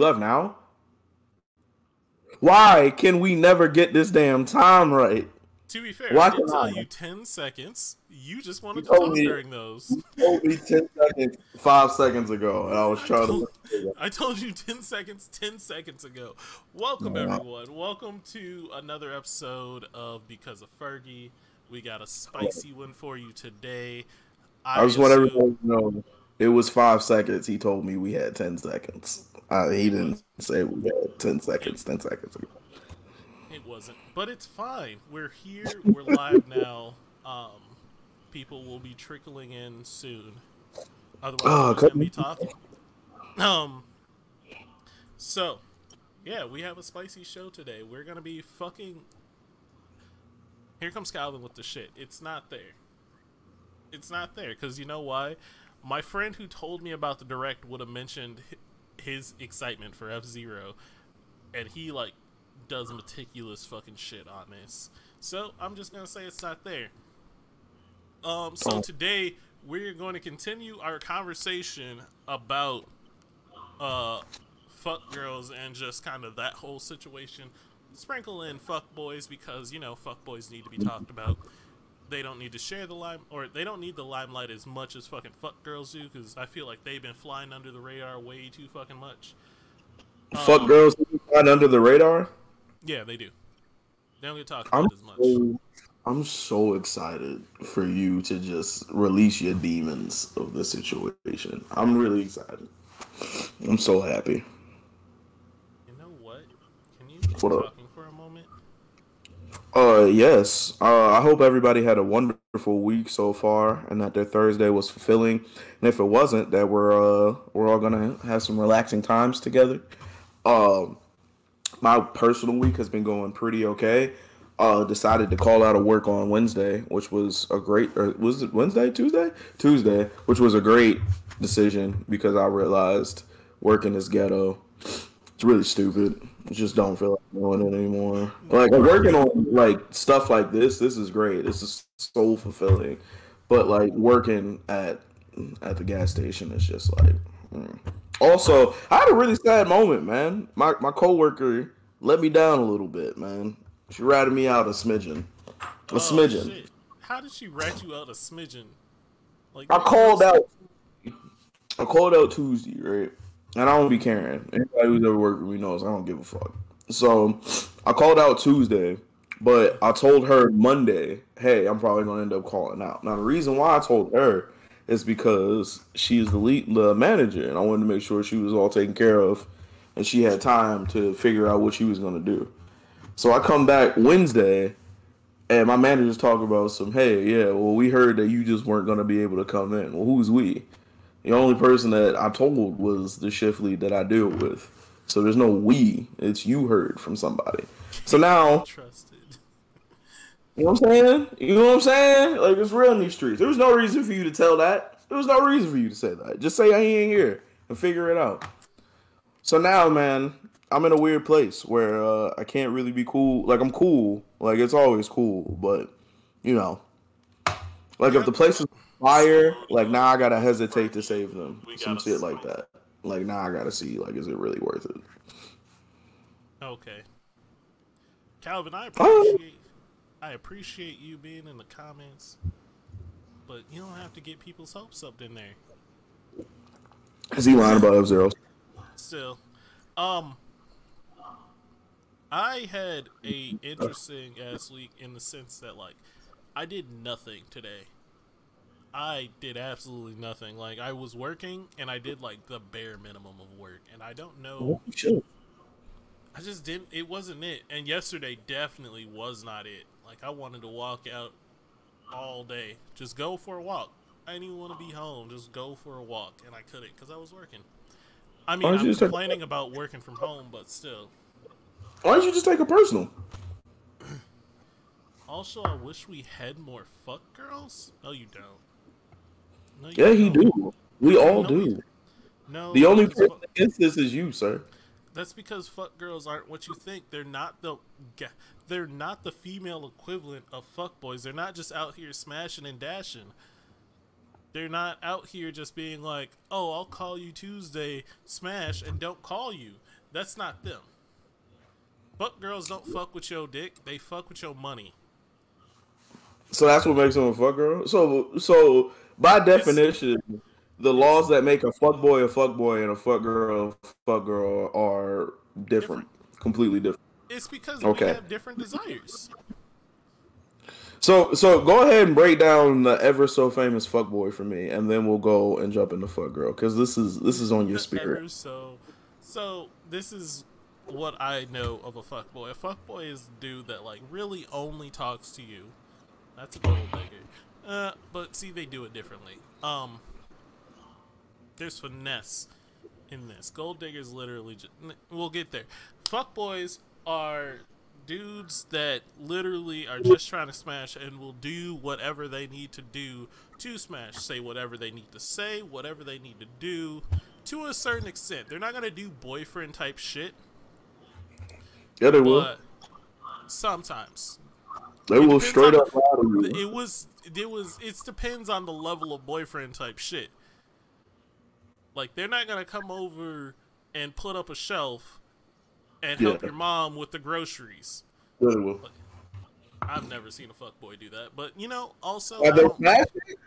Left now? Why can we never get this damn time right? To be fair, Why I did tell I? you 10 seconds. You just wanted you to talk me, during those. You told me 10 seconds five seconds ago, and I was trying I told, to. I told you 10 seconds 10 seconds ago. Welcome, everyone. Welcome to another episode of Because of Fergie. We got a spicy one for you today. I, I just want everyone to know it was five seconds. He told me we had 10 seconds. Uh, he didn't say we had 10 seconds, 10 seconds ago. It wasn't. But it's fine. We're here. We're live now. Um, people will be trickling in soon. Otherwise, oh, we're going to be talking. Um, so, yeah, we have a spicy show today. We're going to be fucking. Here comes Calvin with the shit. It's not there. It's not there. Because you know why? My friend who told me about the direct would have mentioned his excitement for F Zero, and he like does meticulous fucking shit on this. So I'm just gonna say it's not there. Um, so oh. today we're going to continue our conversation about uh fuck girls and just kind of that whole situation. Sprinkle in fuck boys because you know fuck boys need to be talked about they don't need to share the lime or they don't need the limelight as much as fucking fuck girls do because I feel like they've been flying under the radar way too fucking much. Fuck um, girls flying under the radar. Yeah, they do. They don't get talked about as much. So, I'm so excited for you to just release your demons of the situation. I'm really excited. I'm so happy. You know what? Can you what talking uh, yes. Uh, I hope everybody had a wonderful week so far, and that their Thursday was fulfilling. And if it wasn't, that we're uh we're all gonna have some relaxing times together. Um, my personal week has been going pretty okay. Uh, decided to call out of work on Wednesday, which was a great. Or was it Wednesday, Tuesday, Tuesday, which was a great decision because I realized working is ghetto. It's really stupid just don't feel like doing it anymore. Like working on like stuff like this, this is great. This is so fulfilling. But like working at at the gas station is just like. Mm. Also, I had a really sad moment, man. My my coworker let me down a little bit, man. She ratted me out a smidgen, a oh, smidgen. Shit. How did she rat you out a smidgen? Like I called out. I called out Tuesday, right? And I don't be caring. Anybody who's ever worked with me knows I don't give a fuck. So I called out Tuesday, but I told her Monday, hey, I'm probably gonna end up calling out. Now the reason why I told her is because she's the lead the manager and I wanted to make sure she was all taken care of and she had time to figure out what she was gonna do. So I come back Wednesday and my manager's talking about some, hey, yeah, well we heard that you just weren't gonna be able to come in. Well who's we? The only person that I told was the shift lead that I deal with. So there's no we. It's you heard from somebody. So now trusted. You know what I'm saying? You know what I'm saying? Like it's real in these streets. There was no reason for you to tell that. There was no reason for you to say that. Just say I ain't here and figure it out. So now, man, I'm in a weird place where uh, I can't really be cool. Like I'm cool. Like it's always cool, but you know, like if the place is fire, like now I gotta hesitate to save them. Some shit like that. Like now I gotta see like is it really worth it? Okay. Calvin, I appreciate I appreciate you being in the comments, but you don't have to get people's hopes up in there. Is he lying about F Zero? Still, um, I had a interesting ass week in the sense that like I did nothing today. I did absolutely nothing. Like I was working and I did like the bare minimum of work, and I don't know. Oh, sure. I just didn't. It wasn't it. And yesterday definitely was not it. Like I wanted to walk out all day, just go for a walk. I didn't even want to be home. Just go for a walk, and I couldn't because I was working. I mean, I'm complaining about working from home, but still. Why don't you just take a personal? Also, I wish we had more fuck girls. No, you don't. No, yeah, don't. he do. We all no, do. No. The only person against this is you, sir. That's because fuck girls aren't what you think. They're not the they're not the female equivalent of fuck boys. They're not just out here smashing and dashing. They're not out here just being like, "Oh, I'll call you Tuesday, smash, and don't call you." That's not them. Fuck girls don't fuck with your dick; they fuck with your money. So that's what makes them a fuck girl. So so by definition, the laws that make a fuck boy a fuck boy and a fuck girl a fuck girl are different, different. completely different. It's because okay. we have different desires. So so go ahead and break down the ever so famous fuck boy for me, and then we'll go and jump into fuck girl because this is this is on your spirit. Ever so so this is what I know of a fuck boy. A fuck boy is a dude that like really only talks to you. That's a gold digger. Uh, but see, they do it differently. Um, there's finesse in this. Gold diggers literally just. We'll get there. Fuck boys are dudes that literally are just trying to smash and will do whatever they need to do to smash. Say whatever they need to say, whatever they need to do to a certain extent. They're not gonna do boyfriend type shit. Yeah, they will. Sometimes they it will straight up. It was. It was. It depends on the level of boyfriend type shit. Like they're not gonna come over and put up a shelf and help your mom with the groceries. Yeah, they will. I've never seen a fuck boy do that, but you know, also, have they smashed it?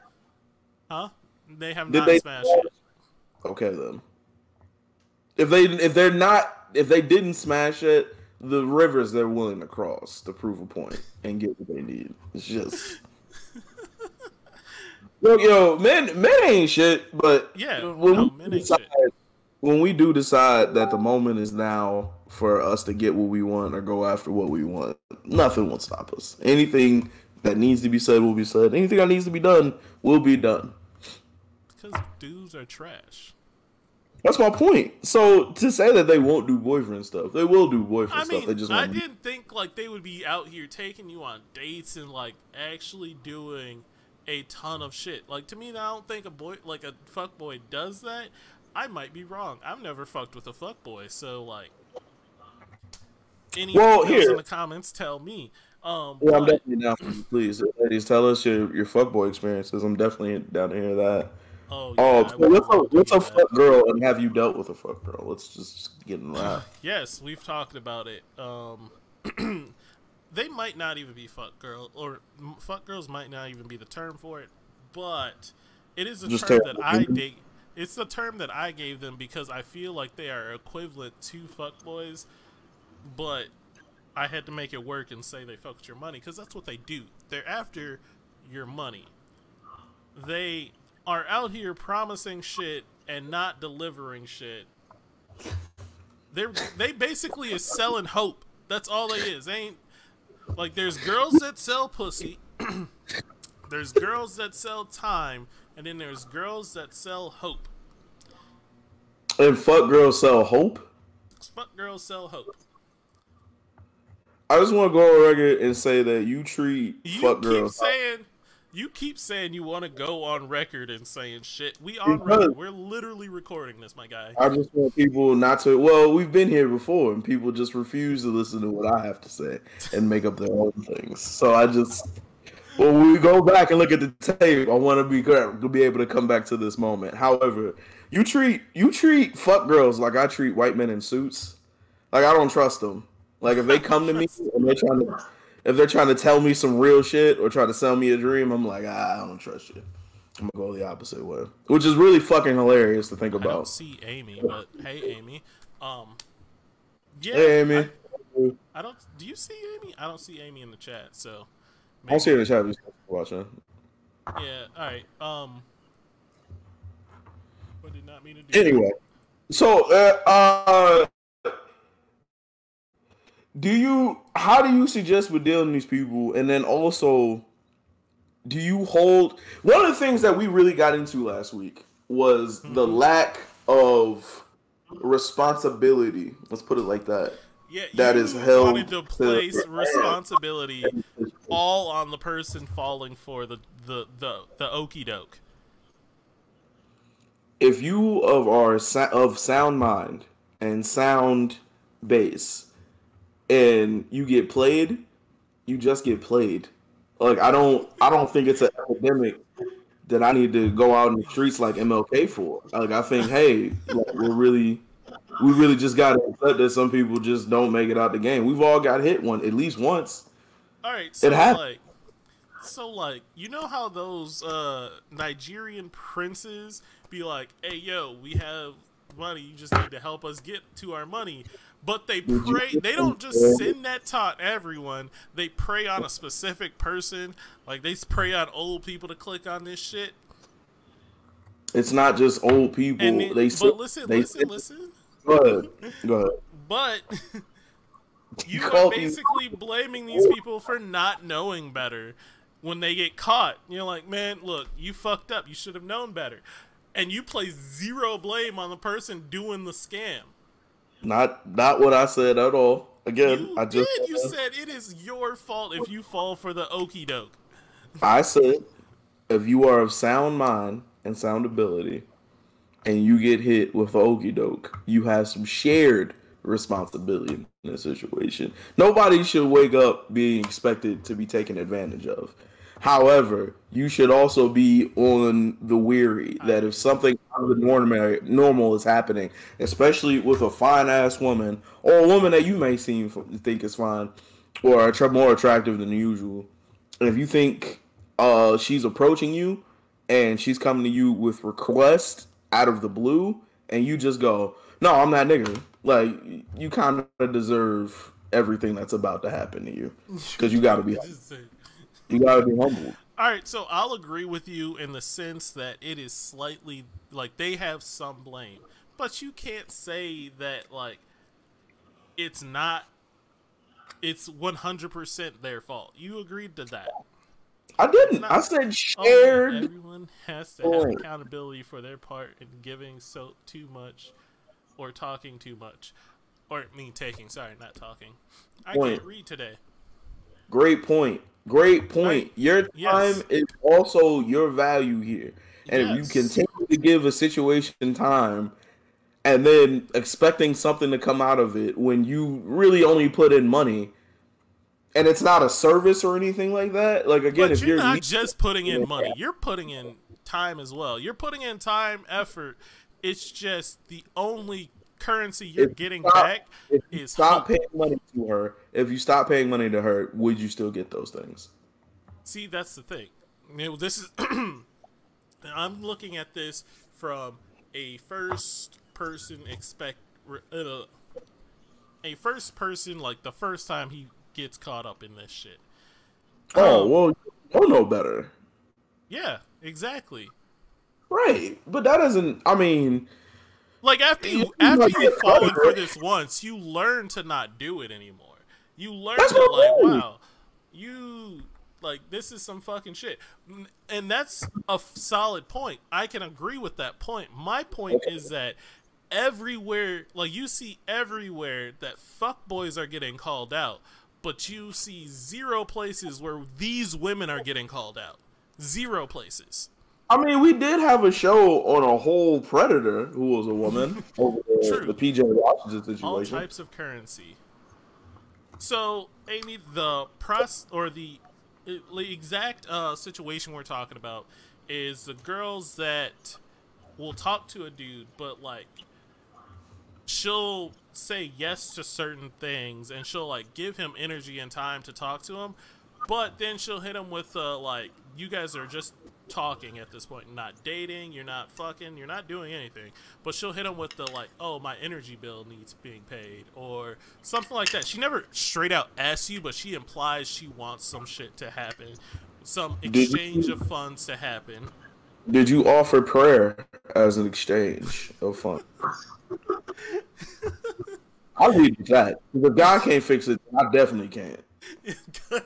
Huh? They have Did not they smashed it. Okay then. If they if they're not if they didn't smash it, the rivers they're willing to cross to prove a point and get what they need. It's just yo, yo, men men ain't shit, but yeah, when no, we decide, when we do decide that the moment is now for us to get what we want or go after what we want, nothing will stop us. Anything that needs to be said will be said. Anything that needs to be done will be done. Because dudes are trash. That's my point. So to say that they won't do boyfriend stuff, they will do boyfriend I mean, stuff. They just I didn't think like they would be out here taking you on dates and like actually doing a ton of shit. Like to me, I don't think a boy like a fuck boy does that. I might be wrong. I've never fucked with a fuck boy, so like. Any well, here in the comments tell me. Um, yeah, but, I'm definitely down for you. Please, ladies, tell us your your fuck boy experiences. I'm definitely down to hear that. Oh, oh, yeah, oh so what's a what's a fuck girl, and have you dealt with a fuck girl? Let's just get in that. yes, we've talked about it. Um, they might not even be fuck girl, or fuck girls might not even be the term for it, but it is a just term that I dig. It's the term that I gave them because I feel like they are equivalent to fuck boys, but I had to make it work and say they fucked your money because that's what they do. They're after your money. They are out here promising shit and not delivering shit. They they basically is selling hope. That's all they is. They ain't like there's girls that sell pussy. there's girls that sell time, and then there's girls that sell hope. And fuck girls sell hope. Fuck girls sell hope. I just want to go on record and say that you treat you fuck girls. saying you keep saying you want to go on record and saying shit. We on record. We're literally recording this, my guy. I just want people not to. Well, we've been here before, and people just refuse to listen to what I have to say and make up their own things. So I just, when we go back and look at the tape, I want to be to be able to come back to this moment. However, you treat you treat fuck girls like I treat white men in suits. Like I don't trust them. Like if they come to me and they're trying to if they're trying to tell me some real shit or try to sell me a dream, I'm like, ah, I don't trust you. I'm gonna go the opposite way, which is really fucking hilarious to think about. I don't see Amy, but hey, Amy. Um, yeah, hey, Amy. I, I, don't. Do you see Amy? I don't see Amy in the chat. So maybe. I see her in the chat. Just watching. Yeah. All right. Um. What did not mean to do. Anyway, so uh, uh do you how do you suggest with dealing with these people? And then also do you hold one of the things that we really got into last week was mm-hmm. the lack of responsibility. Let's put it like that. Yeah that is held wanted to place to, responsibility all on the person falling for the the the, the okey doke if you of our of sound mind and sound base and you get played, you just get played. Like I don't I don't think it's an epidemic that I need to go out in the streets like MLK for. Like I think, hey, like, we're really, we really just got to accept that some people just don't make it out the game. We've all got hit one at least once. All right, so It hap- like, so like, you know how those uh Nigerian princes be like, "Hey, yo, we have money. You just need to help us get to our money." But they pray. They don't just send that to everyone. They prey on a specific person. Like they prey on old people to click on this shit. It's not just old people. And they but listen, they listen, listen. Go ahead. Go ahead. But you are basically blaming these people for not knowing better when they get caught. You're like, man, look, you fucked up. You should have known better. And you place zero blame on the person doing the scam. Not not what I said at all. Again, You I just did. You said it is your fault if you fall for the okey doke. I said if you are of sound mind and sound ability and you get hit with a okey doke, you have some shared responsibility in this situation. Nobody should wake up being expected to be taken advantage of. However, you should also be on the weary that if something out of the normal normal is happening, especially with a fine ass woman or a woman that you may seem think is fine or attra- more attractive than usual, and if you think uh, she's approaching you and she's coming to you with request out of the blue, and you just go, "No, I'm that nigga." Like you kind of deserve everything that's about to happen to you. Because you got to be you got to be humble. All right, so I'll agree with you in the sense that it is slightly like they have some blame, but you can't say that like it's not. It's one hundred percent their fault. You agreed to that. I didn't. not- I said Oh, shared. everyone has to have accountability for their part in giving so too much, or talking too much, or I mean taking. Sorry, not talking. I Point. can't read today. Great point. Great point. Your time Yes. is also your value here. And if you continue to give a situation time and then expecting something to come out of it when you really only put in money and it's not a service or anything like that, like again, But if you're, you're not just putting in money. You're putting in time as well. You're putting in time, effort. It's just the only currency you're If you getting stop- back if you is stop hope. paying money to her, if you stop paying money to her, would you still get those things? See, that's the thing. This is. I'm looking at this from a first person expect. Uh, a first person, like the first time he gets caught up in this shit. Oh Um, well, you'll know better, Yeah, exactly. right? But that doesn't. I mean, Like after you after you fallen for this once, you learn to not do it anymore. You learn That's to like, I'm wow, you like this is some fucking shit, and that's a f- solid point. I can agree with that point. My point is that everywhere, like you see everywhere that fuck boys are getting called out, but you see zero places where these women are getting called out. Zero places. I mean, we did have a show on a whole predator who was a woman over the, the PJ Washington situation. all types of currency. So, Amy, the press or the, the exact uh, situation we're talking about is the girls that will talk to a dude, but like she'll say yes to certain things and she'll like give him energy and time to talk to him, but then she'll hit him with uh, like you guys are just talking at this point, not dating, you're not fucking, you're not doing anything. But she'll hit him with the like, oh, my energy bill needs being paid or something like that. She never straight out asks you, but she implies she wants some shit to happen, some Did you- exchange of funds to happen. Did you offer prayer as an exchange of fun? I'll leave it at that. If a guy can't fix it, I definitely can't.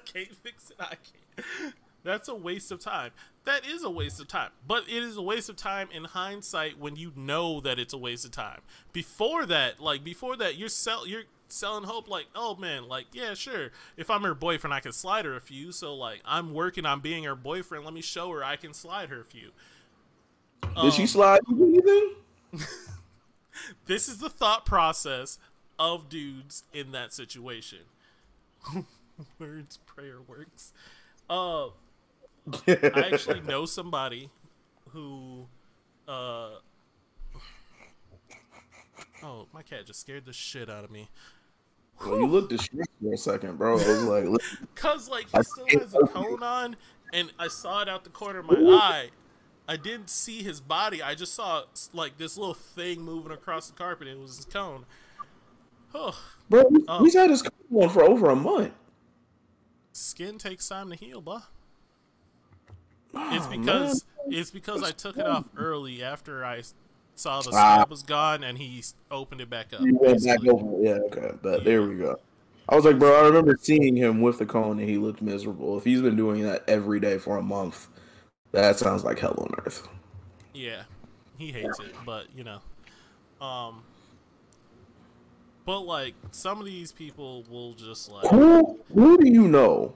Can't fix it. I can't. That's a waste of time. That is a waste of time. But it is a waste of time in hindsight when you know that it's a waste of time. Before that, like before that, you're sell you're selling hope like, oh man, like, yeah, sure. If I'm her boyfriend, I can slide her a few. So like I'm working on being her boyfriend. Let me show her I can slide her a few. Did she Um, slide you anything? this is the thought process of dudes in that situation. Words prayer works. Uh I actually know somebody who, uh, oh, my cat just scared the shit out of me. Well, you looked distressed for a second, bro. I was like, Cause like he still has a cone on, and I saw it out the corner of my eye. I didn't see his body. I just saw like this little thing moving across the carpet. It was his cone. Oh, bro, Um, he's had his cone on for over a month. Skin takes time to heal, bro. It's Oh, because man. it's because I took it off early after I saw the Ah. scab was gone and he opened it back up. Went back over. Yeah, okay, but there we go. I was like, bro, I remember seeing him with the cone and he looked miserable. If he's been doing that every day for a month, that sounds like hell on earth. Yeah, he hates it, but you know, um, but like some of these people will just like Who, who do you know?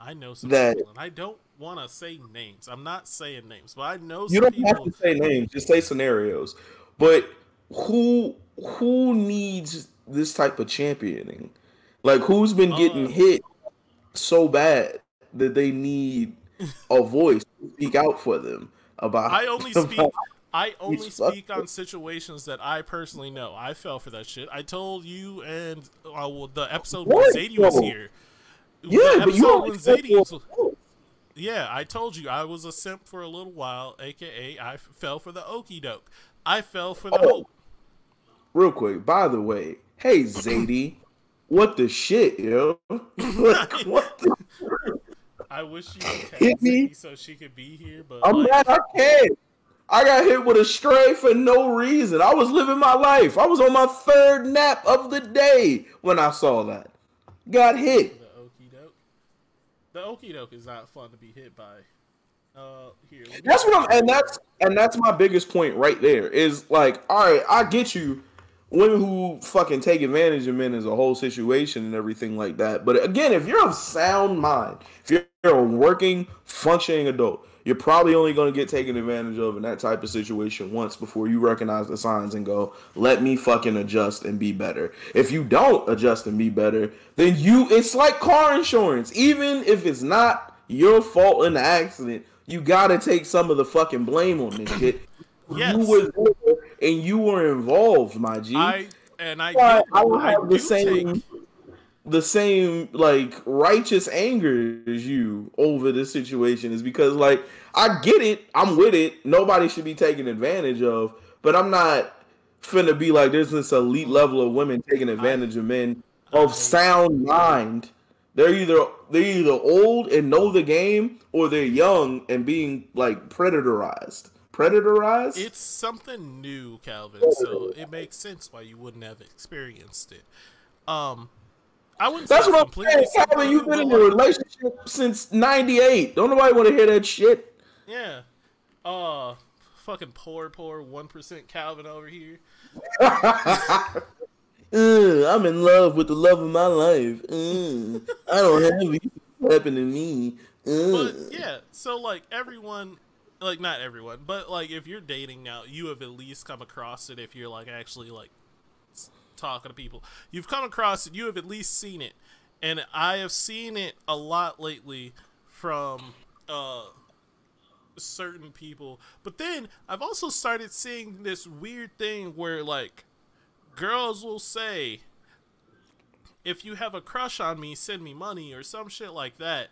I know some That- people, and I don't want to say names. I'm not saying names, but I know some You don't have to say names, just say scenarios. But who who needs this type of championing? Like who's been getting Uh, hit so bad that they need a voice to speak out for them about I only about- speak. I only He's speak on situations that I personally know. I fell for that shit. I told you, and uh, well, the episode when What? Zadie was here. Yeah, but you when Zadie was, Yeah, I told you I was a simp for a little while, aka I fell for the okey doke. I fell for the Oh. hope. Real quick, by the way, hey Zadie, what the shit, yo? what the I wish you could Hit me. So she could be here, but I'm like, mad I can't. I got hit with a stray for no reason. I was living my life. I was on my third nap of the day when I saw that. Got hit. the okey doke. The okey doke is not fun to be hit by. Uh, here. That's what I'm and that's and that's my biggest point right there. Is like, all right, I get you. Women who fucking take advantage of men is a whole situation and everything like that. But again, if you're of sound mind, if you're a working, functioning adult, you're probably only going to get taken advantage of in that type of situation once before you recognize the signs and go, let me fucking adjust and be better. If you don't adjust and be better, then you, it's like car insurance. Even if it's not your fault in the accident, you got to take some of the fucking blame on this shit. Yes. You were there and you were involved, my G. I and I get, I I have the same take- the same like righteous anger as you over this situation is because like I get it, I'm with it. Nobody should be taken advantage of, but I'm not finna be like there's this elite level of women taking advantage of men of sound mind. They're either they're either old and know the game or they're young and being like predatorized. Predatorized? It's something new, Calvin, so it makes sense why you wouldn't have experienced it. Um, I wouldn't. That's say what I'm saying. Calvin, you've been in a relationship since '98. Don't nobody want to hear that shit. Yeah. Uh, fucking poor, poor one percent Calvin over here. I'm in love with the love of my life. I don't have anything happen to me. But yeah, so like everyone, like not everyone, but like if you're dating now, you have at least come across it. If you're like actually like talking to people, you've come across it. You have at least seen it, and I have seen it a lot lately from uh certain people. But then I've also started seeing this weird thing where like girls will say, "If you have a crush on me, send me money" or some shit like that.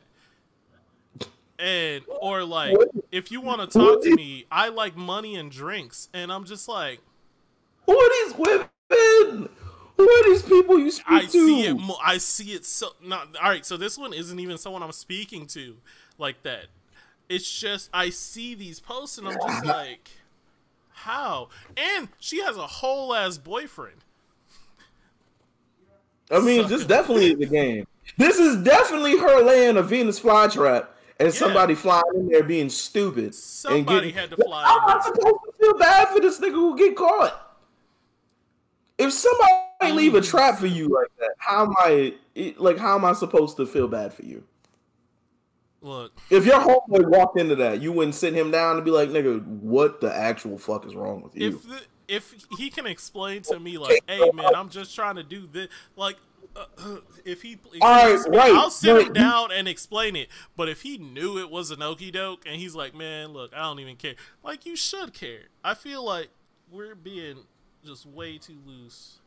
And or like if you want to talk to me, I like money and drinks, and I'm just like, Who are these women? Who are these people you speak I to? see it. Mo- I see it. So not all right. So this one isn't even someone I'm speaking to like that. It's just I see these posts and I'm just like, how? And she has a whole ass boyfriend. I mean, this definitely is a game. This is definitely her laying a Venus flytrap and somebody flying in there being stupid. and getting- had to fly I'm not supposed to feel bad for this nigga who get caught. If somebody leave a um, trap for you like that, how am I it- like? How am I supposed to feel bad for you? Look, If your homeboy walked into that, you wouldn't sit him down and be like, "Nigga, what the actual fuck is wrong with you?" if the, if he can explain to me like, hey man, I'm just trying to do this. Like, uh, if he, if All right, right, I'll sit right. him down and explain it. But if he knew it was an okey doke and he's like, man, look, I don't even care. Like you should care. I feel like we're being just way too loose.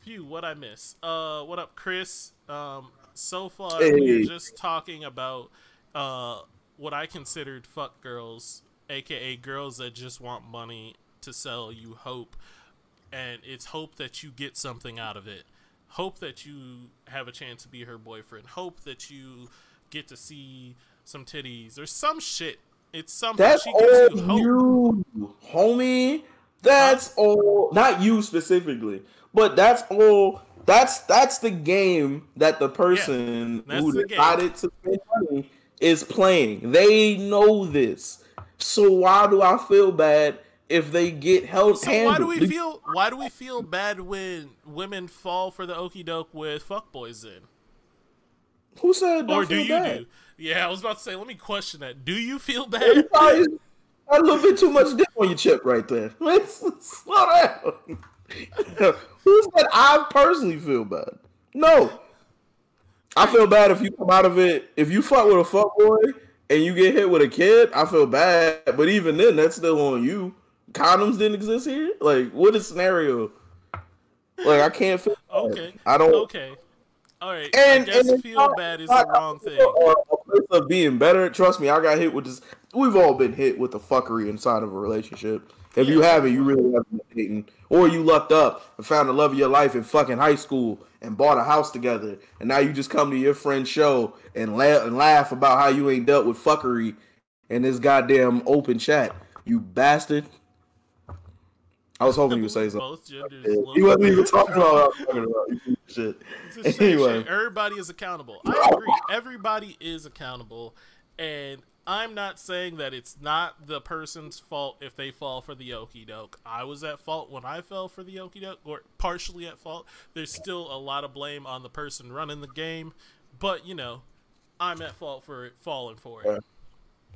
Phew, what I miss? Uh, what up, Chris? Um, so far Hey. we're just talking about uh what I considered fuck girls, aka girls that just want money to sell you hope and it's hope that you get something out of it. Hope that you have a chance to be her boyfriend. Hope that you get to see some titties or some shit. It's something That's she all gives you hope. you, homie. That's all. Not you specifically, but that's all. That's that's the game that the person that's who the game. to spend money is playing. They know this. So why do I feel bad if they get held? So why do we feel why do we feel bad when women fall for the okey doke with fuckboys then? Who said? Or do you bad? do? Yeah, I was about to say, let me question that. Do you feel bad? A little bit too much dip on your chip right there. Let's slow down. Who said I personally feel bad? No. I feel bad if you come out of it. If you fuck with a fuck boy and you get hit with a kid, I feel bad. But even then, that's still on you. Condoms didn't exist here. Like, what is scenario? Like, I can't feel. bad. Okay. I don't. Okay. All right. And, I guess and feel not- bad is not the wrong thing. A, a of being better. Trust me, I got hit with this. We've all been hit with the fuckery inside of a relationship. If you haven't, you really haven't been dating, or you lucked up and found the love of your life in fucking high school and bought a house together, and now you just come to your friend's show and laugh and laugh about how you ain't dealt with fuckery in this goddamn open chat. You bastard. I was hoping you would say something. Both genders. He wasn't even talking about what I was talking about. You piece of Shit. It's Anyway. shit. Everybody is accountable. I agree. Everybody is accountable. And I'm not saying that it's not the person's fault if they fall for the okey doke. I was at fault when I fell for the okey doke, or partially at fault. There's still a lot of blame on the person running the game. But, you know, I'm at fault for it, falling for it.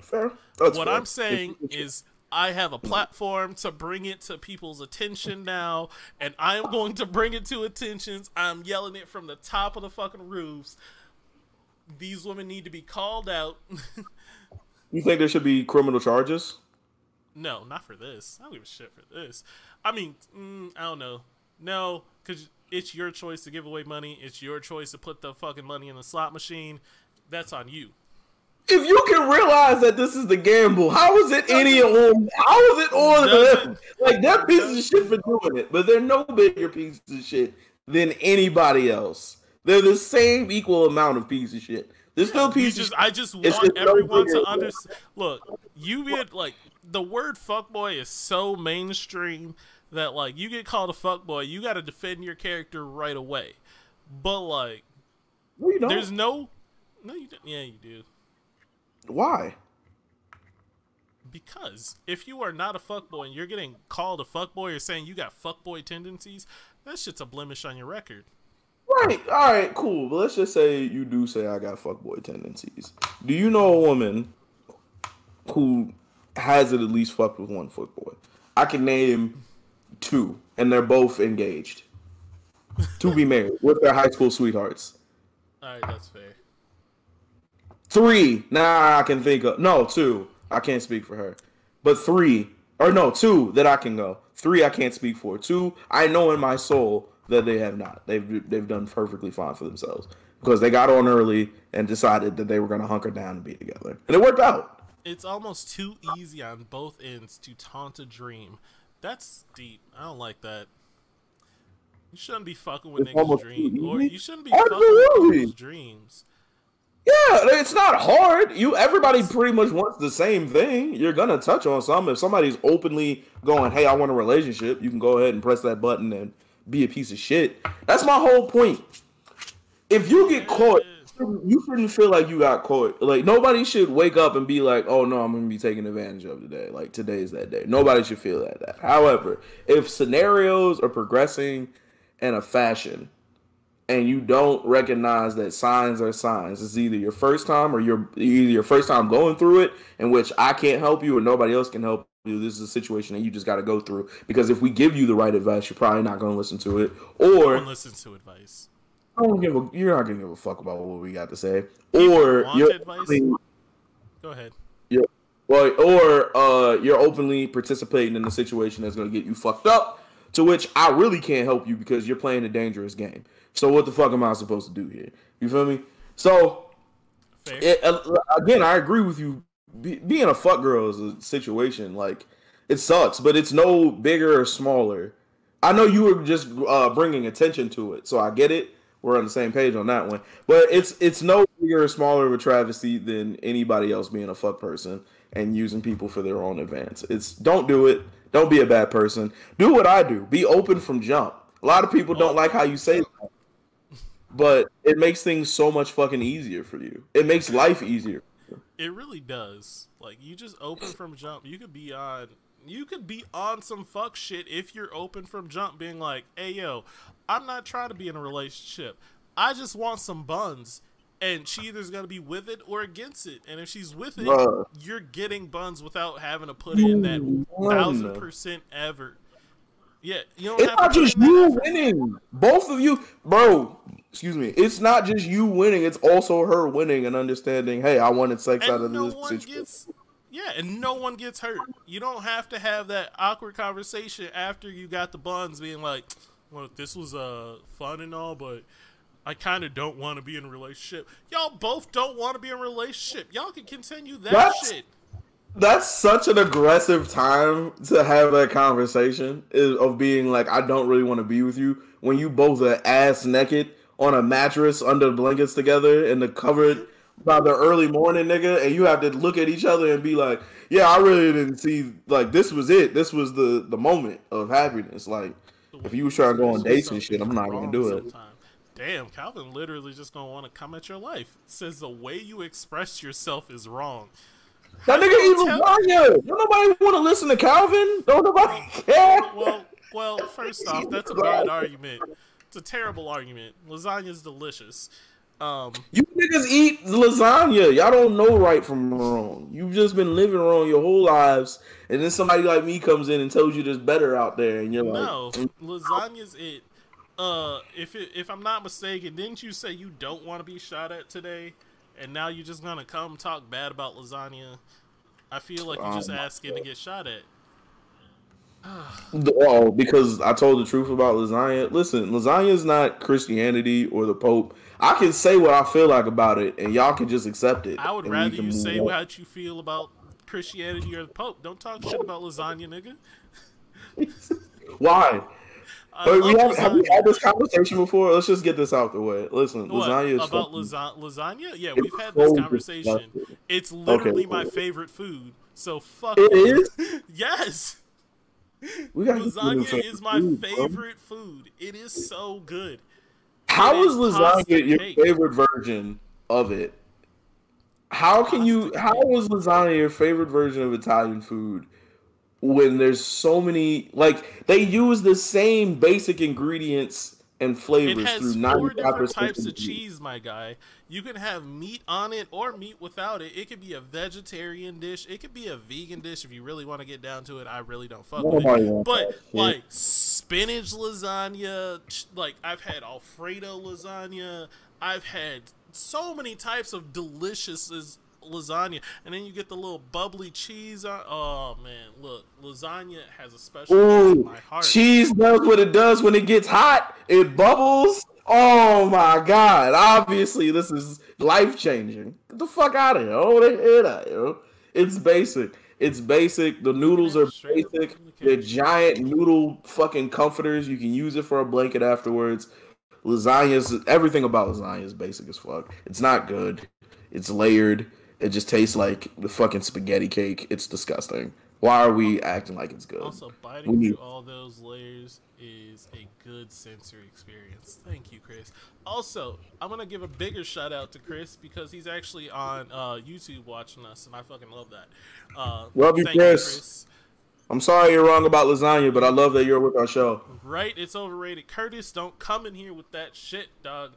Fair. That's what fair. I'm saying is I have a platform to bring it to people's attention now, and I am going to bring it to attentions. I'm yelling it from the top of the fucking roofs. These women need to be called out. You think there should be criminal charges? no, not for this. I don't give a shit for this. I mean, mm, I don't know. No, because it's your choice to give away money. It's your choice to put the fucking money in the slot machine. That's on you. If you can realize that this is the gamble, how is it any on? How is it on them? Doesn't- Like they're pieces of shit for doing it, but they're no bigger pieces of shit than anybody else. They're the same equal amount of piece of shit. They're still pieces. just, of I just want no everyone bigger. to understand. Look, you get like the word fuckboy is so mainstream that like you get called a fuckboy, you got to defend your character right away. But like, No, you don't. there's no, no, you don't. Yeah, you do. Why? Because if you are not a fuckboy and you're getting called a fuckboy or saying you got fuckboy tendencies, that shit's a blemish on your record. Right. All right. Cool. But let's just say you do say I got fuckboy tendencies. Do you know a woman who has it at least fucked with one fuckboy? I can name two, and they're both engaged to be married with their high school sweethearts. All right, that's fair. Three. Nah, I can think of. No, two. I can't speak for her. But three, or no, two that I can go. Three I can't speak for. Two, I know in my soul that they have not. They've they've done perfectly fine for themselves because they got on early and decided that they were going to hunker down and be together, and it worked out. It's almost too easy on both ends to taunt a dream. That's deep. I don't like that. You shouldn't be fucking with It's niggas' dreams. Or you shouldn't be fucking with people's dreams. Yeah, it's not hard. You everybody pretty much wants the same thing. You're gonna touch on something. If somebody's openly going, "Hey, I want a relationship," you can go ahead and press that button and be a piece of shit. That's my whole point. If you get caught, you shouldn't feel like you got caught. Like nobody should wake up and be like, "Oh no, I'm gonna be taken advantage of today." Like today's that day. Nobody should feel like that. However, if scenarios are progressing in a fashion and you don't recognize that signs are signs. It's either your first time or your either your first time going through it, in which I can't help you or nobody else can help you. This is a situation that you just got to go through because if we give you the right advice, you're probably not going to listen to it, or one listens to advice. I don't give a. You're not gonna give a fuck about what we got to say, or want advice? Go ahead. Yeah. well, or uh, you're openly participating in a situation that's gonna get you fucked up. To which I really can't help you because you're playing a dangerous game. So what the fuck am I supposed to do here? You feel me? So it, uh, again, I agree with you. Be, being a fuck girl is a situation like it sucks, but it's no bigger or smaller. I know you were just uh, bringing attention to it, so I get it. We're on the same page on that one, but it's it's no bigger or smaller of a travesty than anybody else being a fuck person and using people for their own advance. It's don't do it. Don't be a bad person. Do what I do. Be open from jump. A lot of people don't like how you say that, but it makes things so much fucking easier for you. It makes life easier. It really does. Like you just open from jump. You could be on you could be on some fuck shit if you're open from jump being like, "Hey yo, I'm not trying to be in a relationship. I just want some buns." And she either's gonna be with it or against it. And if she's with it, Bruh. you're getting buns without having to put in that thousand percent ever. Yeah, you don't It's have not to just that you winning. Both of you, bro. Excuse me. It's not just you winning. It's also her winning and understanding. Hey, I wanted sex out of no this situation. gets yeah and no one gets hurt you don't have to have that awkward conversation after you got the buns being like well this was uh fun and all but i kind of don't want to be in a relationship y'all both don't want to be in a relationship y'all can continue that shit That's such an aggressive time to have that conversation is, of being like, I don't really want to be with you when you both are ass naked on a mattress under blankets together in the covered by the early morning, nigga, and you have to look at each other and be like, Yeah, I really didn't see like this was it. This was the the moment of happiness. Like, if you was trying to go on dates and shit, I'm not gonna do it. Sometime. Damn, Calvin literally just gonna want to come at your life. Says the way you express yourself is wrong. That nigga even Raya. Don't nobody want to listen to Calvin. Don't nobody care. Well, well, first off, that's a bad argument. It's a terrible argument. Lasagna's delicious. Um, You niggas eat lasagna. Y'all don't know right from wrong. You've just been living wrong your whole lives, and then somebody like me comes in and tells you there's better out there, and you're like, no, lasagna's it. Uh, if it, if I'm not mistaken, didn't you say you don't want to be shot at today, and now you're just gonna come talk bad about lasagna? I feel like you're just Um, asking to get shot at. "Oh, because I told the truth about lasagna." Listen, lasagna is not Christianity or the Pope. I can say what I feel like about it, and y'all can just accept it. I would rather you say on. what you feel about Christianity or the Pope. Don't talk shit about lasagna, nigga. Why? Wait, we have, have we had this conversation before? Let's just get this out the way. Listen, What, lasagna is about fucking- lasagna? Yeah, It's we've had this conversation. disgusting. It's literally Okay. my favorite food. So fuck It you. is. Yes, We got lasagna is my food, bro. favorite food. It is so good. How It is lasagna your cake. favorite version of it? How can you? Pasta How cake. is lasagna your favorite version of Italian food when there's so many? Like they use the same basic ingredients and flavors It has through four different types of cheese, my guy. You can have meat on it or meat without it. It could be a vegetarian dish. It could be a vegan dish if you really want to get down to it. I really don't fuck with it. But like spinach lasagna, like I've had Alfredo lasagna. I've had so many types of delicious lasagna, and then you get the little bubbly cheese on. Oh man, look, lasagna has a special place in my heart. cheese does what it does when it gets hot. It bubbles. Oh my god! Obviously, this is life changing. Get the fuck out of here! Oh, they that, yo. It's basic. It's basic. The noodles are basic. the They're giant noodle fucking comforters. You can use it for a blanket afterwards. Lasagna's everything about lasagna is basic as fuck. It's not good. It's layered. It just tastes like the fucking spaghetti cake. It's disgusting. Why are we acting like it's good? Also, biting through all those layers is a good sensory experience. Thank you, Chris. Also, I'm gonna give a bigger shout out to Chris because he's actually on uh, YouTube watching us, and I fucking love that. Uh, Love you, thank Chris. I'm sorry you're wrong about lasagna, but I love that you're with our show. Right? It's overrated. Curtis, don't come in here with that shit, dog.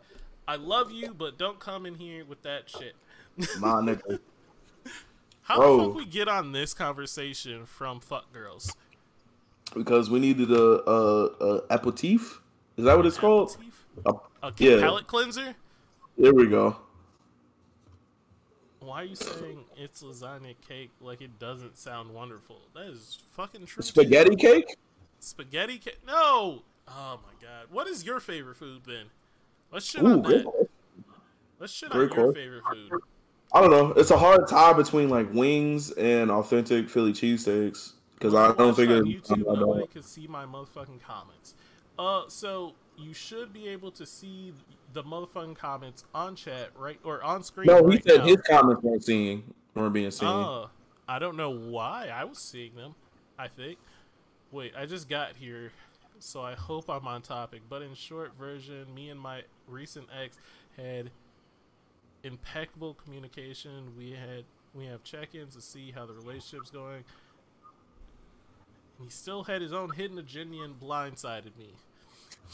I love you, but don't come in here with that shit. My nigga. How Bro. the fuck we get on this conversation from fuck girls? Because we needed a, a, a aperitif. Is that what it's called? A, A Yeah. palate cleanser? there we go. Why are you saying it's lasagna cake like it doesn't sound wonderful? That is fucking true. Spaghetti cake? Spaghetti cake? No! Oh my god. What is your favorite food then? Let's shit Ooh, on that. Let's shit Great on your question. favorite food. I don't know. It's a hard tie between like wings and authentic Philly cheesesteaks because I don't think it's. YouTube. Can see my motherfucking comments. Uh, so you should be able to see the motherfucking comments on chat right or on screen. No, he right said now. his comments weren't seen, weren't being seen. Uh, I don't know why I was seeing them. I think. Wait, I just got here, so I hope I'm on topic. But in short version, me and my recent ex had impeccable communication. We had we have check-ins to see how the relationship's going. And He still had his own hidden agenda and blindsided me.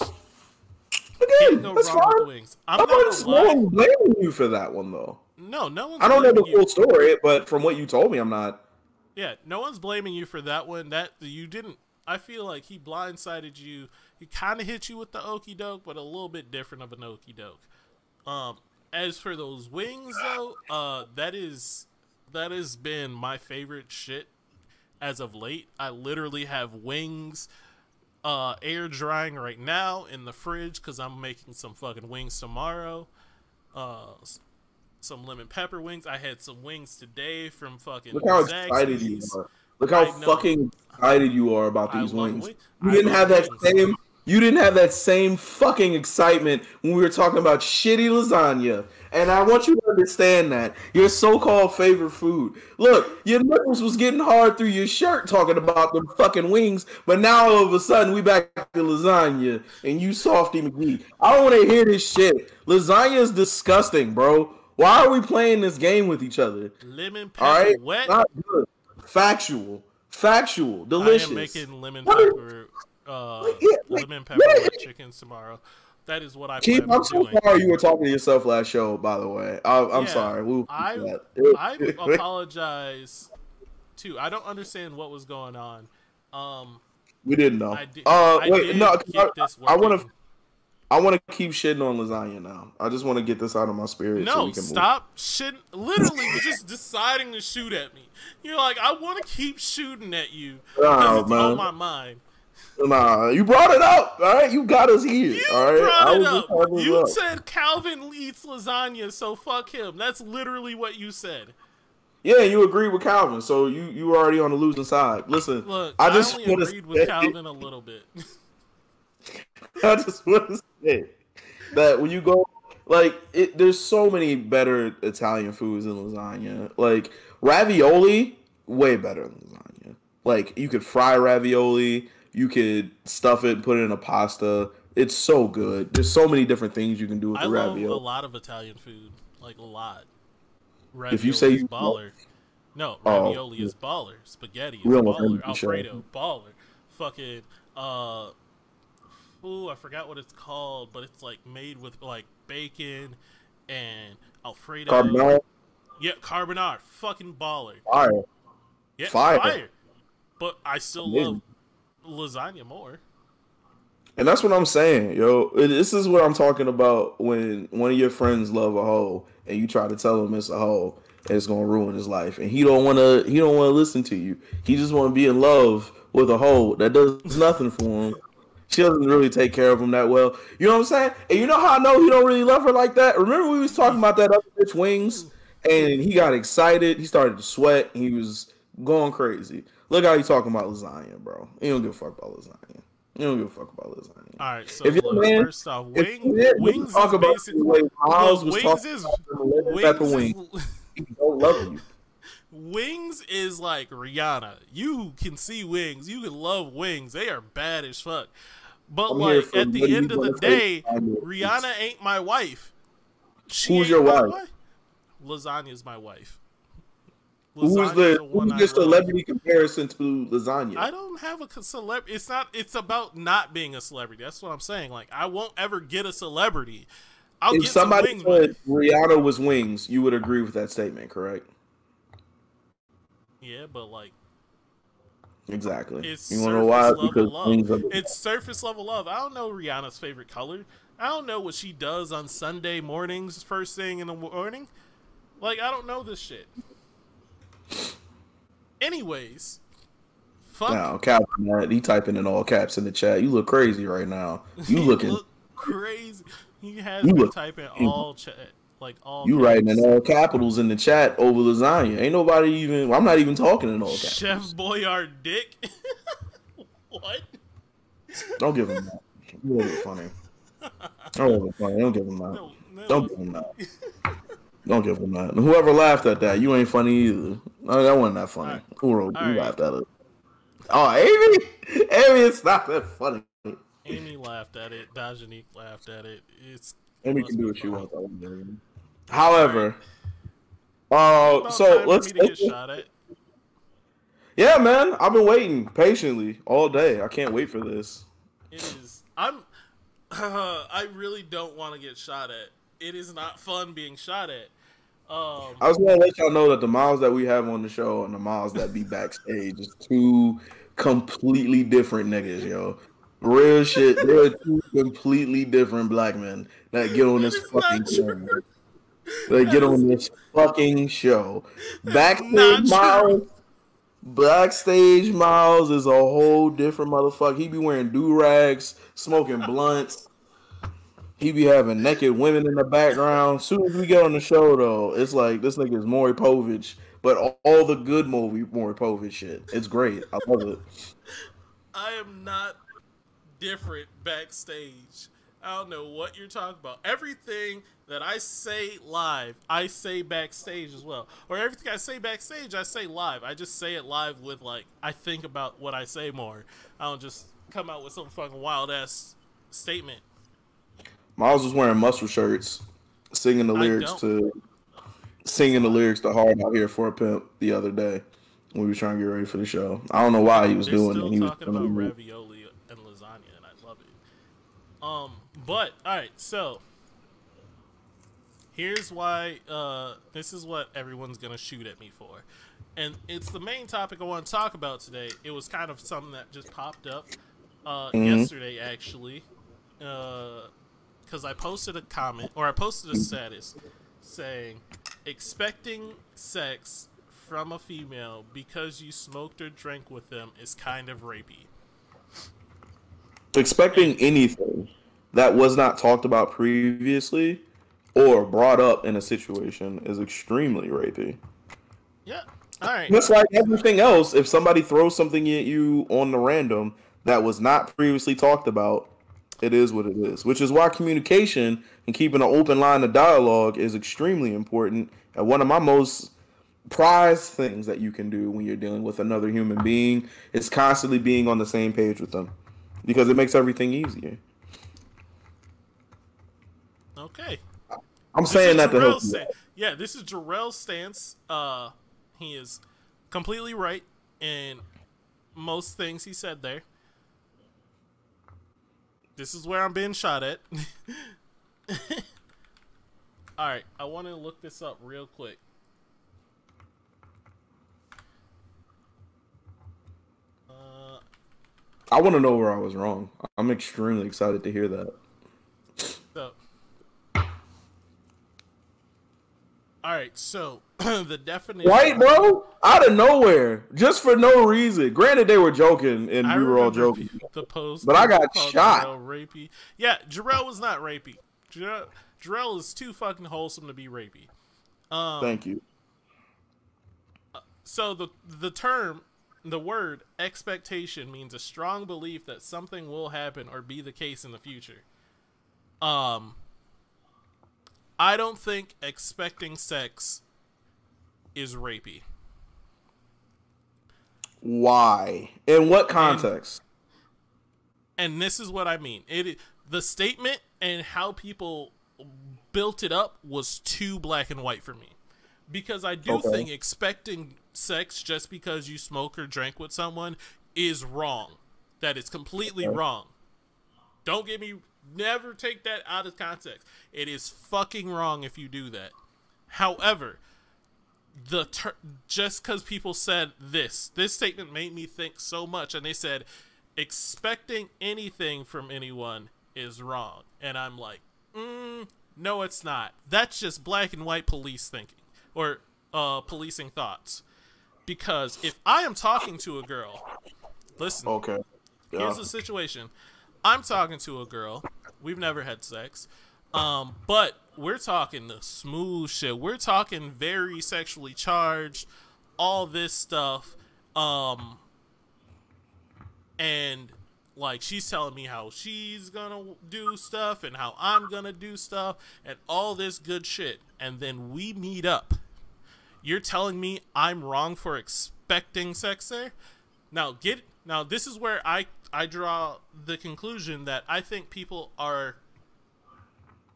Again, that's fine. wings. I'm not gonna no one's blaming you for that one though. No, no one's I don't know the full story, but from what you told me, I'm not. Yeah, no one's blaming you for that one. That you didn't. I feel like he blindsided you. He kind of hit you with the okey doke, but a little bit different of an okey doke. Um, as for those wings, though, uh, that is that has been my favorite shit as of late. I literally have wings, uh, air drying right now in the fridge because I'm making some fucking wings tomorrow. Uh, some lemon pepper wings. I had some wings today from fucking. Look how excited you are. Look how fucking excited you are about these love wings. You I didn't have that wings. same. You didn't have that same fucking excitement when we were talking about shitty lasagna. And I want you to understand that your so-called favorite food. Look, your nipples was getting hard through your shirt talking about the fucking wings, but now all of a sudden we back to lasagna and you softy McGee. I don't want to hear this shit. Lasagna is disgusting, bro. Why are we playing this game with each other? Lemon pepper All right, wet. not good. Factual, factual, delicious. I am making lemon pepper, uh, Yeah, like, lemon pepper what? wet chickens tomorrow. That is what I. Keith, I'm so doing. sorry you were talking to yourself last show. By the way, I, I'm Yeah, sorry. We'll I. I apologize too. I don't understand what was going on. Um, we didn't know. I did. uh, I wait, no, I, want to. I want to keep shitting on lasagna now. I just want to get this out of my spirit. so No, we can move. stop. Literally, just deciding to shoot at me. You're like, I want to keep shooting at you because Nah, it's man. on my mind. Nah, you brought it up. All right, you got us here. You all right, brought I it up. You up. said Calvin eats lasagna, so fuck him. That's literally what you said. Yeah, you agree with Calvin, so you you were already on the losing side. Listen, Look, I I, just only wanna agreed with Calvin a little bit. I just want to say that when you go, like, it, there's so many better Italian foods than lasagna. Like ravioli, way better than lasagna. Like you could fry ravioli, you could stuff it, and put it in a pasta. It's so good. There's so many different things you can do with ravioli. I the love a lot of Italian food, like a lot. If you say is baller, no, Oh, ravioli is baller. Spaghetti is baller. ended the show. Alfredo baller. Fucking uh, ooh, I forgot what it's called, but it's like made with like bacon and Alfredo. Carbonara, Yeah, carbonara. Fucking baller. fire. Yeah, Fire. fire. But I still Amazing. love lasagna more. And that's what I'm saying, yo. This is what I'm talking about when one of your friends love a hoe and you try to tell him it's a hoe and it's gonna ruin his life, and he don't want to. He don't want to listen to you. He just want to be in love with a hoe that does nothing for him. She doesn't really take care of him that well. You know what I'm saying? And you know how I know he don't really love her like that. Remember we was talking about that other bitch wings, and he got excited. He started to sweat. He was going crazy. Look how he talking about lasagna, bro. He don't give a fuck about lasagna. He don't give a fuck about lasagna. All right, so If you're look, man- first off, wing, you didn't wings talk is basically way Miles was wings talking is about the lemon pepper wings is, don't love you. wings is like Rihanna. You can see wings, you can love wings. They are bad as fuck. But I'm like at the end of the day. Rihanna ain't my wife. She Who's your my wife? Lasagna's my wife. Who's the one who's I the celebrity comparison to lasagna? I don't have a celebrity. It's not. It's about not being a celebrity. That's what I'm saying. Like I won't ever get a celebrity. I'll if get somebody some wings. said Rihanna was wings, you would agree with that statement, correct? Yeah, but like Exactly. It's you surface wanna know why? level Because love. It's surface level love. I don't know Rihanna's favorite color. I don't know what she does on Sunday mornings, first thing in the morning. Like I don't know this shit. Anyways, fuck. now, Captain that he typing in all caps in the chat. You look crazy right now. You looking look crazy. He has You been look- typing all chat, like all. you caps. writing in all capitals in the chat over lasagna. Ain't nobody even I'm not even talking in all caps. Chef Boyard Dick. what? Don't give him that. You look funny. Don't give him funny. Don't give him that. No, no, Don't give him that. Don't give him that. Whoever laughed at that, you ain't funny either. No, that wasn't that funny. Who wrote? You Alright. laughed at it. Oh, Amy, Amy, it's not that funny. Amy laughed at it. Dajanique laughed at it. It's Amy can do what she wants. I wouldn't do it. However, About uh, so let's, get let's shot at. yeah, man. I've been waiting patiently all day. I can't wait for this. It is. I'm. Uh, I really don't want to get shot at. It is not fun being shot at. Um, I was gonna let y'all know that the miles that we have on the show and the miles that be backstage is two completely different niggas, yo. Real shit. They're two completely different black men that get on this That is not fucking show. They get on this fucking show. Backstage miles. Backstage miles is a whole different motherfucker. He be wearing do rags, smoking blunts. He be having naked women in the background. Soon as we get on the show, though, it's like this nigga is Maury Povich, but all, all the good movie Maury Povich shit. It's great. I love it. I am not different backstage. I don't know what you're talking about. Everything that I say live, I say backstage as well. Or everything I say backstage, I say live. I just say it live with like I think about what I say more. I don't just come out with some fucking wild ass statement. Miles was wearing muscle shirts, singing the lyrics to singing the lyrics to "Hard Out Here for a Pimp" the other day. when We were trying to get ready for the show. I don't know why he was They're doing still it. He was talking about ravioli and lasagna, and I love it. Um, but all right, so here's why. Uh, this is what everyone's gonna shoot at me for, and it's the main topic I want to talk about today. It was kind of something that just popped up uh, Mhm. yesterday, actually, because I posted a comment or I posted a status saying expecting sex from a female because you smoked or drank with them is kind of rapey. expecting anything that was not talked about previously or brought up in a situation is extremely rapey. Yeah. All right. Just like everything else, if somebody throws something at you on the random that was not previously talked about, it is what it is. Which is why communication and keeping an open line of dialogue is extremely important and one of my most prized things that you can do when you're dealing with another human being is constantly being on the same page with them because it makes everything easier. Okay. I'm This saying that to help you. Yeah, this is Jarrell's stance. Uh, he is completely right in most things he said there. This is where I'm being shot at. All right, I want to look this up real quick. Uh, I want to know where I was wrong. I'm extremely excited to hear that. So, all right. So the definition. Right, bro? Out of nowhere, just for no reason. Granted, they were joking and I we were all joking. The post, But I got shot. Jarrell rapey. Yeah, Jarrell was not rapey. Jarrell, Jarrell is too fucking wholesome to be rapey. Um, Thank you. so the the term, the word expectation means a strong belief that something will happen or be the case in the future. Um, I don't think expecting sex is rapey. Why? In what context? and this is what I mean. It the statement and how people built it up was too black and white for me. Because I do Okay. think expecting sex just because you smoke or drank with someone is wrong. That is completely Okay. wrong. Don't get me never take that out of context. It is fucking wrong if you do that. However, the ter- just because people said this, this statement made me think so much, and they said expecting anything from anyone is wrong, and I'm like, mm, no, it's not. That's just black and white police thinking or uh, policing thoughts. Because if I am talking to a girl, listen. Okay. Yeah. Here's the situation. I'm talking to a girl. We've never had sex. Um, but we're talking the smooth shit. We're talking very sexually charged, all this stuff. Um, and like she's telling me how she's gonna do stuff and how I'm gonna do stuff and all this good shit. And then we meet up you're telling me I'm wrong for expecting sex there? Now get now this is where I I draw the conclusion that I think people are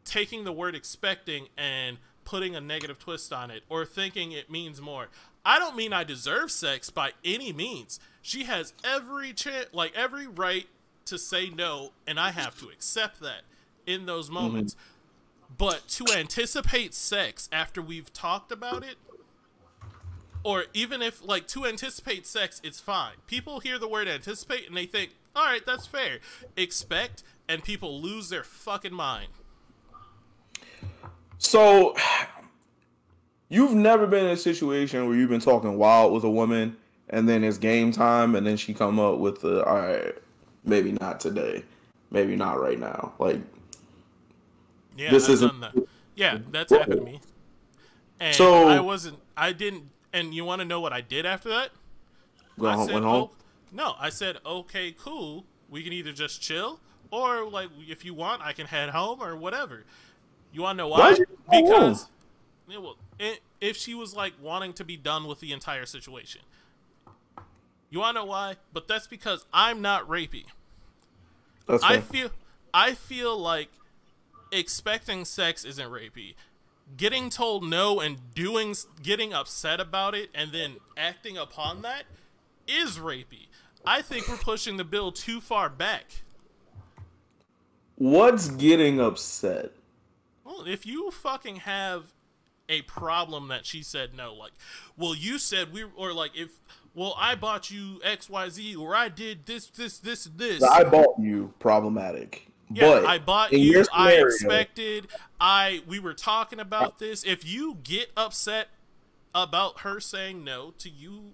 taking the word expecting and putting a negative twist on it or thinking it means more. I don't mean I deserve sex by any means. She has every chance like every right to say no and I have to accept that in those mm-hmm. moments. Mm-hmm. But to anticipate sex after we've talked about it or even if like to anticipate sex it's fine people hear the word anticipate and they think all right that's fair expect and people lose their fucking mind so you've never been in a situation where you've been talking wild with a woman and then it's game time and then she come up with the all right maybe not today maybe not right now like yeah this I've isn't that. yeah that's happened to me and so i wasn't i didn't and you want to know what I did after that? Go I said, home? Oh, no, I said, okay, cool. We can either just chill, or like if you want, I can head home or whatever. You want to know why? why because it, well, it, if she was like wanting to be done with the entire situation. You want to know why? But that's because I'm not rapey. That's I feel I feel like expecting sex isn't rapey getting told no and doing getting upset about it and then acting upon that is rapey. I think we're pushing the bill too far back. What's getting upset? Well, if you fucking have a problem that she said no, like, well, you said we or like if well, I bought you X Y Z or I did this this this this. I bought you problematic. Yeah, but I bought you. Scenario, I expected. I we were talking about this. If you get upset about her saying no to you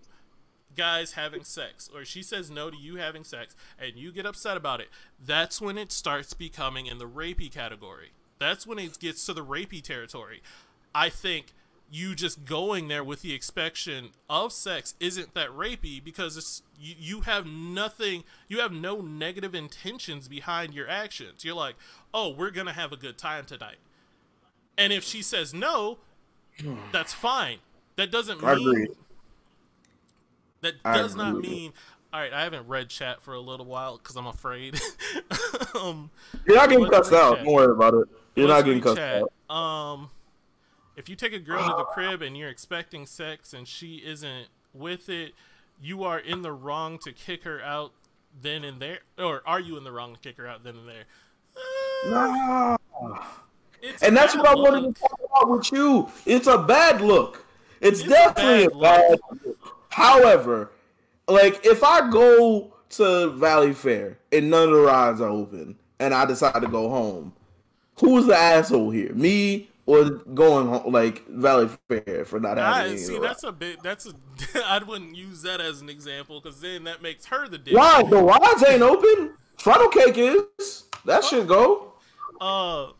guys having sex, or she says no to you having sex, and you get upset about it, that's when it starts becoming in the rapey category. That's when it gets to the rapey territory. I think you just going there with the expectation of sex isn't that rapey because it's you, you have nothing you have no negative intentions behind your actions. You're like oh we're gonna have a good time tonight. And if she says no that's fine. That doesn't mean that does not mean all right i haven't read chat for a little while because i'm afraid. Um, you're not getting cussed out. Don't worry about it you're not getting cussed chat. out um if you take a girl to the crib and you're expecting sex and she isn't with it, you are in the wrong to kick her out then and there, or are you in the wrong to kick her out then and there? Uh, no. And that's what I wanted to talk about with you. It's a bad look. It's, it's definitely a bad, a bad look. look. However, like if I go to Valleyfair and none of the rides are open and I decide to go home, who's the asshole here? Me or going home, like Valley Fair for not having. I, see, that's a bit. That's a. I wouldn't use that as an example because then that makes her the dick. Why the rides ain't open? Funnel cake is. That oh. should go. Uh.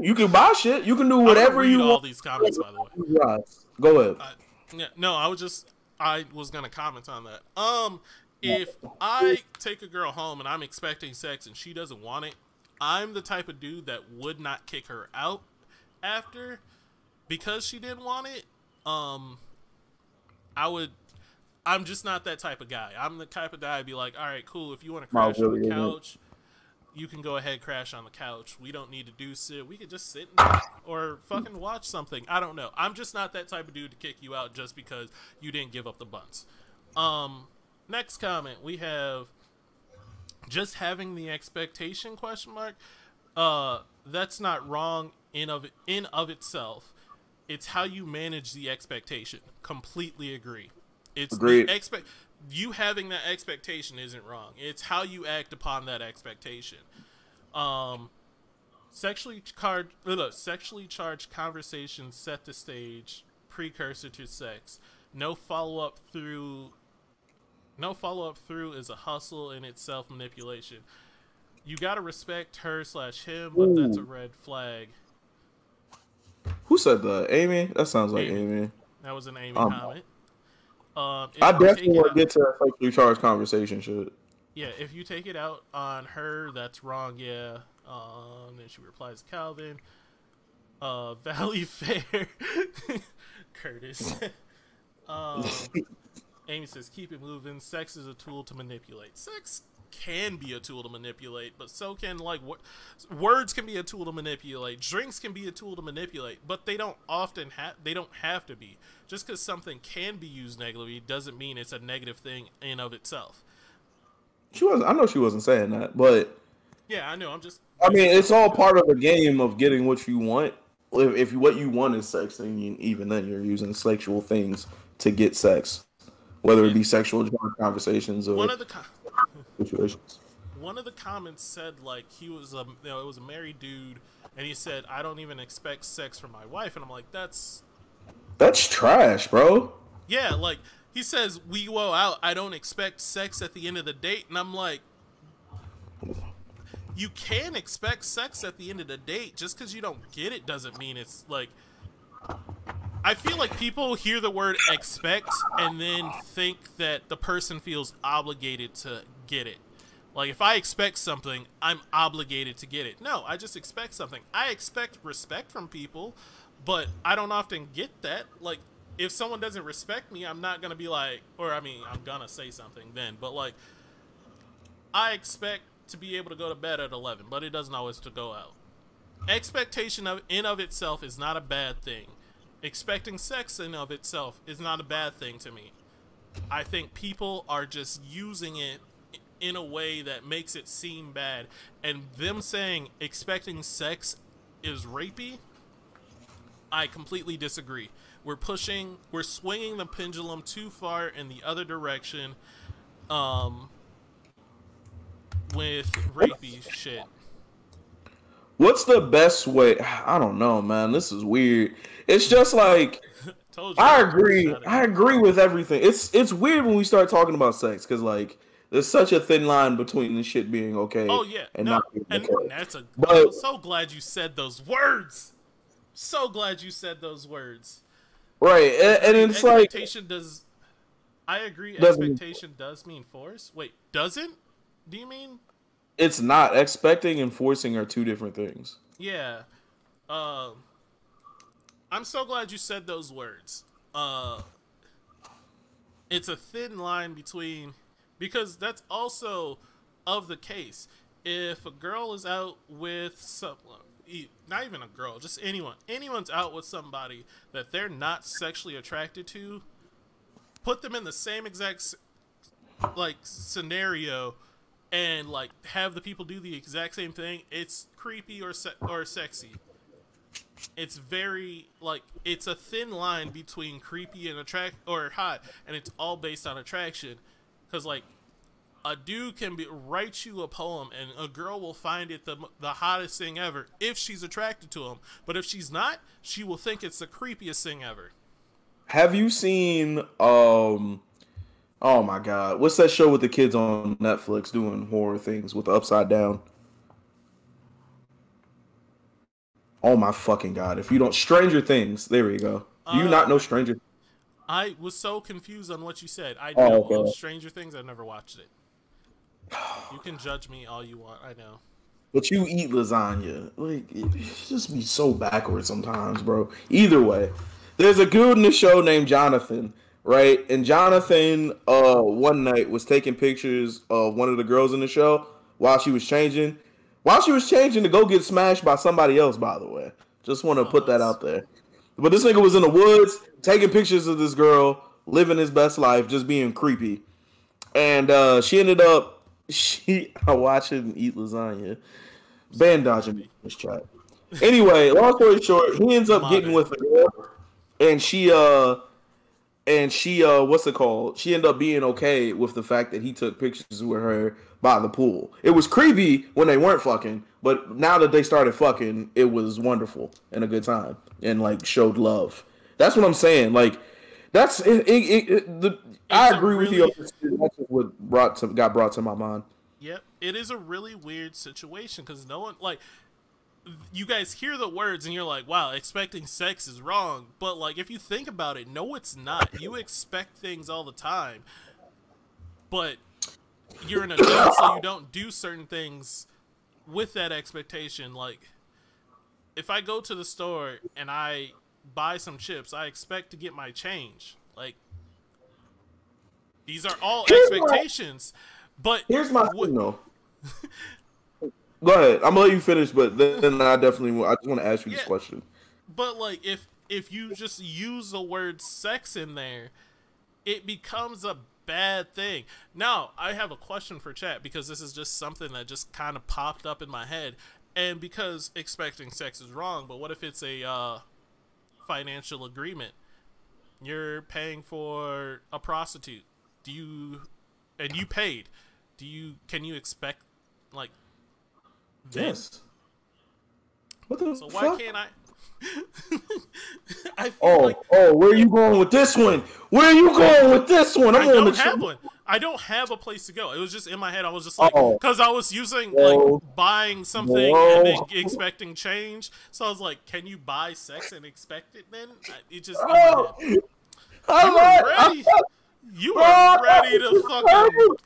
You can buy shit. You can do whatever you all want. All these comments, by the way. Go ahead. Yeah, no, I was just. I was gonna comment on that. Um, if I take a girl home and I'm expecting sex and she doesn't want it, I'm the type of dude that would not kick her out after because she didn't want it, um, I would. I'm just not that type of guy. I'm the type of guy to be like, all right, cool. If you want to crash on the couch, you can go ahead crash on the couch. We don't need to do sit. We could just sit or fucking watch something. I don't know. I'm just not that type of dude to kick you out just because you didn't give up the buns. Um, next comment we have just having the expectation question mark. Uh, that's not wrong in of in of itself. It's how you manage the expectation. Completely agree. It's Agreed. the expect you having that expectation isn't wrong. It's how you act upon that expectation. Um, sexually charged, sexually charged conversations set the stage, precursor to sex. No follow up through. No follow up through is a hustle in itself manipulation. You gotta respect her slash him, but that's a red flag. Who said that? Amy? That sounds like Amy. Amy. That was an Amy Um, comment. Um, I definitely want to get to that sexually charged conversation shit. Yeah, if you take it out on her, that's wrong. Yeah. Um, then she replies, Calvin, uh, Valleyfair, Curtis. um, Amy says, keep it moving. Sex is a tool to manipulate. Sex can be a tool to manipulate, but so can like wo- words can be a tool to manipulate. Drinks can be a tool to manipulate, but they don't often have. They don't have to be. Just because something can be used negatively doesn't mean it's a negative thing in of itself. She wasn't. I know she wasn't saying that, but Yeah, I know. I'm just. I mean, it's all part of the game of getting what you want. If, if what you want is sex, then you, even then you're using sexual things to get sex, whether it be sexual conversations or One of the situations. one of the comments said like he was a you know it was a married dude, and he said I don't even expect sex from my wife, and I'm like that's That's trash, bro. yeah like he says we go out I don't expect sex at the end of the date, and I'm like you can expect sex at the end of the date just because you don't get it doesn't mean it's like I feel like people hear the word expect and then think that the person feels obligated to get it. Like if I expect something, I'm obligated to get it. No, I just expect something. I expect respect from people, but I don't often get that. Like if someone doesn't respect me, I'm not going to be like or I mean, I'm going to say something then, but like I expect to be able to go to bed at 11, but it doesn't always to go out. Expectation of in of itself is not a bad thing. Expecting sex in of itself is not a bad thing to me. I think people are just using it in a way that makes it seem bad, and them saying expecting sex is rapey. I completely disagree. We're pushing, we're swinging the pendulum too far in the other direction. Um, with rapey shit. What's the best way? I don't know, man. This is weird. It's just like Told you. I agree. I agree with everything. It's it's weird when we start talking about sex because like there's such a thin line between the shit being okay. Oh yeah, and no, not being and okay. that's a. But- I'm so glad you said those words. So glad you said those words. Right, and, and it's like expectation does. I agree. Expectation does mean force. Wait, doesn't? Do you mean? it's not expecting and forcing are two different things. Yeah. Um. I'm so glad you said those words. Uh. It's a thin line between, because that's also of the case. If a girl is out with some, e- not even a girl, just anyone, anyone's out with somebody that they're not sexually attracted to, put them in the same exact like scenario and like have the people do the exact same thing it's creepy or se- or sexy it's very like it's a thin line between creepy and attract or hot and it's all based on attraction. Because like a dude can be write you a poem and a girl will find it the, the hottest thing ever if she's attracted to him. But if she's not she will think it's the creepiest thing ever. Have you seen um oh my god, what's that show with the kids on Netflix doing horror things with the upside down? Oh my fucking god. If you don't Stranger Things, there we go. Do you Uh, not know Stranger I was so confused on what you said. I Oh, know okay. Stranger Things. I've never watched it. You can judge me all you want. I know. But you eat lasagna. Like it just be so backwards sometimes, bro. Either way, there's a dude in the show named Jonathan, right? And Jonathan, uh, one night was taking pictures of one of the girls in the show while she was changing. While she was changing to go get smashed by somebody else, by the way. Just want to put that out there. But this nigga was in the woods taking pictures of this girl, living his best life, just being creepy. And uh, she ended up she I watch him eat lasagna. Band dodging me in this chat. Anyway, long story short, he ends up Modern. getting with a girl, and she uh, and she uh, what's it called? She ended up being okay with the fact that he took pictures with her by the pool. It was creepy when they weren't fucking, but now that they started fucking, it was wonderful and a good time, and like showed love. That's what I'm saying. Like, that's it. it, it, the, I agree with you. That's what brought to got brought to my mind. Yep, it is a really weird situation because no one like you guys hear the words and you're like, "Wow, expecting sex is wrong." But like, if you think about it, no, it's not. You expect things all the time, but you're an adult, so you don't do certain things with that expectation. Like, if I go to the store and I buy some chips, I expect to get my change. Like, these are all Here's my- expectations. But Here's my what- thing, though. Go ahead. I'm gonna let you finish, but then I definitely I just want to ask you this question. But like if if you just use the word sex in there, it becomes a bad thing. Now, I have a question for chat because this is just something that just kind of popped up in my head. And because expecting sex is wrong, but what if it's a uh, financial agreement? You're paying for a prostitute. Do you and you paid. Do you can you expect like? Yes. What the So why fuck? can't I I feel Oh, like oh, where are you going with this one? Where are you going with this one? I'm I don't have one. I don't have a place to go. It was just in my head. I was just like, Oh. because I was using Whoa. like buying something Whoa. and then expecting change. So I was like, can you buy sex and expect it? Then it just Oh. I You like- were ready. You were ready to fucking.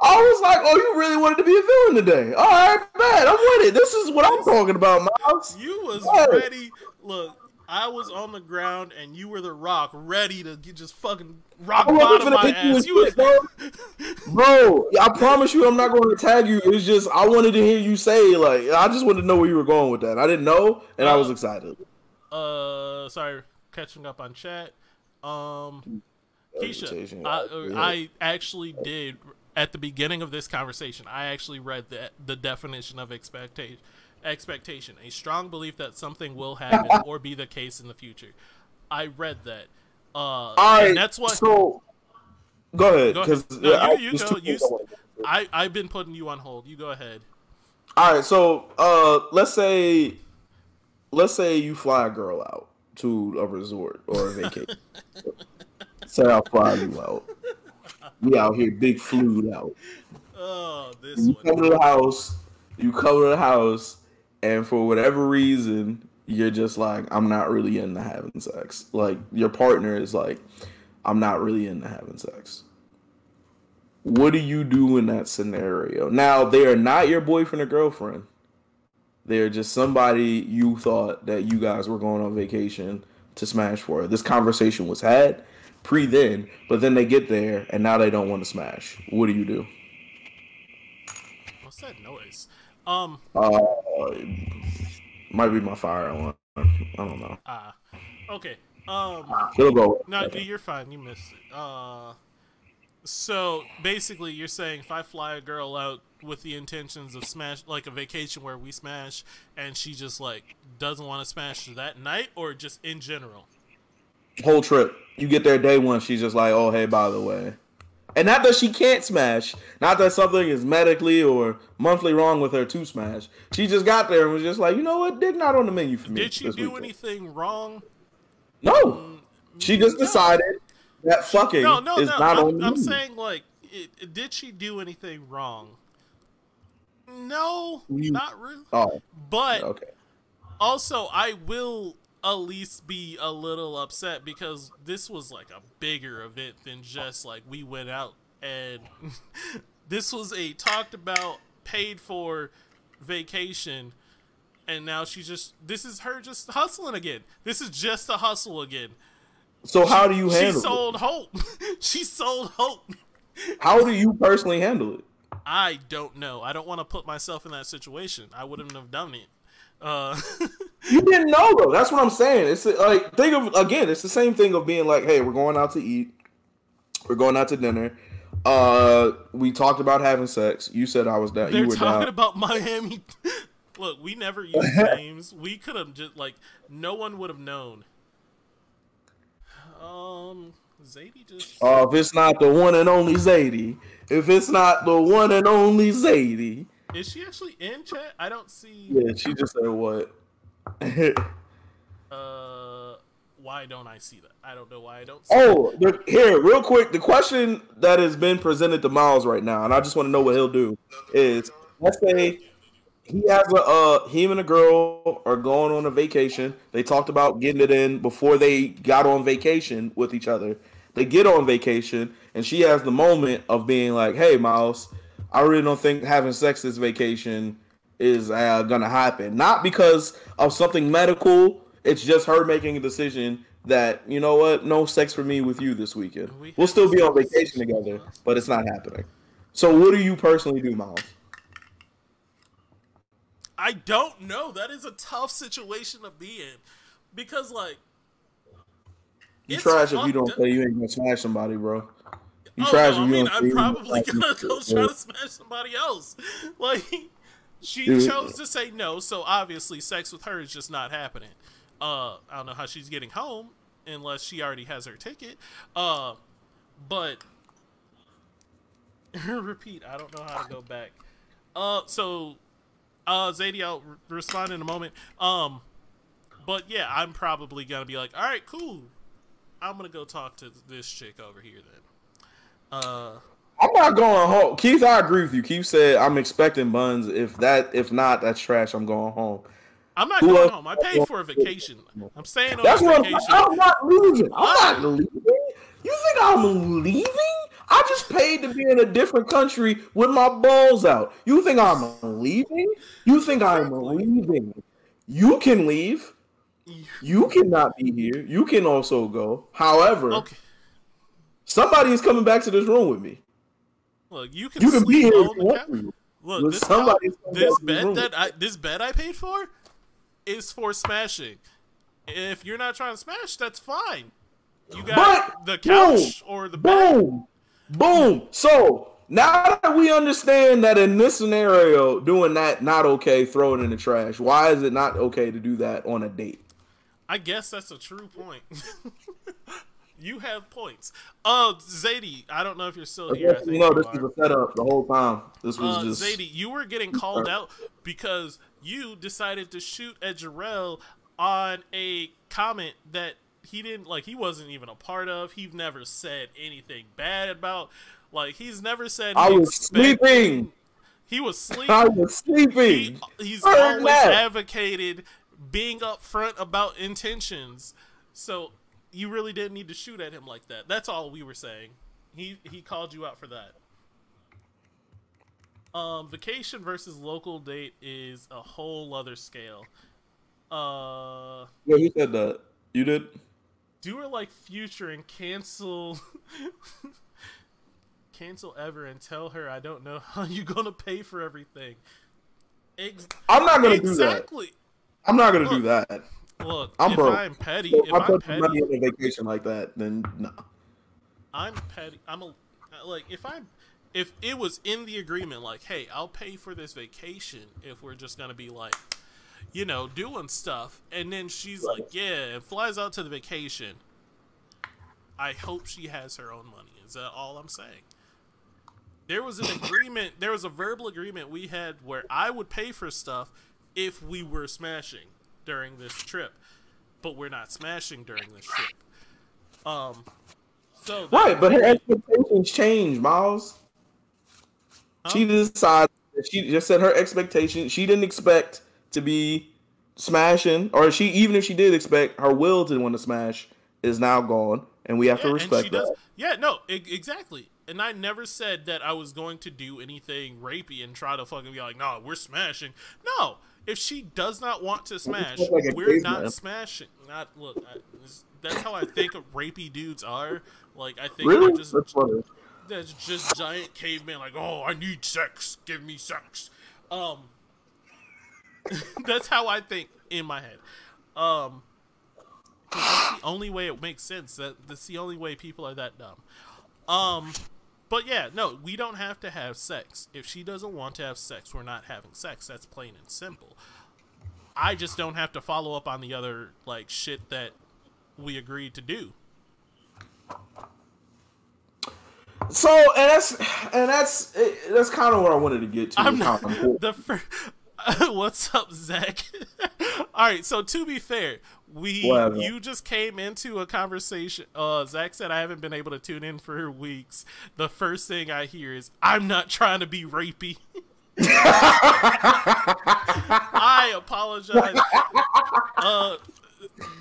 I was like, oh, you really wanted to be a villain today? All right, bet. I'm with it. This is what I'm talking about, Miles. You was ready. Look, I was on the ground and you were the rock, ready to get just fucking rock bottom my ass. You was bro. Bro, I promise you, I'm not going to tag you. It's just I wanted to hear you say like I just wanted to know where you were going with that. I didn't know, and I was Uh, excited. uh sorry catching up on chat um keisha I. I actually did at the beginning of this conversation i actually read the, the definition of expectation expectation a strong belief that something will happen or be the case in the future i read that uh right, and that's what So, go ahead, because. No, you- you go. You I, I've been putting you on hold you go ahead All right, so uh, let's say, let's say you fly a girl out to a resort or a vacation. say I fly you out. We out here, big flued out. oh this You one come to the house, you come to the house, and for whatever reason, you're just like, I'm not really into having sex. Like your partner is like, I'm not really into having sex. What do you do in that scenario? Now they are not your boyfriend or girlfriend. They're just somebody you thought that you guys were going on vacation to smash for. This conversation was had pre then, but then they get there and now they don't want to smash. What do you do? what's that noise um Uh, might be my fire alarm. I don't know. ah okay um It'll go. No, dude, you're fine. You missed it. Uh, so basically, you're saying if I fly a girl out with the intentions of smash, like a vacation where we smash, and she just like doesn't want to smash that night, or just in general. Whole trip. You get there day one. She's just like, oh hey, by the way, and not that she can't smash, not that something is medically or monthly wrong with her to smash. She just got there and was just like, you know what, dick not on the menu for me. Did she do weekend." anything wrong? No. Mm, she mm, just No. decided that fucking No, no, is no. not on I'm, the I'm menu. saying like, it, did she do anything wrong? No, You- not really. Oh, But okay. also i will at least be a little upset because this was like a bigger event than just like we went out and this was a talked about paid for vacation and now she just this is her just hustling again. This is just a hustle again. So how do you she handle it? sold hope. She sold hope. How do you personally handle it? i don't know. I don't want to put myself in that situation. I wouldn't have done it. Uh You didn't know though. That's what I'm saying. It's like think of again. It's the same thing of being like, hey, we're going out to eat. We're going out to dinner. Uh, we talked about having sex. You said I was down. they're You were talking down. about miami Look, we never use names. We could have just like no one would have known. Um, Zadie just. Oh, if it's not the one and only Zadie, if it's not the one and only Zadie. Is she actually in chat? I don't see. Yeah, she just said what. uh, why don't I see that? I don't know why I don't. oh, the, here, real quick. The question that has been presented to Miles right now, and I just want to know what he'll do is let's say he has a uh him and a girl are going on a vacation. They talked about getting it in before they got on vacation with each other. They get on vacation and she has the moment of being like, "Hey, Miles, I really don't think having sex this vacation is uh, gonna happen. Not because of something medical. It's just her making a decision that you know what, no sex for me with you this weekend. We will still be on vacation together, but it's not happening. So, what do you personally do, Miles? I don't know. That is a tough situation to be in because, like, you trash if you don't say you ain't gonna smash somebody, bro. You oh, trash no, I mean, I'm probably gonna go try to smash somebody else. Like, she chose to say no, so obviously, sex with her is just not happening. Uh, I don't know how she's getting home unless she already has her ticket. Uh, but repeat. I don't know how to go back. Uh, so uh, Zadie, I'll re- respond in a moment. Um, but yeah, I'm probably gonna be like, all right, cool. I'm gonna go talk to this chick over here then. Uh, I'm not going home. Keith, I agree with you. Keith said I'm expecting buns. If that, if not, that's trash. I'm going home. I'm not Who going else? home. I paid for a vacation. I'm staying on that's vacation. I'm, I'm not leaving. I'm not leaving. You think I'm leaving? I just paid to be in a different country with my balls out. You think I'm leaving? You think I'm leaving? You can leave. You cannot be here. You can also go. However, okay. somebody is coming back to this room with me. Look, you can, you can be here. Look, this, somebody this bed that I this bed I paid for is for smashing. If you're not trying to smash, that's fine. You got but, the couch boom, or the bed. Boom. Boom. So now that we understand that in this scenario, doing that not okay, throw it in the trash. Why is it not okay to do that on a date? I guess that's a true point. you have points. Uh, Zadie, I don't know if you're still here. you know, this was a setup the whole time. This was uh, just Zadie. You were getting called out because you decided to shoot at Jarrell on a comment that he didn't like he wasn't even a part of. He never said anything bad about. Like he's never said. I was sleeping. He was sleeping. I was sleeping. He, he's always that. advocated being upfront about intentions. So you really didn't need to shoot at him like that. That's all we were saying. He he called you out for that. Um, vacation versus local date is a whole other scale. Uh, yeah, you said that. You did do her like future and cancel cancel ever and tell her I don't know how you gonna pay for everything. Ex- I'm not gonna exactly. do that. I'm not gonna look, do that. Look, I'm if broke. I'm petty, so if, if I'm petty, money on a vacation like that, then no. I'm petty. I'm a like if I'm if it was in the agreement, like, hey, I'll pay for this vacation if we're just gonna be like you know, doing stuff. And then she's right. like, yeah, and flies out to the vacation. I hope she has her own money. Is that all I'm saying? There was an agreement, there was a verbal agreement we had where I would pay for stuff if we were smashing during this trip. But we're not smashing during this trip. Um, so right, but her expectations change, Miles. Huh? She decided she just said her expectations. She didn't expect to be smashing, or she even if she did expect her will to want to smash is now gone, and we have yeah, to respect that. Does, yeah, no, exactly. And I never said that I was going to do anything rapey and try to fucking be like, no, we're smashing. No, if she does not want to smash, like we're not man. smashing. Not look. I, that's how I think rapey dudes are. Like I think really? just that's, that's just giant caveman. Like, oh, I need sex. Give me sex. Um, that's how I think in my head. Um, that's the only way it makes sense. That that's the only way people are that dumb. Um, But yeah, no, we don't have to have sex. If she doesn't want to have sex, we're not having sex. That's plain and simple. I just don't have to follow up on the other like shit that we agreed to do. So and that's and that's eh, that's kind of what I wanted to get to. I'm not, the first, what's up, Zach? All right, so to be fair, we Whatever. you just came into a conversation. Uh, Zach said I haven't been able to tune in for weeks. The first thing I hear is I'm not trying to be rapey. I apologize. Uh,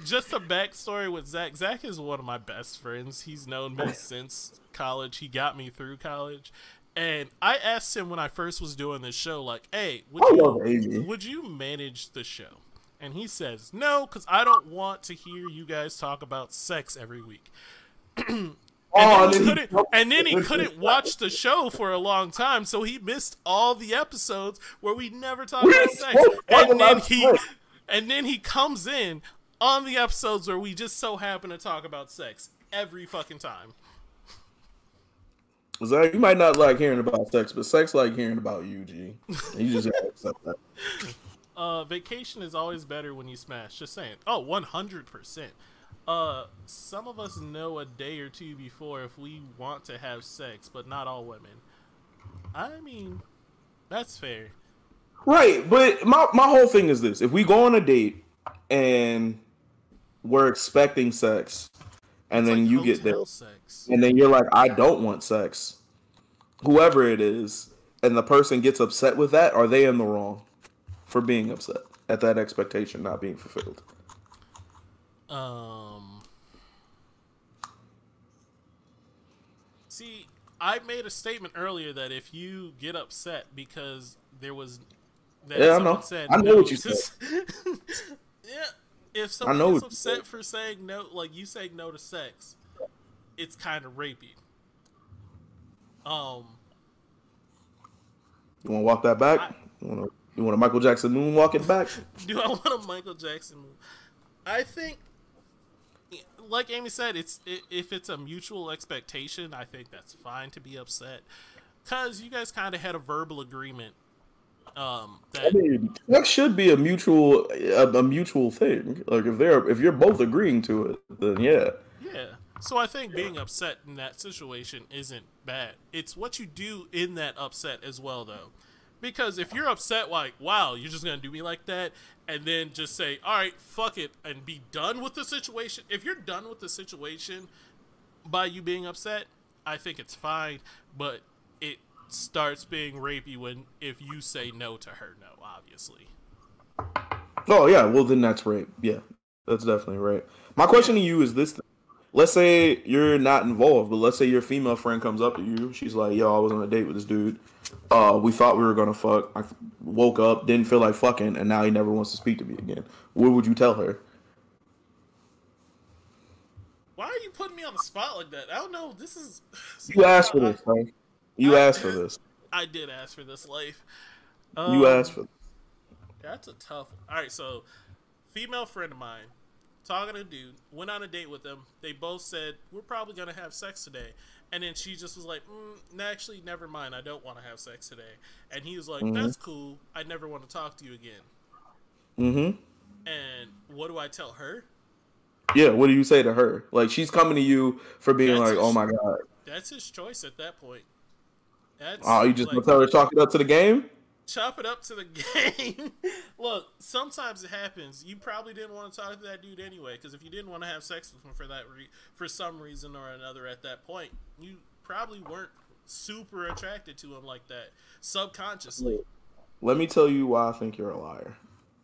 just a backstory with Zach. Zach is one of my best friends. He's known me since college. He got me through college. And I asked him when I first was doing this show, like, "Hey, would you would you manage the show?" And he says, "No, because I don't want to hear you guys talk about sex every week." and, oh, then he couldn't, and then he couldn't watch the show for a long time, so he missed all the episodes where we never talked about sex. And then he, and then he comes in on the episodes where we just so happen to talk about sex every fucking time. Zach, you might not like hearing about sex, but sex like hearing about you, G. You just accept that. Uh, vacation is always better when you smash. Just saying. Oh, Oh, one hundred percent. Uh, some of us know a day or two before if we want to have sex, but not all women. I mean, that's fair. Right, but my my whole thing is this: if we go on a date and we're expecting sex, and it's then like you get there, sex. and then you're like, I don't want sex. Whoever it is, and the person gets upset with that, are they in the wrong for being upset at that expectation not being fulfilled? Um. See, I made a statement earlier that if you get upset because there was that yeah, I know. Said, I know no, what you said. yeah, if someone I know gets upset for saying no, like you saying no to sex, it's kind of rapey. Um, you want to walk that back? I, you want to you want a Michael Jackson moonwalk it back? Do I want a Michael Jackson? Moon? I think, like Amy said, it's if it's a mutual expectation, I think that's fine to be upset because you guys kind of had a verbal agreement um, that, I mean, that should be a mutual a, a, mutual thing. Like if they're if you're both agreeing to it, then yeah. Yeah. So I think being upset in that situation isn't bad. It's what you do in that upset as well, though. Because if you're upset, like, wow, you're just gonna do me like that, and then just say, all right, fuck it, and be done with the situation. If you're done with the situation by you being upset, I think it's fine. But it starts being rapey when if you say no to her no obviously oh yeah well then that's rape yeah that's definitely right my question to you is this let's say you're not involved but let's say your female friend comes up to you she's like yo i was on a date with this dude uh we thought we were gonna fuck i woke up didn't feel like fucking and now he never wants to speak to me again what would you tell her why are you putting me on the spot like that i don't know this is you asked for this right you I, asked for this. I did ask for this life. Um, you asked for. That's a tough. All right, so female friend of mine talking to a dude went on a date with him. They both said we're probably gonna have sex today, and then she just was like, mm, "Actually, never mind. I don't want to have sex today." And he was like, mm-hmm. "That's cool. I never want to talk to you again." Mm-hmm. And what do I tell her? Yeah, what do you say to her? Like she's coming to you for being that's like, "Oh my god." That's his choice at that point. That's oh, you just like, tell her to chalk it up to the game? Chop it up to the game. Look, sometimes it happens. You probably didn't want to talk to that dude anyway, because if you didn't want to have sex with him for that re- for some reason or another at that point, you probably weren't super attracted to him like that subconsciously. Let me tell you why I think you're a liar.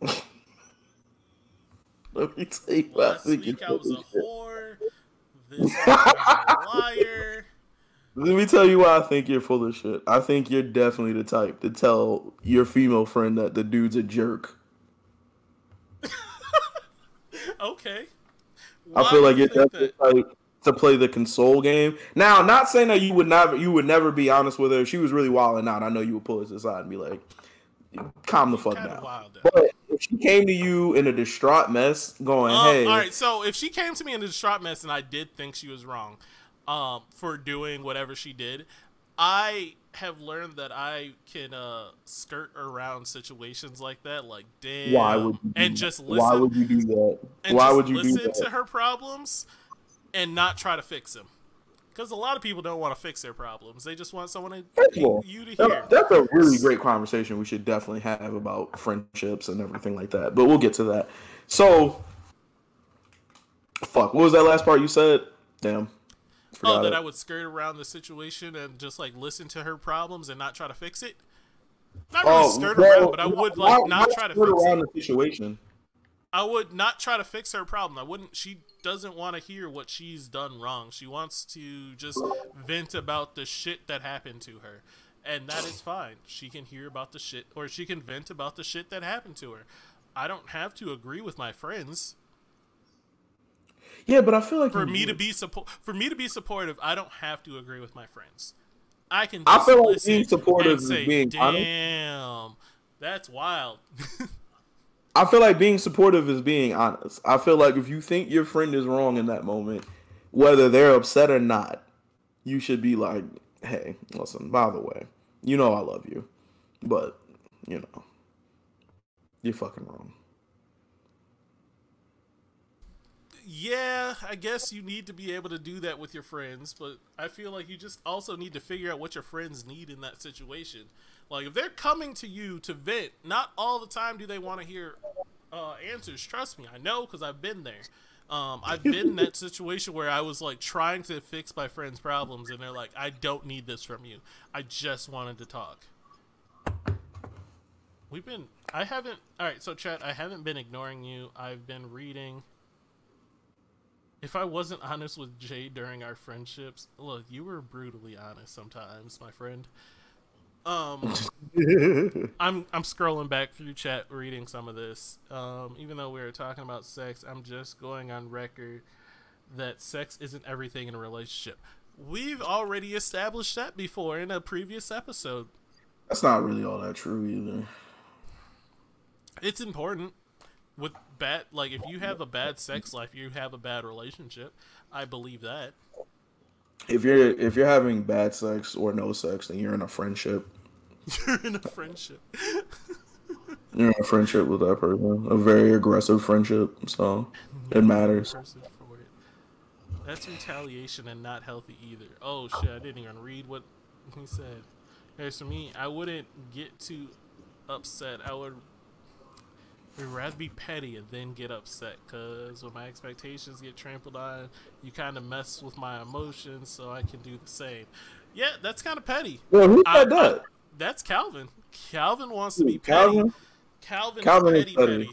Let me tell you why Last I think week I was a whore. This a liar. Let me tell you why I think you're full of shit. I think you're definitely the type to tell your female friend that the dude's a jerk. okay. Why I feel like you're definitely type to play the console game. Now, not saying that you would never you would never be honest with her. If she was really wilding out, I know you would pull us aside and be like, calm the fuck down. But if she came to you in a distraught mess, going, um, "Hey," all right. So if she came to me in a distraught mess, and I did think she was wrong, um, for doing whatever she did, I have learned that I can uh, skirt around situations like that. Like, damn, Why would and just Why would you do that? Why would you do listen that? to her problems and not try to fix them. Because a lot of people don't want to fix their problems; they just want someone to, you to hear. that's a really great conversation we should definitely have about friendships and everything like that. But we'll get to that. So, fuck. What was that last part you said? Damn. Oh, that it. I would skirt around the situation and just like listen to her problems and not try to fix it. Not really Oh, skirt well, around, but I would like why- not why try to fix around it. the situation. I would not try to fix her problem. I wouldn't. She doesn't want to hear what she's done wrong. She wants to just vent about the shit that happened to her, and that is fine. She can hear about the shit, or she can vent about the shit that happened to her. I don't have to agree with my friends Yeah, but I feel like for you me to be support. For me to be supportive, I don't have to agree with my friends. I can. I feel like being supportive and is say, being honest. Damn, that's wild. I feel like being supportive is being honest. I feel like if you think your friend is wrong in that moment, whether they're upset or not, you should be like, "Hey, listen. By the way, you know I love you, but you know you're fucking wrong." Yeah, I guess you need to be able to do that with your friends, but I feel like you just also need to figure out what your friends need in that situation. Like if they're coming to you to vent, not all the time do they want to hear uh, answers. Trust me, I know because I've been there. Um, I've been in that situation where I was like trying to fix my friend's problems, and they're like, "I don't need this from you. I just wanted to talk." We've been. I haven't. All right, so chat. I haven't been ignoring you. I've been reading. If I wasn't honest with Jay during our friendships, look, you were brutally honest sometimes, my friend. Um, I'm I'm scrolling back through chat, reading some of this. Um, even though we were talking about sex, I'm just going on record that sex isn't everything in a relationship. We've already established that before in a previous episode. That's not really all that true either. It's important. With bad, like if you have a bad sex life, you have a bad relationship. I believe that. If you're if you're having bad sex or no sex, then you're in a friendship. You're in a friendship. You're in a friendship with that person, a very aggressive friendship. So it matters. person for it. That's retaliation and not healthy either. Oh shit, I didn't even read what he said. As for me, I wouldn't get too upset. I would would rather be petty and then get upset because when my expectations get trampled on, you kind of mess with my emotions, so I can do the same. Yeah, that's kind of petty. Well, who said that? That's Calvin. Calvin wants to be petty. Calvin? Calvin, Calvin is is petty, petty.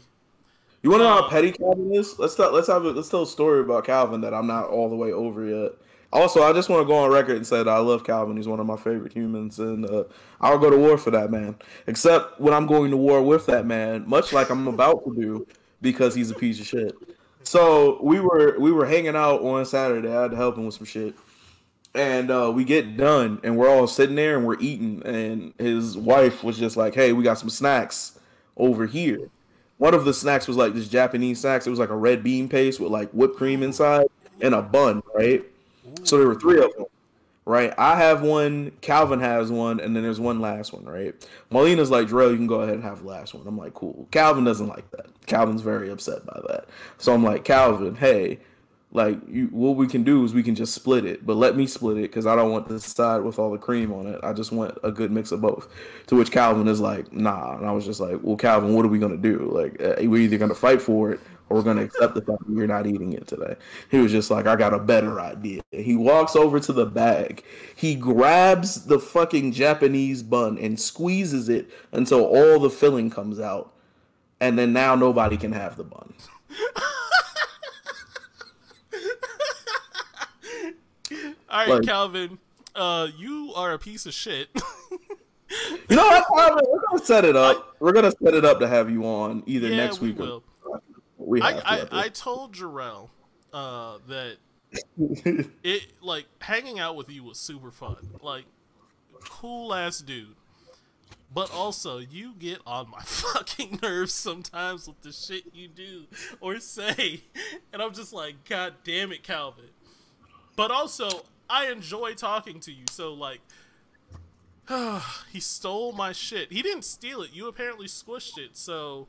You want to know how um, petty Calvin is? Let's tell, let's have a, let's tell a story about Calvin that I'm not all the way over yet. Also, I just want to go on record and say that I love Calvin. He's one of my favorite humans, and uh, I'll go to war for that man. Except when I'm going to war with that man, much like I'm about to do, because he's a piece of shit. So we were we were hanging out on Saturday. I had to help him with some shit, and uh, we get done, and we're all sitting there and we're eating, and his wife was just like, "Hey, we got some snacks over here." One of the snacks was like this Japanese snacks. It was like a red bean paste with like whipped cream inside and a bun, right? So there were three of them, right? I have one, Calvin has one, and then there's one last one, right? Molina's like, Drell, you can go ahead and have the last one. I'm like, cool. Calvin doesn't like that. Calvin's very upset by that. So I'm like, Calvin, hey, like, you, what we can do is we can just split it, but let me split it because I don't want this side with all the cream on it. I just want a good mix of both. To which Calvin is like, nah. And I was just like, well, Calvin, what are we gonna do? Like, uh, we're either gonna fight for it we're gonna accept the fact that you're not eating it today. He was just like, I got a better idea. He walks over to the bag. He grabs the fucking Japanese bun and squeezes it until all the filling comes out. And then now nobody can have the bun. All right, Like- Calvin. Uh, you are a piece of shit. You know what, Calvin? We're gonna set it up. We're gonna set it up to have you on either yeah, next we week will. We I, to. I. I told Jarrell uh, that it like hanging out with you was super fun. Like cool ass dude. But also you get on my fucking nerves sometimes with the shit you do or say. And I'm just like, God damn it, Calvin. But also I enjoy talking to you, so like he stole my shit. He didn't steal it. You apparently squished it. So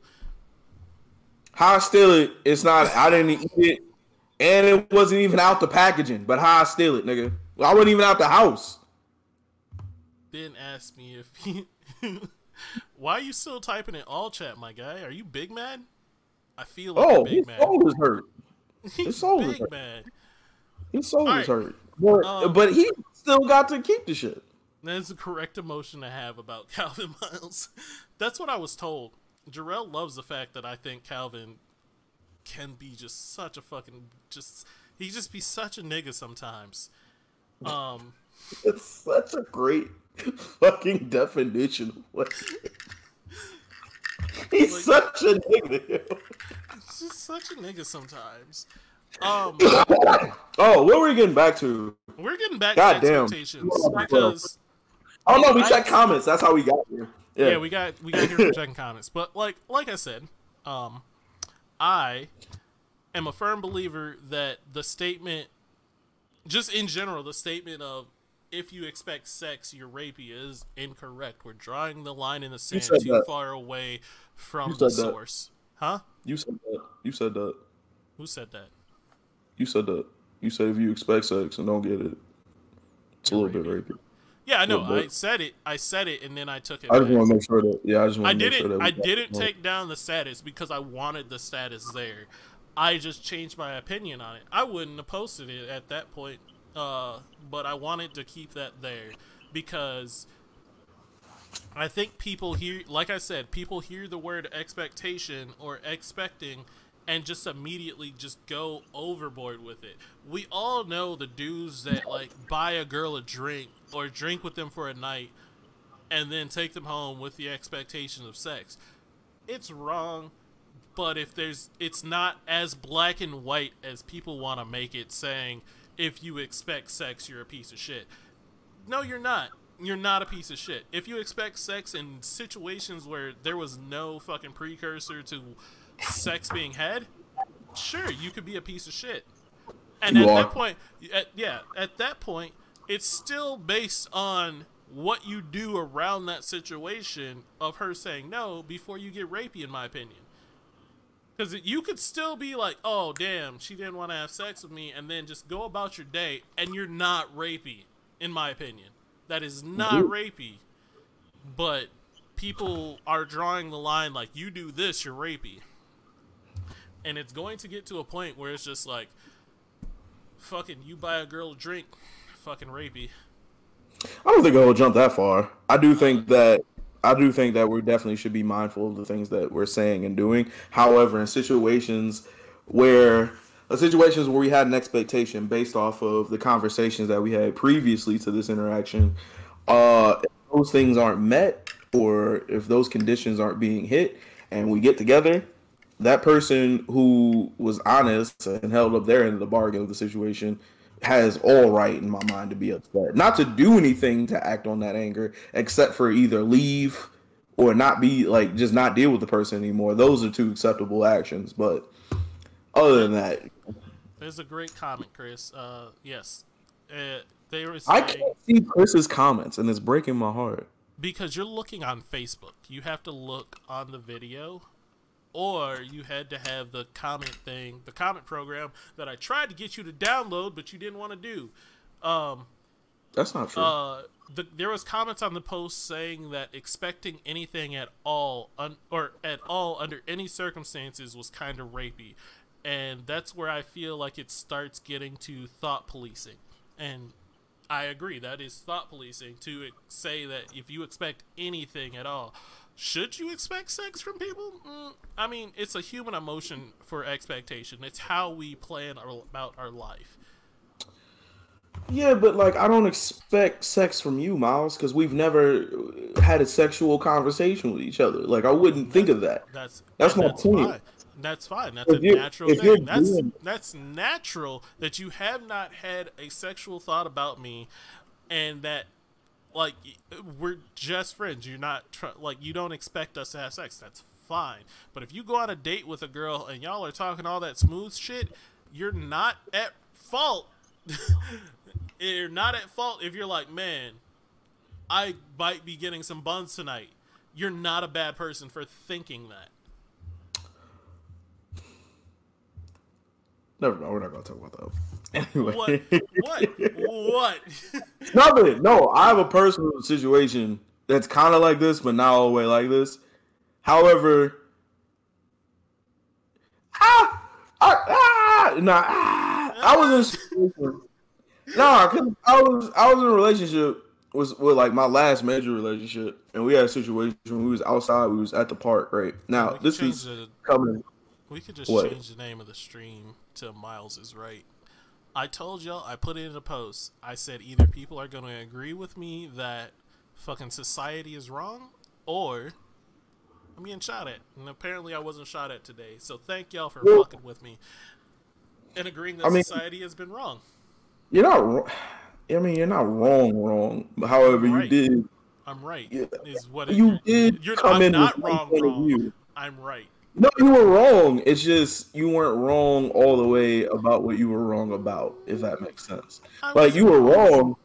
how I steal it? It's not. I didn't eat it, and it wasn't even out the packaging. But how I steal it, nigga? I wasn't even out the house. Didn't ask me if he. Why are you still typing in all chat, my guy? Are you big man? I feel like oh, big his mad. soul is hurt. His soul big is hurt. mad. His soul All is right. hurt. But, Um, but he still got to keep the shit. That's the correct emotion to have about Calvin Miles. That's what I was told. Jarrell loves the fact that I think Calvin can be just such a fucking just he just be such a nigga sometimes. Um It's such a great fucking definition of what He's Like- such a nigga. he's just such a nigga sometimes. Um Oh, what were we getting back to? we're getting back God to damn. expectations because Oh no, we I- checked comments. That's how we got here. Yeah, yeah, we got we got here from checking comments. But like like I said, um, I am a firm believer that the statement, just in general, the statement of if you expect sex, you're rapey is incorrect. We're drawing the line in the sand too that. far away from the that. source. Huh? you said that. You said that. Who said that? You said that. You said if you expect sex and don't get it, it's a little bit rapey. Yeah, I know. I said it. I said it, and then I took it. I just back. want to make sure that. Yeah, I just want I to make didn't. sure that. I didn't take down the status because I wanted the status there. I just changed my opinion on it. I wouldn't have posted it at that point, uh, but I wanted to keep that there because I think people hear, like I said, people hear the word expectation or expecting and just immediately just go overboard with it. We all know the dudes that like buy a girl a drink or drink with them for a night and then take them home with the expectation of sex. It's wrong, but if there's it's not as black and white as people want to make it saying if you expect sex you're a piece of shit. No, you're not. You're not a piece of shit. If you expect sex in situations where there was no fucking precursor to sex being had, sure, you could be a piece of shit. And You at are. that point, at, yeah, at that point, it's still based on what you do around that situation of her saying no before you get rapey, in my opinion. Because you could still be like, oh, damn, she didn't want to have sex with me, and then just go about your day, and you're not rapey, in my opinion. That is not Mhm. rapey. But people are drawing the line like, you do this, you're rapey. And it's going to get to a point where it's just like, fucking, you buy a girl a drink, fucking rapey. I don't think it'll jump that far. I do think that I do think that we definitely should be mindful of the things that we're saying and doing. However, in situations where uh, situations where we had an expectation based off of the conversations that we had previously to this interaction, uh, if those things aren't met or if those conditions aren't being hit, and we get together, that person who was honest and held up their end of the bargain of the situation has all right in my mind to be upset. Not to do anything to act on that anger, except for either leave or not be like just not deal with the person anymore. Those are two acceptable actions. But other than that, There's a great comment, Chris. Uh, yes. Uh, they were I can't see Chris's comments and it's breaking my heart. because you're looking on Facebook, you have to look on the video, or you had to have the comment thing, the comment program that I tried to get you to download, but you didn't want to do. Um, That's not true. uh, the, there was comments on the post saying that expecting anything at all, un, or at all under any circumstances, was kind of rapey, and that's where I feel like it starts getting to thought policing, and I agree that is thought policing to say that if you expect anything at all. Should you expect sex from people? Mm, I mean, it's a human emotion for expectation. It's how we plan our, about our life. Yeah, but like I don't expect sex from you, Miles, because we've never had a sexual conversation with each other. Like I wouldn't think of that. That's That's my that's point. Fine. That's fine. That's If a natural thing. That's doing- that's natural that you have not had a sexual thought about me, and that like we're just friends. You're not tr- like you don't expect us to have sex. That's fine. But if you go on a date with a girl and y'all are talking all that smooth shit, you're not at fault. you're not at fault if you're like, man, I might be getting some buns tonight. You're not a bad person for thinking that. Never mind. We're not gonna talk about that. Anyway, What? What? what? nothing. No, I have a personal situation that's kind of like this, but not all the way like this. However, ah, ah, ah, nah, ah, I was in a. Nah, cause I was I was in a relationship with with like my last major relationship, and we had a situation when we was outside. We was at the park. Right now, this is coming. We could just What? change the name of the stream to Miles is right. I told y'all, I put it in a post. I said either people are going to agree with me that fucking society is wrong, or I'm getting shot at. And apparently I wasn't shot at today. So thank y'all for Well- fucking with me and agreeing that I mean- society has been wrong. You're not. wrong. I mean, you're not wrong. Wrong. However, Right. you did. I'm right. Yeah. Is what it, You did You're, come I'm in not wrong. Wrong. I'm right. No, you were wrong. It's just you weren't wrong all the way about what you were wrong about, if that makes sense. Like you were wrong.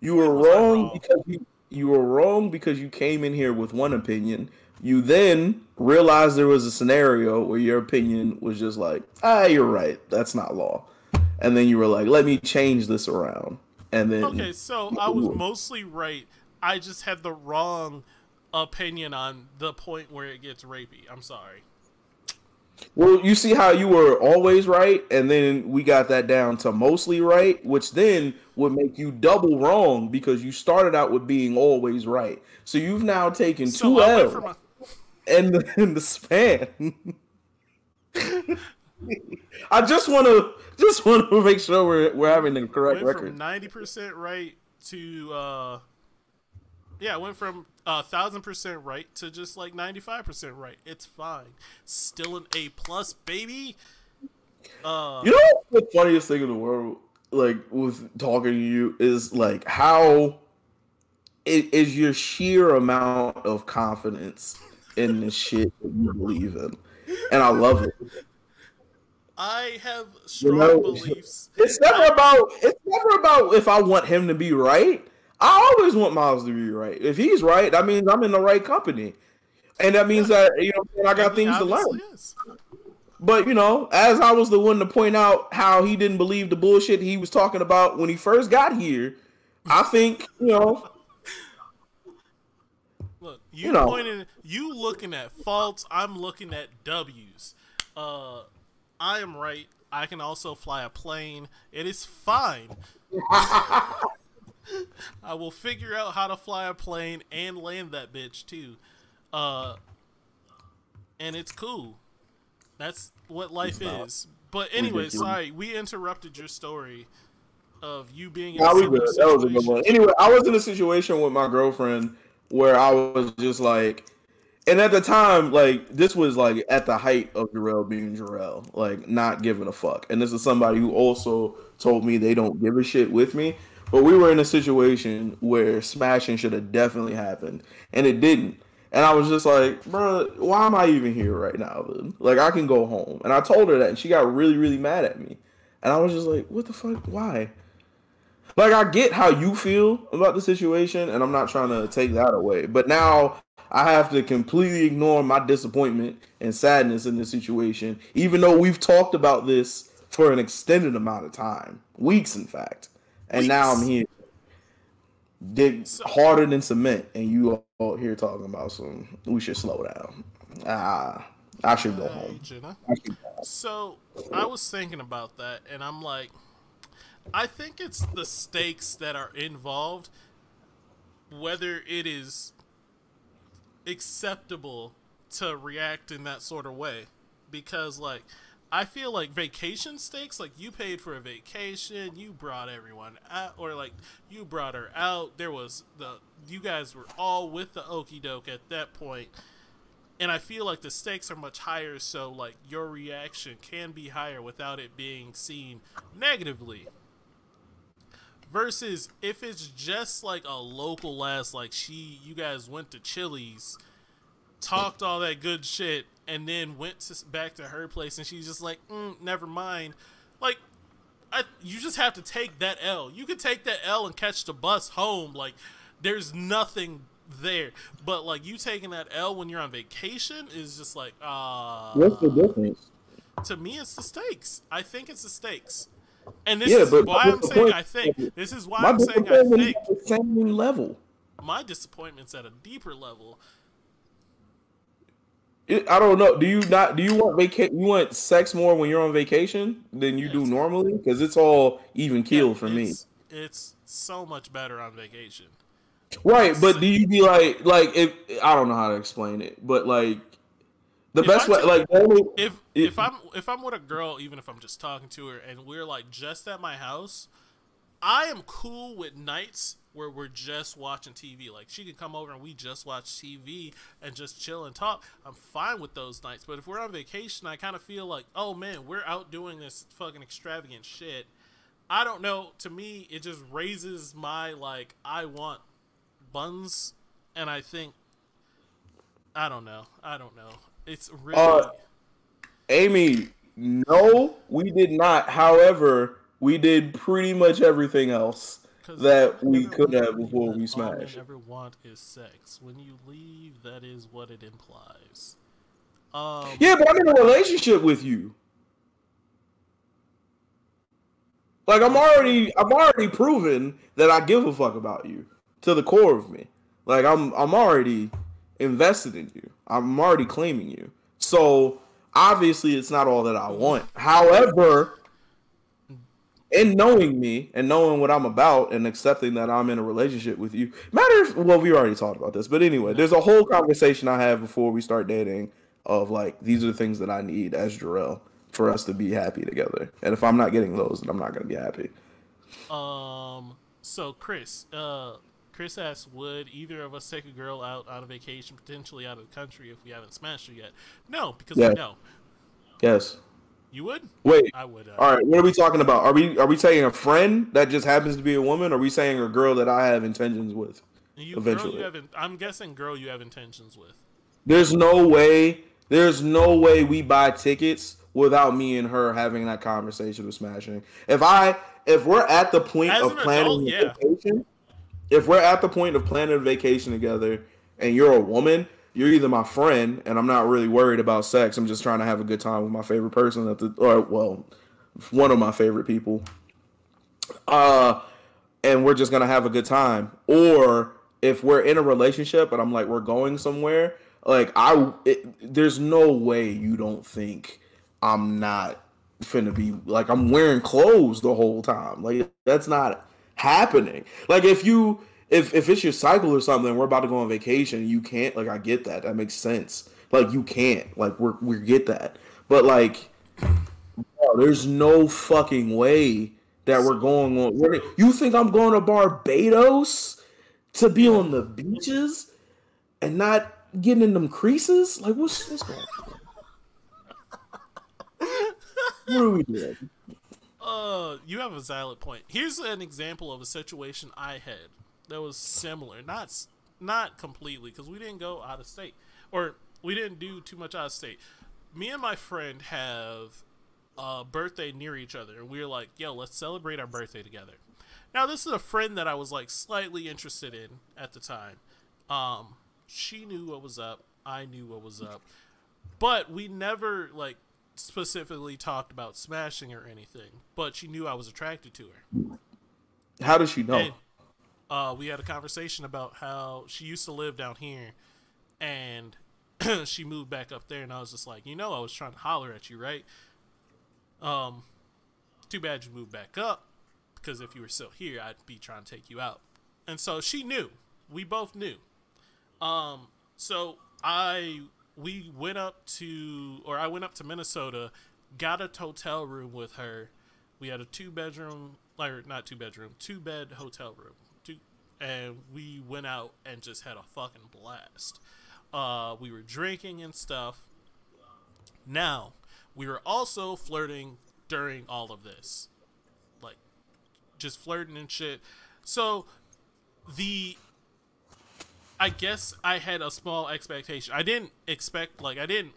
You were When was I wrong wrong? because you you were wrong because you came in here with one opinion. You then realized there was a scenario where your opinion was just like, ah, you're right. That's not law. And then you were like, let me change this around. And then Okay, so I was mostly right. I just had the wrong opinion on the point where it gets rapey. I'm sorry. Well, you see how you were always right, and then we got that down to mostly right, which then would make you double wrong because you started out with being always right. So you've now taken So two L's a, in the, in the span. I just want to just want to make sure we're we're having the correct record. ninety percent right to uh, yeah, I went from a thousand percent right to just like ninety five percent right. It's fine. Still an A plus, baby. Uh, You know the funniest thing in the world, like with talking to you, is like how it is your sheer amount of confidence in the shit that you believe in, and I love it. I have strong know- beliefs. It's never about it's never about if I want him to be right. I always want Miles to be right. If he's right, that means I'm in the right company, and that means that you know I got things to learn. is. But you know, as I was the one to point out how he didn't believe the bullshit he was talking about when he first got here, I think you know. Look, you, You know. pointing, you looking at faults. I'm looking at W's. Uh, I am right. I can also fly a plane. It is fine. I will figure out how to fly a plane and land that bitch too. Uh, and it's cool. That's what life is. But anyway, sorry, we interrupted your story of you being in Nah, a we similar good. That was a good one. Anyway, I was in a situation with my girlfriend where I was just like, and at the time, like this was like at the height of Jarrell being Jarrell, like not giving a fuck. And this is somebody who also told me they don't give a shit with me. But we were in a situation where smashing should have definitely happened, and it didn't. And I was just like, bro, why am I even here right now? Like, I can go home. And I told her that, and she got really, really mad at me. And I was just like, what the fuck? Why? Like I get how you feel about the situation, and I'm not trying to take that away. But now I have to completely ignore my disappointment and sadness in this situation, even though we've talked about this for an extended amount of time, weeks in fact. And now I'm here, dig harder than cement, and you all here talking about some. We should slow down. Ah, I should go home. I should So I was thinking about that, and I'm like, I think it's the stakes that are involved, whether it is acceptable to react in that sort of way. Because, like, I feel like vacation stakes, like, you paid for a vacation, you brought everyone out, or, like, you brought her out. There was the, you guys were all with the okey doke at that point and I feel like the stakes are much higher, so like your reaction can be higher without it being seen negatively. Versus if it's just like a local ass, like she, you guys went to Chili's, talked all that good shit, and then went to, back to her place, and she's just like, mm, never mind. Like, I, you just have to take that L. You could take that L and catch the bus home. Like, there's nothing there. But like you taking that L when you're on vacation is just like uh What's the difference? To me it's the stakes. I think it's the stakes. And this Yeah, is why I'm saying I think. This is why I'm saying I think. the same level. My disappointment's at a deeper level. It, I don't know. Do you not? Do you want vaca- You want sex more when you're on vacation than you do normally? Because it's all even keel Yeah, for me. it's, so much better on vacation. Right, but do you be like, like if I don't know how to explain it, but like the If best I way, like if it- if I'm if I'm with a girl, even if I'm just talking to her, and we're like just at my house, I am cool with nights where we're just watching TV. Like she can come over and we just watch TV and just chill and talk. I'm fine with those nights. But if we're on vacation, I kind of feel like, oh man, we're out doing this fucking extravagant shit. I don't know. To me, it just raises my like I want buns, and I think I don't know. I don't know. It's really. Uh, Amy, no, we did not. However, we did pretty much everything else that we could have before we all men smashed. ever want is sex. When you leave, that is what it implies. Um, Yeah, but I'm in a relationship with you. Like I'm already, I'm already proven that I give a fuck about you to the core of me. Like I'm, I'm already invested in you. I'm already claiming you. So obviously, it's not all that I want. However, in knowing me and knowing what I'm about and accepting that I'm in a relationship with you, matter if, well, we already talked about this, but anyway, there's a whole conversation I have before we start dating of like, these are the things that I need as Jarrell for us to be happy together. And if I'm not getting those, then I'm not going to be happy. Um. So Chris, uh, Chris asks, would either of us take a girl out on a vacation, potentially out of the country, if we haven't smashed her yet? No, because Yeah. we know Yes. You would. Wait. I would. Uh, All right. What are we talking about? Are we are we saying a friend that just happens to be a woman? Or are we saying a girl that I have intentions with? you, girl, eventually. you have. In, I'm guessing, girl, you have intentions with. There's no way. There's no way we buy tickets without me and her having that conversation with smashing. If I if we're at the point As of an planning adult, a yeah. vacation, if we're at the point of planning a vacation together and you're a woman, you're either my friend and I'm not really worried about sex. I'm just trying to have a good time with my favorite person at the or well, one of my favorite people. Uh and we're just gonna have a good time. Or if we're in a relationship and I'm like we're going somewhere, like I, it, there's no way you don't think I'm not finna be like I'm wearing clothes the whole time. Like that's not happening. Like if you if if it's your cycle or something, we're about to go on vacation, you can't. Like I get that. That makes sense. Like you can't. Like we're we get that. But like, bro, there's no fucking way that we're going on. we're- You think I'm going to Barbados to be on the beaches and not getting in them creases? Like what's what's going on? What are we doing? Uh, you have a valid point. Here's an example of a situation I had that was similar. Not not completely because we didn't go out of state or we didn't do too much out of state. Me and my friend have a birthday near each other, and we were like, "Yo, let's celebrate our birthday together." Now, this is a friend that I was like slightly interested in at the time. Um, she knew what was up. I knew what was up, but we never like specifically talked about smashing or anything. But she knew I was attracted to her. How does she know? And uh, we had a conversation about how she used to live down here, and she moved back up there. And I was just like, you know, I was trying to holler at you, right? Um, too bad you moved back up, because if you were still here, I'd be trying to take you out. And so she knew. We both knew. Um, so I we went up to or I went up to Minnesota, got a hotel room with her. We had a two bedroom or not two bedroom, two bed hotel room. And we went out and just had a fucking blast. Uh we were drinking and stuff. Now, we were also flirting during all of this. Like just flirting and shit. So the I guess I had a small expectation. I didn't expect like I didn't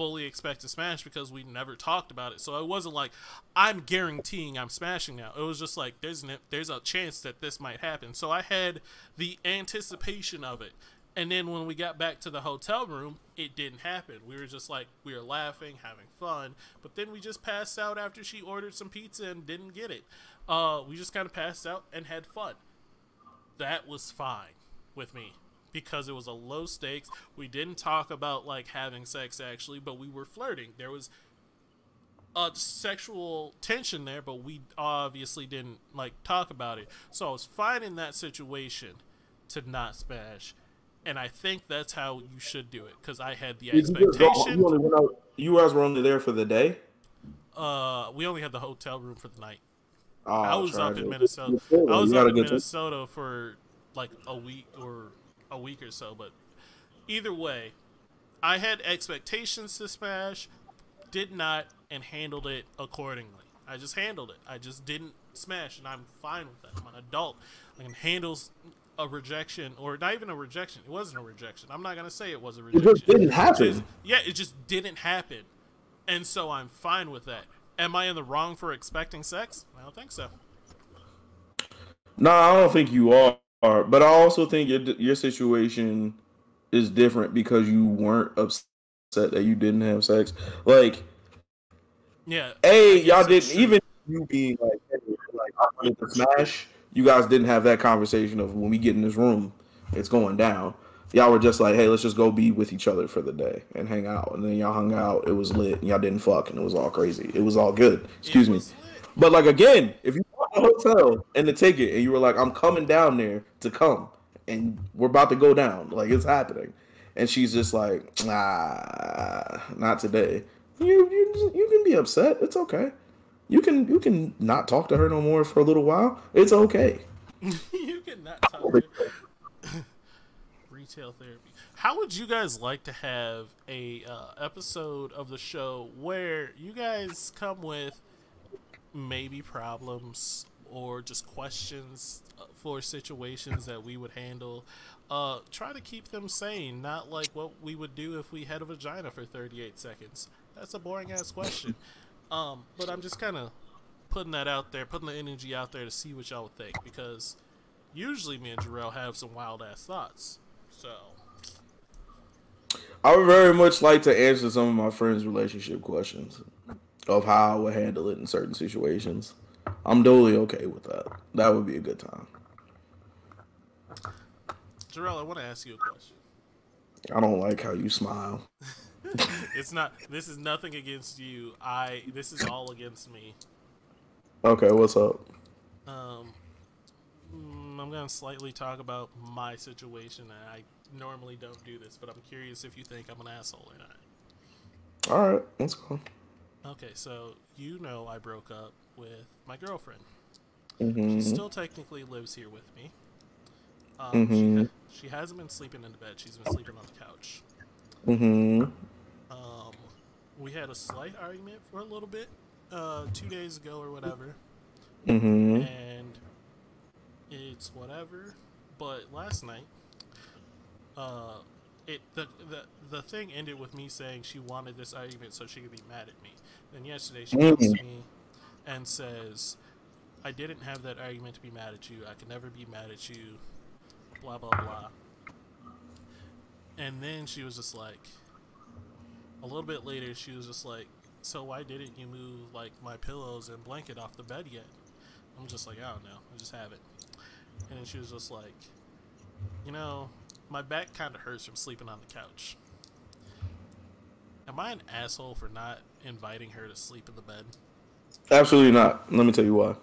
fully expect to smash because we never talked about it. So it wasn't like I'm guaranteeing I'm smashing now. It was just like there's an, there's a chance that this might happen. So I had the anticipation of it. And then when we got back to the hotel room, it didn't happen. We were just like we were laughing, having fun, but then we just passed out after she ordered some pizza and didn't get it. Uh, we just kind of passed out and had fun. That was fine with me because it was a low stakes. We didn't talk about like having sex actually, but we were flirting. There was a sexual tension there, but we obviously didn't like talk about it. So I was fine in that situation to not smash. And I think that's how you should do it because I had the expectation. You, you guys were only there for the day. Uh, we only had the hotel room for the night. Oh, I was up in Minnesota. I was up in Minnesota for like a week or a week or so, but either way, I had expectations to smash, did not, and handled it accordingly. I just handled it. I just didn't smash, and I'm fine with that. I'm an adult. I can handle a rejection, or not even a rejection. It wasn't a rejection. I'm not gonna say it was a rejection. It just didn't happen. It just, yeah, it just didn't happen, and so I'm fine with that. Am I in the wrong for expecting sex? I don't think so. No, I don't think you are but I also think your your situation is different because you weren't upset that you didn't have sex. Like, yeah, a y'all didn't even you being like, hey, like I wanted to smash. You guys didn't have that conversation of when we get in this room, it's going down. Y'all were just like, hey, let's just go be with each other for the day and hang out. And then y'all hung out. It was lit. And y'all didn't fuck, and it was all crazy. It was all good. Excuse me. But like again, if you the hotel and the ticket, and you were like, "I'm coming down there to come, and we're about to go down. Like it's happening." And she's just like, "Nah, not today." You you you can be upset. It's okay. You can you can not talk to her no more for a little while. It's okay. you can not talk. To Retail therapy. How would you guys like to have a uh, episode of the show where you guys come with maybe problems or just questions uh, for situations that we would handle. Uh, try to keep them sane, not like what we would do if we had a vagina for 38 seconds. That's a boring ass question. Um, but I'm just kind of putting that out there, putting the energy out there to see what y'all think because usually me and Jarrell have some wild ass thoughts. So. I would very much like to answer some of my friends' relationship questions of how I would handle it in certain situations. I'm totally okay with that. That would be a good time. Jarrell, I want to ask you a question. I don't like how you smile. it's not. This is nothing against you. I. This is all against me. Okay, what's up? Um, mm, I'm gonna slightly talk about my situation. I normally don't do this, but I'm curious if you think I'm an asshole or not. All right, let's go. Okay, so you know I broke up with my girlfriend. Mm-hmm. She still technically lives here with me. Um, mm-hmm. she, ha- she, hasn't been sleeping in the bed. She's been sleeping on the couch. Mm-hmm. Um, we had a slight argument for a little bit, uh, two days ago or whatever. Mm-hmm. And it's whatever. But last night, uh, it the, the the thing ended with me saying she wanted this argument so she could be mad at me. Then yesterday she mm. me and says, "I didn't have that argument to be mad at you. I can never be mad at you." Blah blah blah. And then she was just like, a little bit later, she was just like, "So why didn't you move like my pillows and blanket off the bed yet?" I'm just like, "I don't know. I just have it." And then she was just like, "You know, my back kind of hurts from sleeping on the couch." Am I an asshole for not inviting her to sleep in the bed? Absolutely not. Let me tell you why.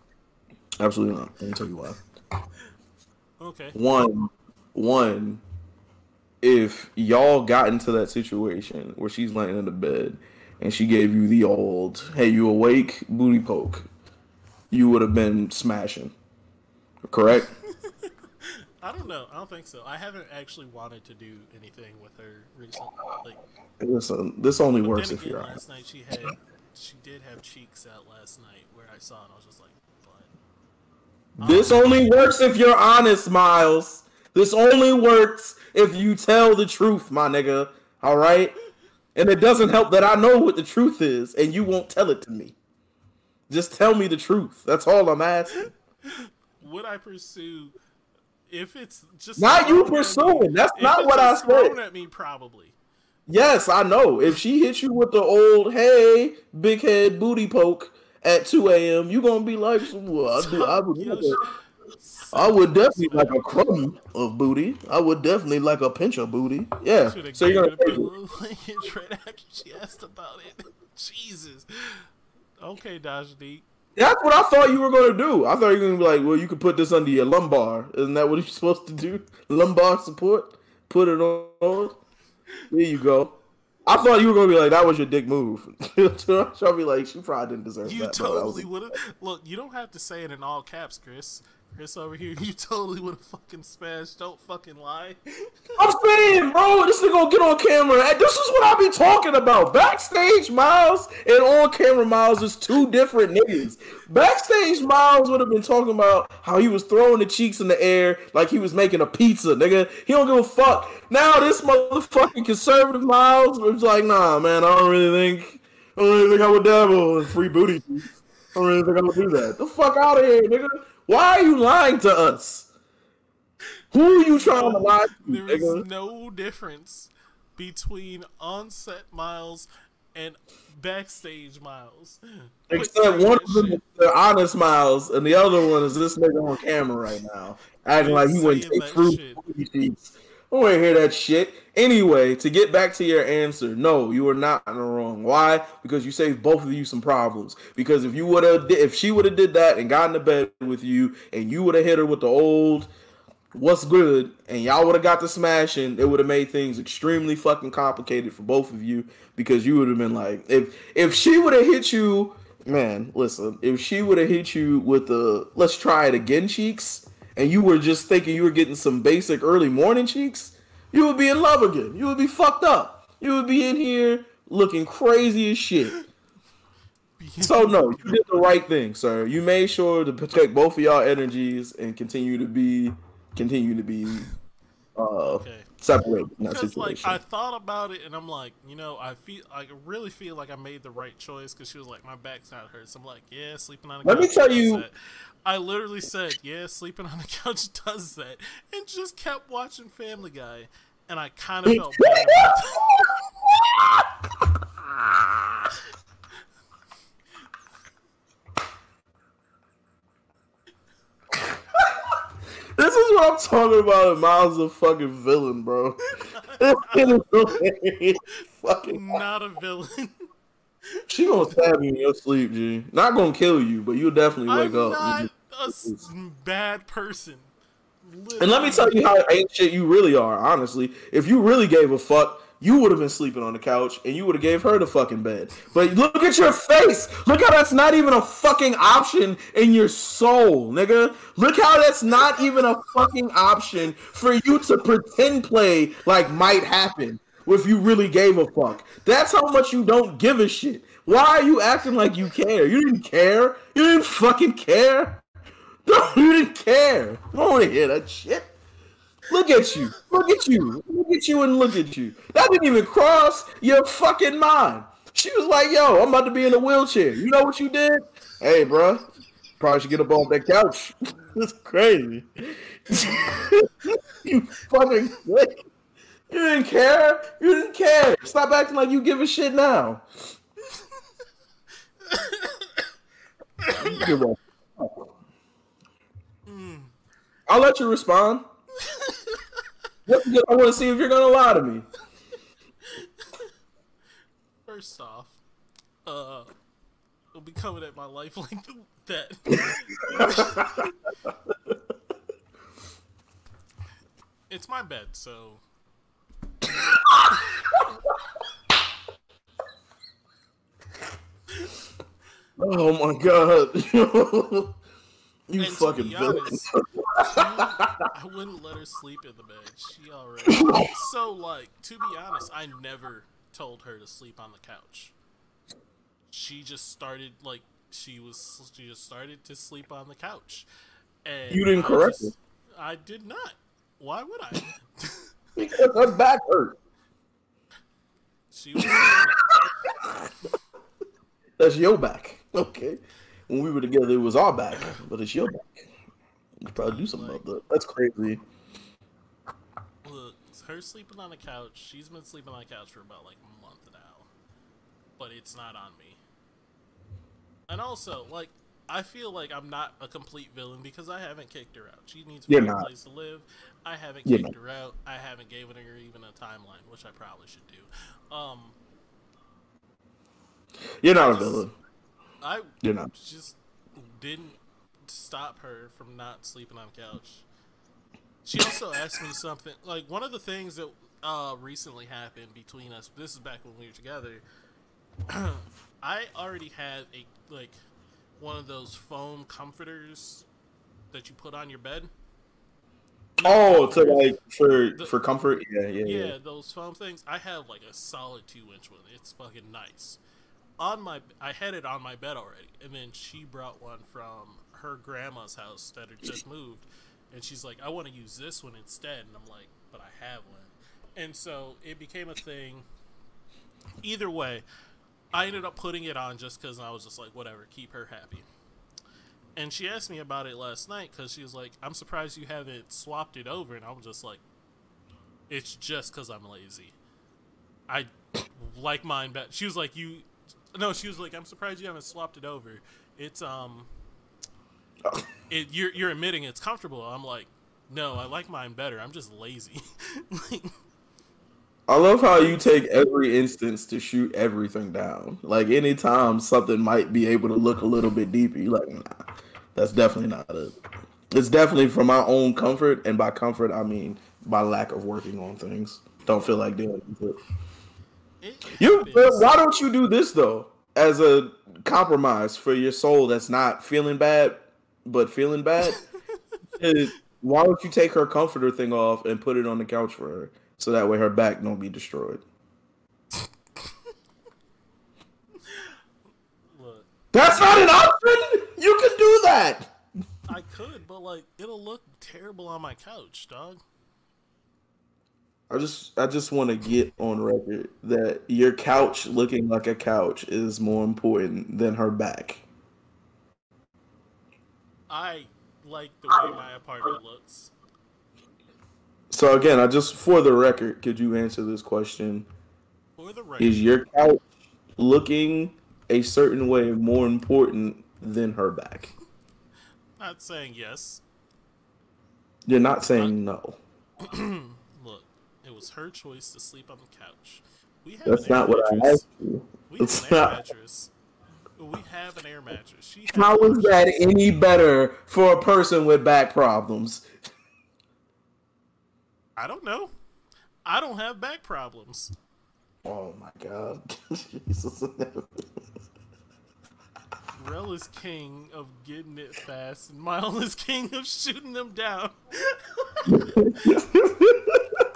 Absolutely not. Let me tell you why. Okay. One, one. If y'all got into that situation where she's laying in the bed and she gave you the old "Hey, you awake?" booty poke, you would have been smashing. Correct. I don't know. I don't think so. I haven't actually wanted to do anything with her recently. Like, listen, this only works if you're honest. last night she had, she did have cheeks out last night where I saw it. and I was just like, but. This um, only works if you're honest, Miles. This only works if you tell the truth, my nigga. All right. And it doesn't help that I know what the truth is and you won't tell it to me. Just tell me the truth. That's all I'm asking. Would I pursue if it's just Not you pursuing. me- That's not what I said. at me, probably. Yes, I know. If she hits you with the old "Hey, big head booty poke" at two a.m., you gonna be like, well, I, do, I would, a- I would definitely like a crumb of booty. I would definitely like a pinch of booty. Yeah. So you're gonna the take it. pillow like, right after she asked about it. Jesus. Okay, Dajdi. That's what I thought you were gonna do. I thought you were gonna be like, well, you could put this under your lumbar. Isn't that what you're supposed to do? Lumbar support. Put it on. There you go. I thought you were gonna be like, that was your dick move. She'll be like, she probably didn't deserve You that. was- totally would have. Look, you don't have to say it in all caps, Chris. Chris over here, you totally would have fucking smashed. Don't fucking lie. I'm saying, bro, this nigga gonna get on camera. This is what I be talking about. Backstage Miles and on camera Miles is two different niggas. Backstage Miles would have been talking about how he was throwing the cheeks in the air like he was making a pizza, nigga. He don't give a fuck. Now this motherfucking conservative Miles was like, nah, man, I don't really think, I don't really think I would dabble in free booty. I don't really think I would do that. The fuck out of here, nigga. Why are you lying to us? Who are you trying to lie to, There is nigga? no difference between on-set Miles and backstage Miles. Except one of them is the honest Miles, and the other one is this nigga on camera right now, acting like he wouldn't take fruit don't want to hear that shit. Anyway, to get back to your answer, no, you were not in the wrong. Why? Because you saved both of you some problems. Because if you would have, if she would have did that and gotten to bed with you, and you would have hit her with the old what's good, and y'all would have got the smashing, it would have made things extremely fucking complicated for both of you. Because you would have been like, if if she would have hit you, man, listen, if she would have hit you with the let's try it again cheeks, and you were just thinking you were getting some basic early morning cheeks, you would be in love again. You would be fucked up. You would be in here looking crazy as shit. So no, you did the right thing, sir. You made sure to protect both of y'all energies and continue to be continue to be uh Okay. separated in that Because like. I thought about it and I'm like, you know, I feel I really feel like I made the right choice because she was like, my back's not hurt. So I'm like, yeah, sleeping on a Let me tell you-. I literally said, yeah, sleeping on the couch does that, and just kept watching Family Guy, and I kind of felt bad. about This is what I'm talking about. and Miles is a fucking villain, bro. This kid is hilarious. fucking. Not a villain. She gonna stab you in your sleep, G. Not gonna kill you, but you'll definitely wake I'm up. not a bad person. And let me tell you how ain't shit you really are. Honestly, if you really gave a fuck, you would have been sleeping on the couch and you would have gave her the fucking bed. But look at your face. Look how that's not even a fucking option in your soul, nigga. Look how that's not even a fucking option for you to pretend play like might happen if you really gave a fuck. That's how much you don't give a shit. Why are you acting like you care? You didn't care. You didn't fucking care. No, you didn't care. I don't want to hear that shit. Look at you. Look at you. Look at you and look at you. That didn't even cross your fucking mind. She was like, yo, I'm about to be in a wheelchair. You know what you did? Hey, bro. Probably should get up off that couch. That's crazy. you fucking You didn't care. You didn't care. Stop acting like you give a shit now. You give a fuck. I'll let you respond. I want to see if you're gonna lie to me. First off, uh, will be coming at my life like that. it's my bed, so Oh my god. you and fucking villain. honest, she, I wouldn't let her sleep in the bed. She already. So, like, to be honest, I never told her to sleep on the couch. She just started like she was. She just started to sleep on the couch. And You didn't I correct just- I did not. Why would I? Because her back hurt. she was. That's your back. Okay. When we were together, it was our back, but it's your back. You probably do something about that. That's crazy. Look, her sleeping on the couch. She's been sleeping on the couch for about like a month now, but it's not on me. And also, like, I feel like I'm not a complete villain because I haven't kicked her out. She needs a place to live. I haven't You're kicked her out. I haven't given her even a timeline, which I probably should do. Um, You're not a just- villain. I You're not. just didn't stop her from not sleeping on the couch. She also asked me something like one of the things that uh, recently happened between us. This is back when we were together. I already had a like one of those foam comforters that you put on your bed. Oh, to like for for comfort. Yeah, yeah, Yeah, yeah. those foam things. I have like a solid two inch one. It's fucking nice. On my, I had it on my bed already, and then she brought one from her grandma's house that had just moved, and she's like, "I want to use this one instead," and I'm like, "But I have one," and so it became a thing. Either way, I ended up putting it on just because I was just like, "Whatever, keep her happy." And she asked me about it last night because she was like, "I'm surprised you haven't swapped it over," and I was just like. It's just because I'm lazy. I like mine better. She was like, "You." No, she was like, "I'm surprised you haven't swapped it over." It's um, it you're you're admitting it's comfortable. I'm like, no, I like mine better. I'm just lazy. like, I love how you take every instance to shoot everything down. Like anytime something might be able to look a little bit deeper, you're like, nah, that's definitely not it. It's definitely for my own comfort, and by comfort I mean by lack of working on things. Don't feel like doing it. You, why don't you do this though, as a compromise for your soul that's not feeling bad, but feeling bad? Why don't you take her comforter thing off and put it on the couch for her, so that way her back don't be destroyed? Look, That's not an option. You can do that. I could, but like, it'll look terrible on my couch, dog. I just, I just want to get on record that your couch looking like a couch is more important than her back. I like the way my apartment looks. So again, I just, for the record, could you answer this question? For the record, Is your couch looking a certain way more important than her back? not saying yes. You're not saying no. Was her choice to sleep on the couch. We have That's an air not what I mattress. asked you. We have an air mattress. We have an air mattress. She How is that any better for a person with back problems? I don't know. I don't have back problems. Oh my god. Jesus. Rel is king of getting it fast, and Mile is king of shooting them down.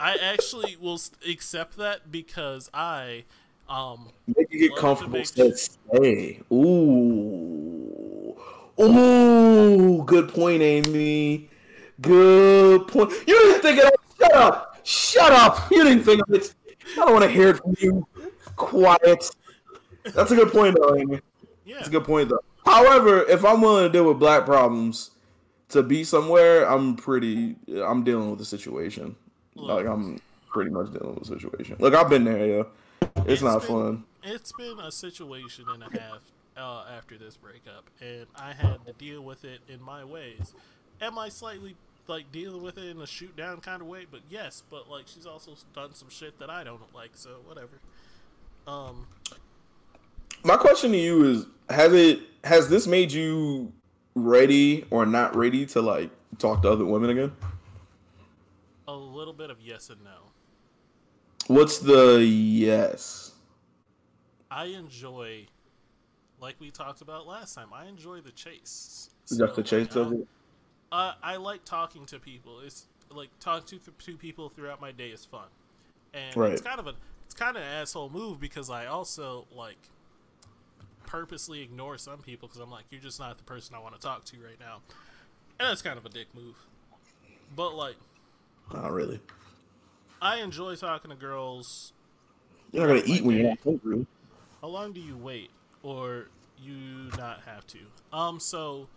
I actually will accept that because I, um, Make you get comfortable. make- stay. Ooh. Ooh. Good point, Amy. Good point. You didn't think of that. Shut up. Shut up. You didn't think of it. I don't want to hear it from you. Quiet. That's a good point, though, Amy. yeah, That's a good point, though. However, if I'm willing to deal with black problems to be somewhere, I'm pretty. I'm dealing with the situation. Like I'm pretty much dealing with the situation. Look, I've been there. Yeah, it's, not been- fun. It's been a situation and a half uh, after this breakup, and I had to deal with it in my ways. Am I slightly like dealing with it in a shoot down kind of way? But yes, but like she's also done some shit that I don't like, so whatever. Um, My question to you is: Has it has this made you ready or not ready to like talk to other women again? A little bit of yes and no. What's the yes? I enjoy, like we talked about last time, I enjoy the chase. Just the chase of it. Uh, I like talking to people. It's like talk to th- two people throughout my day is fun, and Right. it's kind of a it's kind of an asshole move because I also like purposely ignore some people because I'm like you're just not the person I want to talk to right now, and that's kind of a dick move. But like Not really. I enjoy talking to girls You're not gonna eat when you're not hungry. How long do you wait, or you not have to? Um, so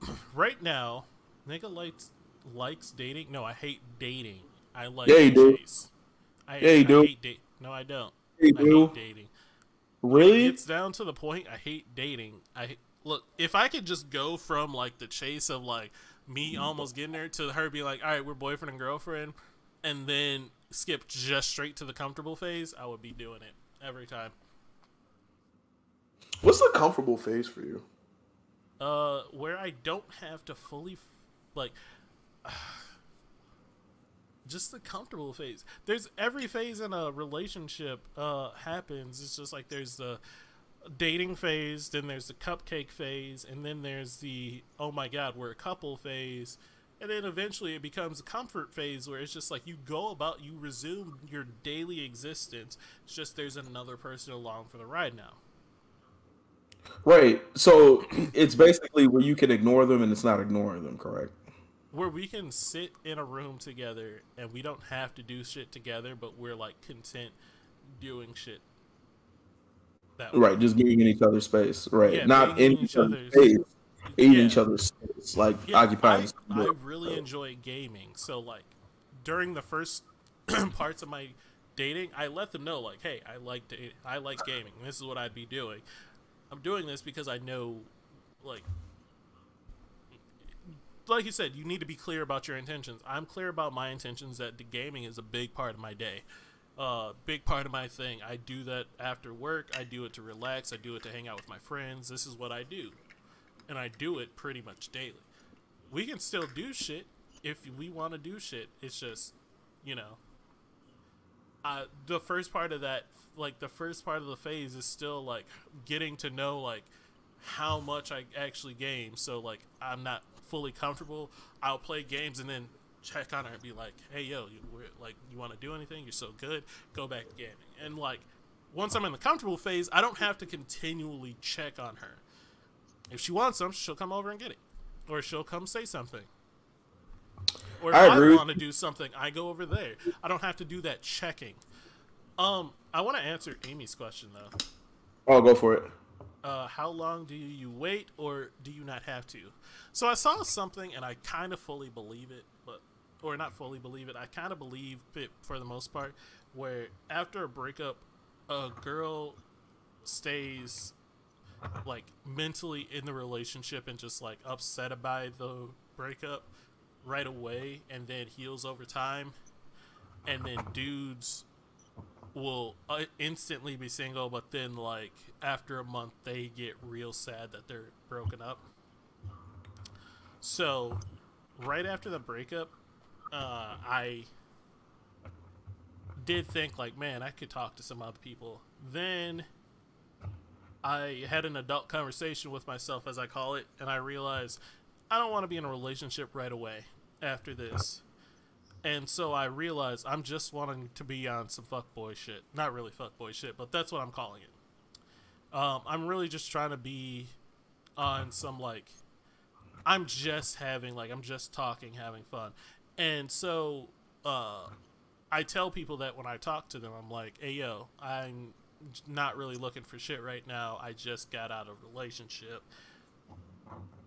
right now, nigga likes likes dating. No, I hate dating. I like Yeah, you do. I, Yeah, you I do. hate. No, I don't. You I do? hate dating. Really? It's down to the point. I hate dating. I look if I could just go from like the chase of like me almost getting there to her being like, all right, we're boyfriend and girlfriend, and then skip just straight to the comfortable phase. I would be doing it every time. What's the comfortable phase for you? Uh, where I don't have to fully, like, just the comfortable phase. There's every phase in a relationship uh happens. It's just like there's the dating phase, then there's the cupcake phase, and then there's the oh my god, we're a couple phase. And then eventually it becomes a comfort phase where it's just like you go about, you resume your daily existence. It's just there's another person along for the ride now. Right. So it's basically where you can ignore them and it's not ignoring them, correct? where we can sit in a room together and we don't have to do shit together, but we're like content doing shit. That way. Right. Just being in each other's space. Right. Yeah, not in each each other's space. In Yeah. each other's space. Like Yeah, occupying. I, I really enjoy gaming. So like during the first parts of my dating, I let them know like, hey, I like I like gaming. This is what I'd be doing. I'm doing this because I know, like, like you said, you need to be clear about your intentions. I'm clear about my intentions that the gaming is a big part of my day. Uh, big part of my thing. I do that after work. I do it to relax. I do it to hang out with my friends. This is what I do and I do it pretty much daily. We can still do shit if we want to do shit. It's just, you know, uh, the first part of that, like the first part of the phase, is still like getting to know like how much I actually game. So like I'm not fully comfortable. I'll play games and then check on her and be like, "Hey, yo, you like you want to do anything? You're so good. Go back to gaming." And like once I'm in the comfortable phase, I don't have to continually check on her. If she wants some, she'll come over and get it, or she'll come say something. Or if I I, want to do something, I go over there. I don't have to do that checking. Um, I want to answer Amy's question though. Oh, go for it. Uh, how long do you wait, or do you not have to? So I saw something, and I kind of fully believe it, or not fully believe it. I kind of believe it for the most part. Where after a breakup, a girl stays like mentally in the relationship and just like upset about the breakup right away and then heals over time and then dudes will uh, instantly be single but then like after a month they get real sad that they're broken up so right after the breakup uh, i did think like man i could talk to some other people then I had an adult conversation with myself, as I call it, and I realized I don't want to be in a relationship right away after this. And so I realized I'm just wanting to be on some fuckboy shit. Not really fuckboy shit, but that's what I'm calling it. Um, I'm really just trying to be on some, like, I'm just having, like, I'm just talking, having fun. And so, uh, I tell people that when I talk to them, I'm like, hey, yo, I'm not really looking for shit right now. I just got out of a relationship.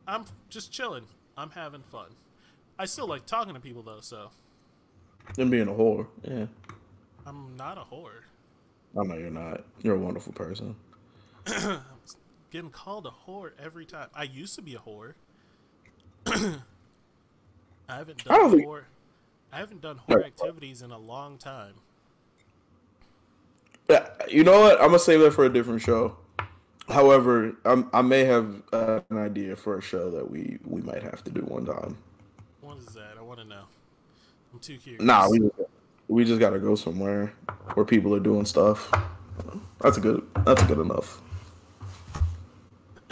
I'm just chilling. I'm having fun. I still like talking to people though, so Them being a whore. Yeah. I'm not a whore. I know you're not. You're a wonderful person. Getting called a whore every time. I used to be a whore. I haven't I don't done think- I haven't done whore Right. activities in a long time. Yeah, you know what? I'm gonna save that for a different show. However, I'm, I may have uh, an idea for a show that we we might have to do one time. What is that? I want to know. I'm too curious. Nah, we just, we just gotta go somewhere where people are doing stuff. That's a good. That's good enough.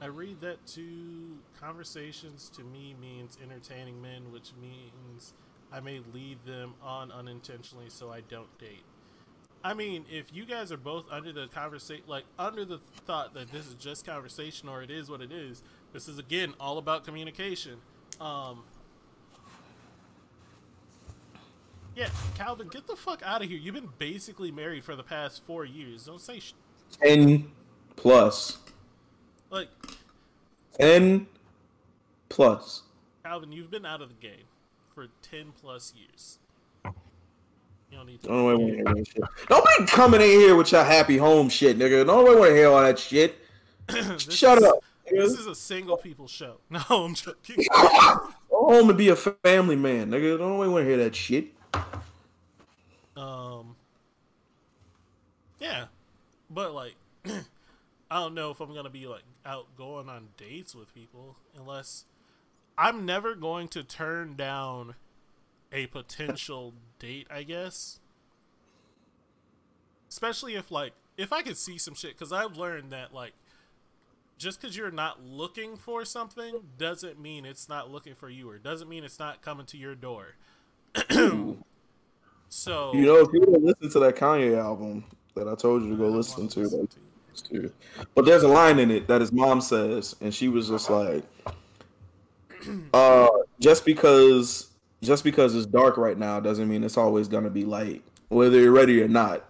I read that to conversations to me means entertaining men, which means I may lead them on unintentionally so I don't date. I mean, if you guys are both under the conversation, like under the thought that this is just conversation or it is what it is, this is again all about communication. Um, Yeah, Calvin, get the fuck out of here. You've been basically married for the past four years. Don't say sh- Ten plus. like Ten plus. Calvin. You've been out of the game for ten plus years. You don't need to. Don't nobody want to hear that shit. Don't be coming in here with your happy home shit, nigga. Nobody want to hear all that shit. Shut is- up. This is a single people show. No, I'm joking. Go home and be a family man, nigga. Don't nobody want to hear that shit. Um. Yeah, but like, I don't know if I'm gonna be like out going on dates with people unless I'm never going to turn down a potential date. I guess, especially if like if I could see some shit because I've learned that like just because you're not looking for something doesn't mean it's not looking for you or doesn't mean it's not coming to your door. so You know, if you listen to that Kanye album that I told you to go listen wanna listen like, to you. But there's a line in it that his mom says, and she was just like, uh, just because just because it's dark right now doesn't mean it's always gonna be light. Whether you're ready or not,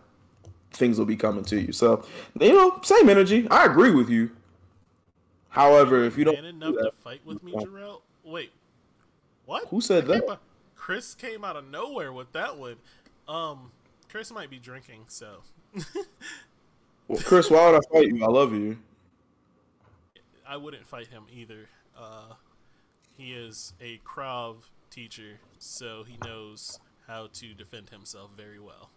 things will be coming to you. So, you know, same energy. I agree with you. However, if you don't man do enough that- to fight with me, Jarrell? Wait, what? Who said That came Chris came out of nowhere with that one. Um, Chris might be drinking, so Well, Chris, why would I fight you? I love you. I wouldn't fight him either. Uh, he is a Krav teacher, so he knows how to defend himself very well.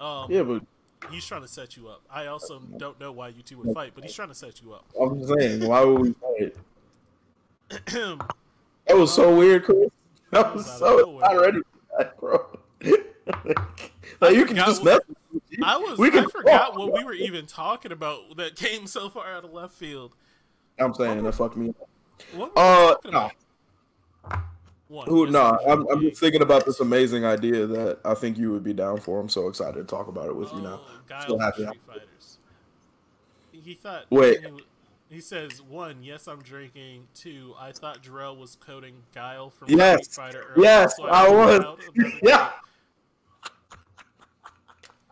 Um, Yeah, but he's trying to set you up. I also don't know why you two would fight, but he's trying to set you up. I'm just saying, why would we fight? That was so weird, Chris. That was so nowhere. not ready for that, bro. like you can just what-. I was We I forgot talk. what we were even talking about that came so far out of left field. I'm saying that fucked me. up. What Uh, no. One, Who? No, I'm I'm, I'm just thinking about this amazing idea that I think you would be down for. I'm so excited to talk about it with you now. Oh, So happy. Street Fighters. He thought. Wait. He, he says one. Yes, I'm drinking. Two. I thought Jarrell was coding Guile from Yes. Street Fighter. earlier, Yes, so I threw was. Yeah.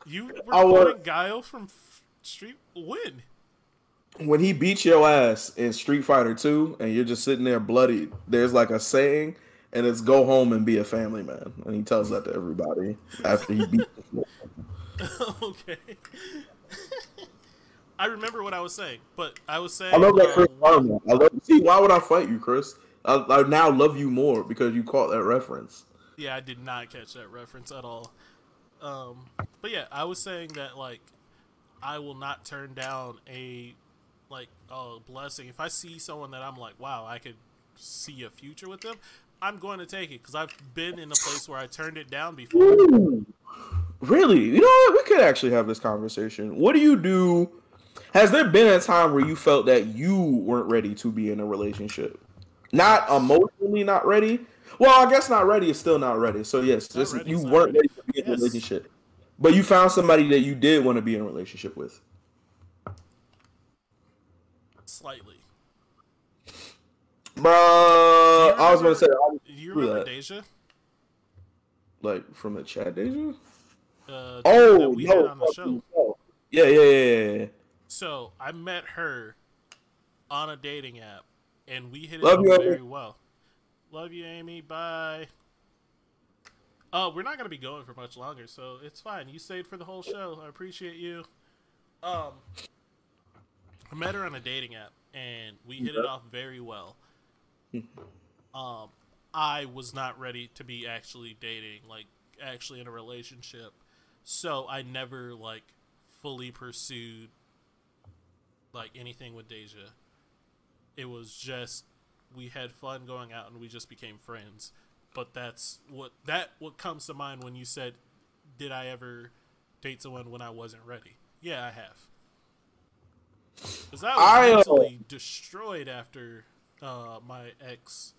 You were I was. Guile from F- Street. When? When he beats your ass in Street Fighter 2 and you're just sitting there bloodied, there's like a saying, and it's "Go home and be a family man." And he tells that to everybody after he beats. okay. I remember what I was saying, but I was saying. I love that Chris Farmer. I love. See, why would I fight you, Chris? I, I now love you more because you caught that reference. Yeah, I did not catch that reference at all. Um, but yeah, I was saying that like I will not turn down a like a blessing if I see someone that I'm like, wow, I could see a future with them. I'm going to take it because I've been in a place where I turned it down before. Ooh. Really? You know what? We could actually have this conversation. What do you do? Has there been a time where you felt that you weren't ready to be in a relationship? Not emotionally not ready. Well, I guess not ready is still not ready. So yes, ready you weren't ready. ready to be in a Yes. relationship. But you found somebody that you did want to be in a relationship with. Slightly. Bruh, I was gonna say I Do you Who remember that? Deja? like from a chat, Deja. Uh, Oh, we no, had on the show. you. Yeah, yeah, yeah, yeah, yeah. So I met her on a dating app, and we hit it Love off you, Amy. very well. Love you, Amy. Bye. Oh, we're not gonna be going for much longer, so it's fine. You stayed for the whole show. I appreciate you. Um, I met her on a dating app, and we hit it off very well. um, I was not ready to be actually dating, like actually in a relationship, so I never like fully pursued like anything with Deja. It was just we had fun going out and we just became friends. But that's what that what comes to mind when you said, "Did I ever date someone when I wasn't ready?" Yeah, I have. Because I was I, uh, mentally destroyed after uh, my ex,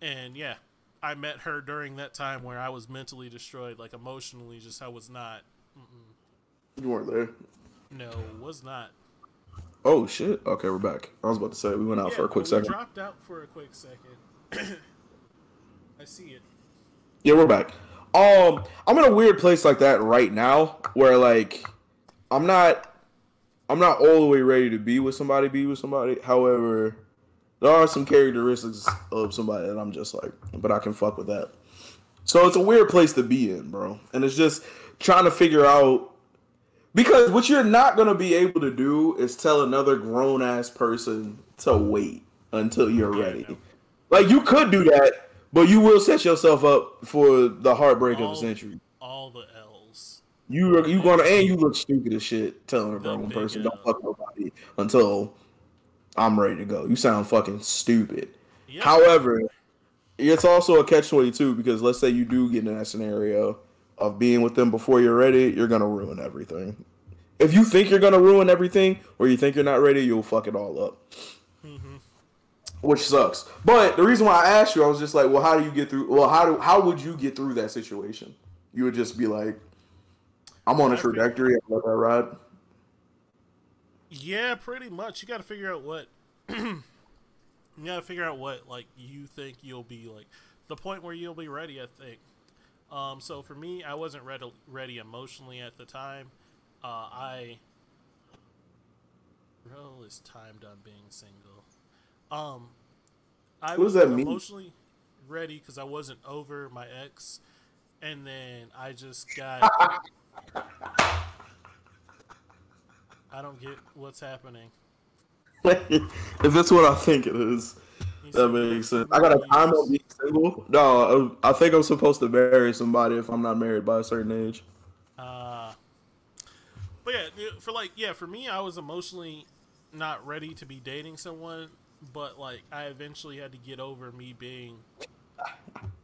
and yeah, I met her during that time where I was mentally destroyed, like emotionally, just I was not. You weren't there. No, was not. Oh shit. Okay, we're back. I was about to say we went out for a quick we second. dropped out for a quick second. I see it. Yeah, we're back. Um, I'm in a weird place like that right now, where like I'm not, I'm not all the way ready to be with somebody. Be with somebody. However, there are some characteristics of somebody that I'm just like, but I can fuck with that. So it's a weird place to be in, bro. And it's just trying to figure out because what you're not gonna be able to do is tell another grown ass person to wait until you're ready. Like you could do that, but you will set yourself up for the heartbreak all, of a century. All the L's. You you gonna and you look stupid as shit telling a grown person don't fuck nobody until I'm ready to go. You sound fucking stupid. Yep. However, it's also a catch twenty two because let's say you do get in that scenario of being with them before you're ready, you're gonna ruin everything. If you think you're gonna ruin everything or you think you're not ready, you'll fuck it all up. Mm-hmm. Which sucks. But the reason why I asked you, I was just like, well, how do you get through? Well, how do how would you get through that situation? You would just be like, I'm on a trajectory. I let that ride. Yeah, pretty much. You got to figure out what you got to figure out what like you think you'll be like the point where you'll be ready. I think. Um, so for me, I wasn't ready ready emotionally at the time. Uh, I Rel is timed on being single. Um, I was emotionally mean? ready because I wasn't over my ex, and then I just got. I don't get what's happening. if that's what I think it is, that makes sense. I got a time on being single. No, I think I'm supposed to marry somebody if I'm not married by a certain age. Uh, but yeah, for like, yeah, for me, I was emotionally not ready to be dating someone, but like, I eventually had to get over me being.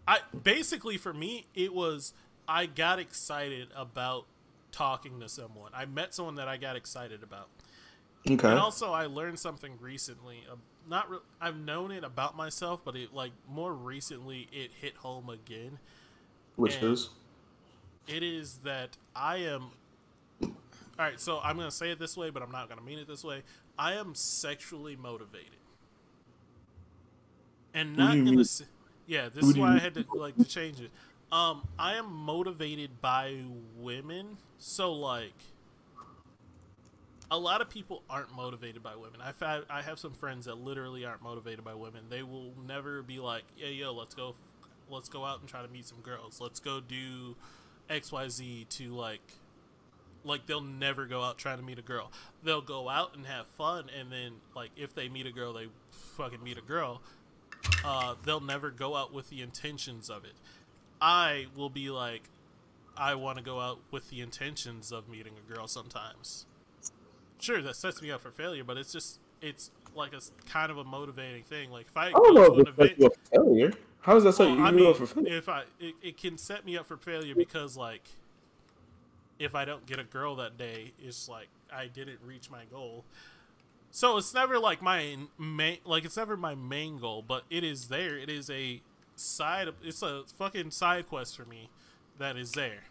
I basically for me, it was I got excited about talking to someone. I met someone that I got excited about. Okay. And also, I learned something recently. Uh, not re- I've known it about myself, but it like more recently it hit home again. Which and is? It is that I am. All right, so I'm gonna say it this way, but I'm not gonna mean it this way. I am sexually motivated, and not in the. Yeah, this is why I had to like to change it. Um, I am motivated by women, so like a lot of people aren't motivated by women. I've I have some friends that literally aren't motivated by women. They will never be like, "Yeah, yo, let's go, let's go out and try to meet some girls. Let's go do X, Y, Z to like, like they'll never go out trying to meet a girl. They'll go out and have fun, and then like if they meet a girl, they fucking meet a girl. Uh, they'll never go out with the intentions of it. I will be like, I want to go out with the intentions of meeting a girl sometimes. Sure, that sets me up for failure, but it's just it's like a kind of a motivating thing. Like if I, I don't know if it event, failure. How does that set well, you I mean, up for failure? If I, it, it can set me up for failure because like if I don't get a girl that day, it's like I didn't reach my goal. So it's never like my main, like it's never my main goal, but it is there. It is a side. It's a fucking side quest for me that is there.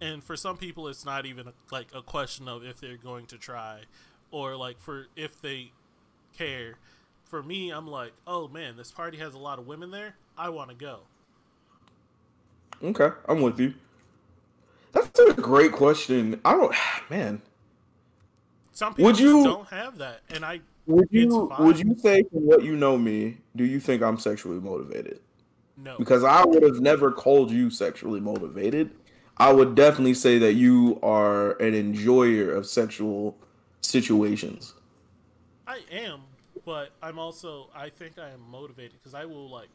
And for some people, it's not even like a question of if they're going to try, or like for if they care. For me, I'm like, oh man, this party has a lot of women there. I want to go. Okay, I'm with you. That's a great question. I don't, man. Some people would you, don't have that, and I would you would you say from what you know me, do you think I'm sexually motivated? No. Because I would have never called you sexually motivated. I would definitely say that you are an enjoyer of sexual situations. I am, but I'm also I think I am motivated because I will like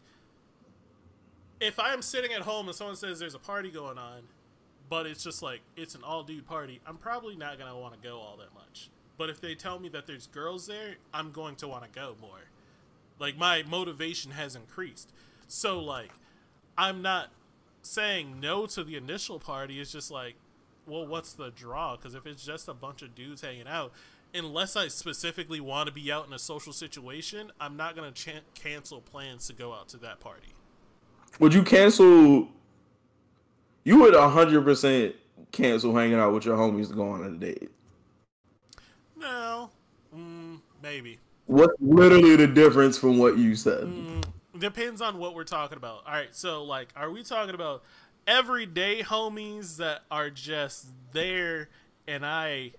if I am sitting at home and someone says there's a party going on, but it's just like it's an all dude party, I'm probably not gonna want to go all that much. But if they tell me that there's girls there, I'm going to want to go more. Like my motivation has increased. So like I'm not saying no to the initial party. It's just like, well, what's the draw? Because if it's just a bunch of dudes hanging out, unless I specifically want to be out in a social situation, I'm not going to ch- cancel plans to go out to that party. Would you cancel? You would 100% cancel hanging out with your homies to go on a date. No, mm, maybe. What's literally the difference from what you said? Mm, depends on what we're talking about. All right, so like, are we talking about everyday homies that are just there, and I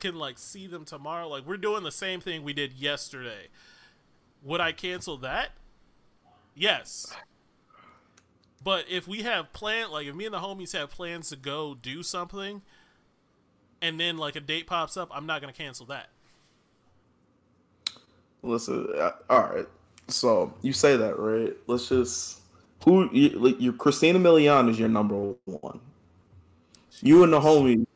can like see them tomorrow? Like, we're doing the same thing we did yesterday. Would I cancel that? Yes. But if we have plan, like if me and the homies have plans to go do something, and then like a date pops up, I'm not gonna cancel that. Listen, uh, all right. So you say that, right? Let's just who you, like your Christina Milian is your number one. You and the homies,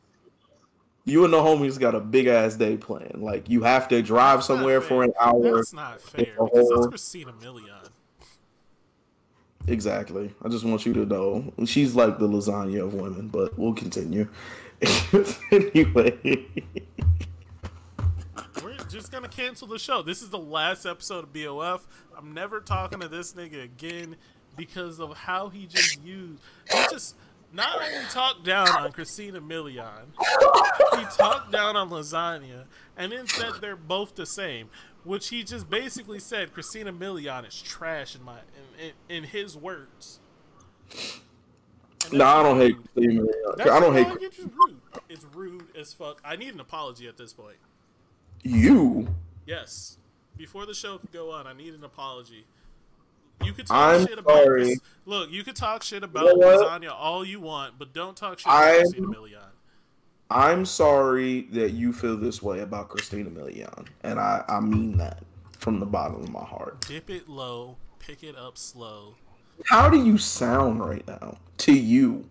you and the homies got a big ass day plan. Like you have to drive somewhere for an hour. That's not fair because that's Christina Milian. Exactly. I just want you to know she's like the lasagna of women, but we'll continue. anyway. We're just gonna cancel the show. This is the last episode of BOF. I'm never talking to this nigga again because of how he just used he just not only talked down on Christina Milian, he talked down on lasagna and then said they're both the same which he just basically said Christina Milian is trash in my in, in, in his words. No, I don't hate Christina. I don't hate. It's rude. It's rude as fuck. I need an apology at this point. You? Yes. Before the show can go on, I need an apology. You could talk I'm shit about sorry. Look. You could talk shit about You know lasagna all you want, but don't talk shit about I'm- Christina Milian. I'm sorry that you feel this way about Christina Milian, and I I mean that from the bottom of my heart. Dip it low, pick it up slow. How do you sound right now to you?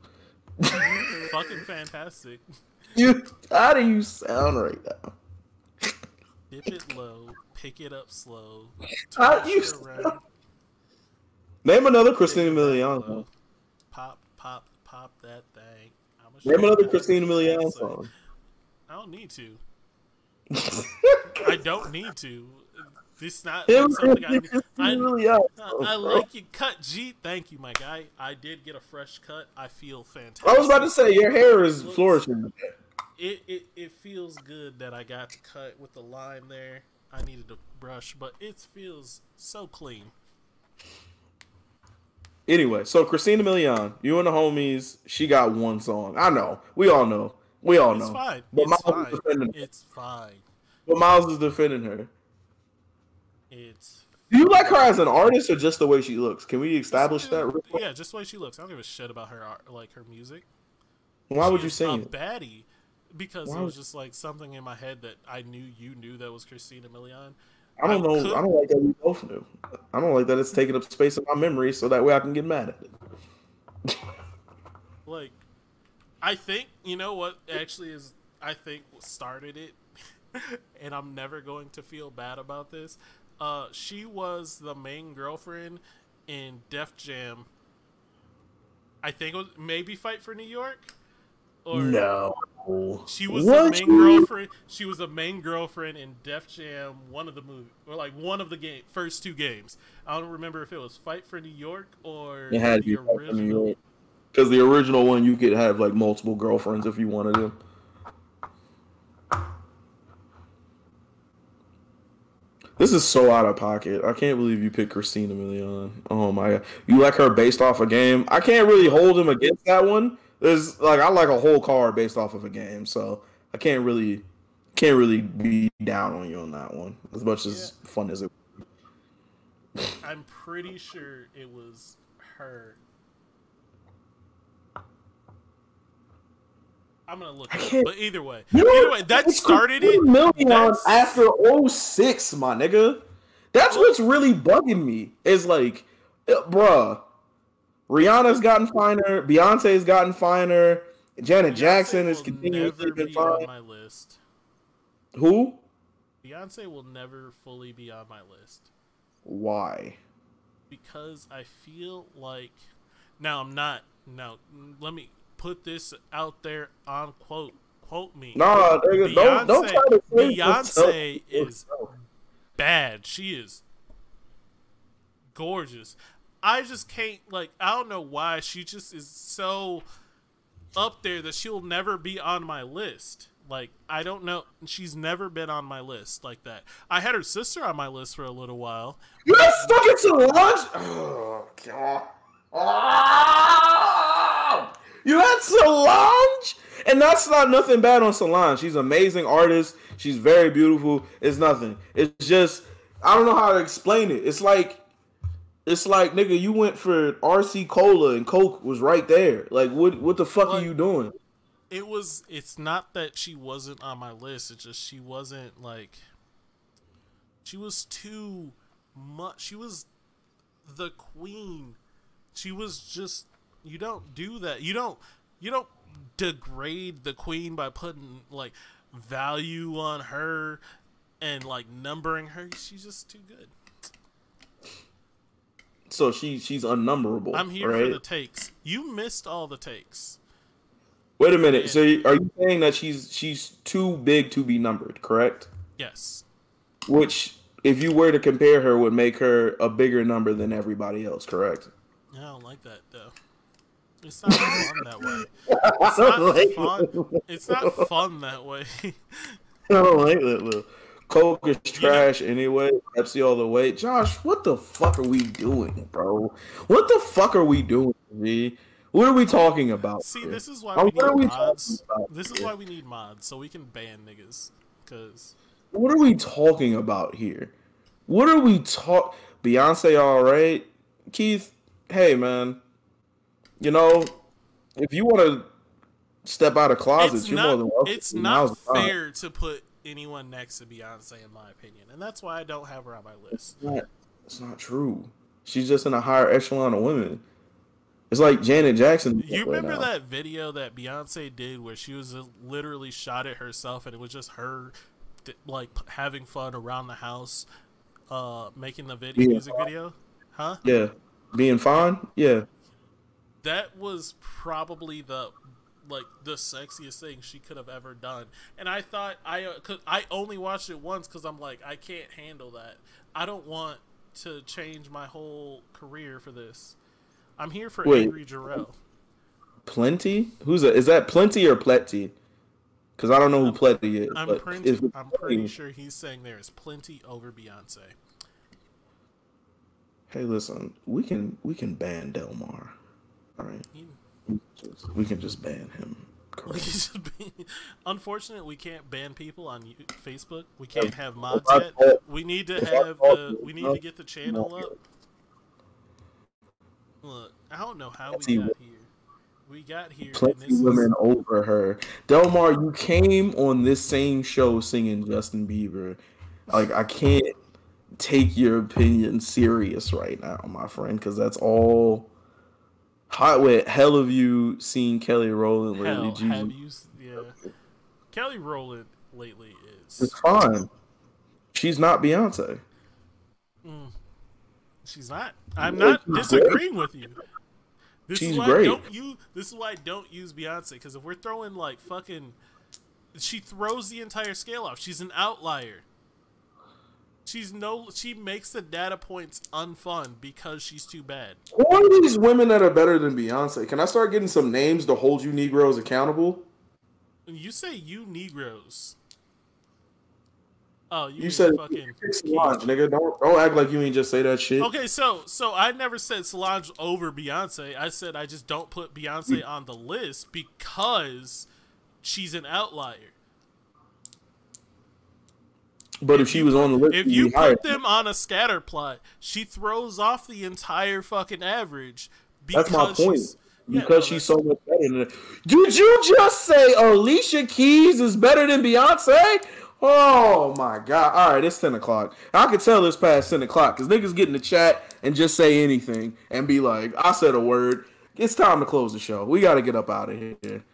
Fucking fantastic. You how do you sound right now? Dip it low, pick it up slow. How do you sound? Name another Christina Milian song. Pop, pop, pop that thing. Name another Christina Milian song. I don't need to. I don't need to. This not Name like something I, another need. I, Milian I, song, I like your cut, G. Thank you, my guy. I did get a fresh cut. I feel fantastic. I was about to say your hair is flourishing. It, it it feels good that I got to cut with the line there. I needed to brush, but it feels so clean. Anyway, so Christina Milian, you and the homies, she got one song. I know. We all know. We all It's know. fine. But it's Miles fine. is defending her. It's fine. But Miles is defending her. It's Do you like her as an artist or just the way she looks? Can we establish that? real quick? Yeah, just the way she looks. I don't give a shit about her art, like her music. Why would you sing a it? baddie? Because Why it was would- just like something in my head that I knew you knew that was Christina Milian. I don't I know. could- I don't like that we both knew. I don't like that it's taking up space in my memory so that way I can get mad at it. Like, I think you know what actually is. I think started it, and I'm never going to feel bad about this. Uh, she was the main girlfriend in Def Jam. I think it was maybe Fight for New York. Or No. She was What the main girlfriend. She was the main girlfriend in Def Jam, one of the movie, or like one of the game first two games. I don't remember if it was Fight for New York or It had the be Fight for New original. Because the original one, you could have like multiple girlfriends if you wanted them. This is so out of pocket. I can't believe you picked Christina Milian. Oh my god, you like her based off a game? I can't really hold him against that one. There's like I like a whole card based off of a game, so I can't really can't really be down on you on that one as much as fun as it. I'm pretty sure it was her. I'm gonna look, up, but either way, You know either way, that started it. That's- after 06, my nigga. That's what's really bugging me. Is like, uh, bruh, Rihanna's gotten finer, Beyonce's gotten finer, Janet Jackson is continuously been be on fine. my list. Who? Beyonce will never fully be on my list. Why? because I feel like now I'm not now let me put this out there on quote quote me Nah, nigga, don't don't Beyonce- try to say Beyonce is bad she is gorgeous I just can't like I don't know why she just is so up there that she'll never be on my list Like I don't know. She's never been on my list like that. I had her sister on my list for a little while. You had fucking Solange. Oh god. Oh! You had Solange, and that's not nothing bad on Solange. She's an amazing artist. She's very beautiful. It's nothing. It's just I don't know how to explain it. It's like it's like nigga, you went for RC Cola and Coke was right there. Like what what the fuck Like- are you doing? It was. It's not that she wasn't on my list. It's just she wasn't like. She was too much. She was the queen. She was just. You don't do that. You don't. You don't degrade the queen by putting like value on her and like numbering her. She's just too good. So she she's unnumberable. I'm here right? for the takes. You missed all the takes. Wait a minute. So are you saying that she's she's too big to be numbered, correct? Yes. Which if you were to compare her would make her a bigger number than everybody else, correct? I don't like that though. It's not fun that way. It's not fun. It's not fun that way. I don't like that little Coke is trash anyway. Pepsi all the way. Josh, what the fuck are we doing, bro? What the fuck are we doing, G? What are we talking about? See, here? this is why we what need mods. This is here? why we need mods so we can ban niggas. Cause What are we talking about here? What are we talk? Beyonce, all right. Keith, hey man, you know, if you want to step out of closets, it's you're more not. than welcome. It's not time. fair to put anyone next to Beyonce, in my opinion, and that's why I don't have her on my list. It's not, it's not true. She's just in a higher echelon of women. It's like Janet Jackson. You remember now. that video that Beyonce did where she was literally shot at herself, and it was just her, like having fun around the house, uh, making the video music video, huh? Yeah, being fine. Yeah, that was probably the like the sexiest thing she could have ever done and i thought i uh, cause i only watched it once because i'm like i can't handle that i don't want to change my whole career for this i'm here for Wait. angry jarrell plenty. Who's that? Is that plenty or plenty? Because I don't know who plenty is. i'm but pretty it's i'm pretty sure he's saying there is plenty over beyonce Hey, listen, we can we can ban Delmar. All right, He- we can just ban him. we Correct. should be- Unfortunate, we can't ban people on Facebook. We can't have mods yet. We need to have the. We need to get the channel up. Look, I don't know how we got wo- here. We got here. and Plenty this is- women over her. Delmar, you came on this same show singing Justin Bieber. Like I can't take your opinion serious right now, my friend, because that's all. Hot wait, hell of you seen Kelly Rowland lately? Hell, have you? Yeah. Kelly Rowland lately is. It's fine. She's not Beyonce. Mm, she's not. I'm not disagreeing with you. This She's is why great. Don't use. This is why I don't use Beyonce because if we're throwing like fucking, she throws the entire scale off. She's an outlier. She's no. She makes the data points unfun because she's too bad. Who are these women that are better than Beyonce? Can I start getting some names to hold you Negroes accountable? You say you Negroes. Oh, you, You said fucking. Solange, nigga. Don't don't act like you ain't just say that shit. Okay, so so I never said Solange over Beyonce. I said I just don't put Beyonce on the list because she's an outlier. But if she was on the list, If you put them on a scatter plot, she throws off the entire fucking average. That's my point. she's- yeah, Because no, she's so much better than. Did you just say Alicia Keys is better than Beyonce? Oh my god! All right, it's ten o'clock. I can tell it's past ten o'clock because niggas get in the chat and just say anything and be like, "I said a word." It's time to close the show. We got to get up out of here.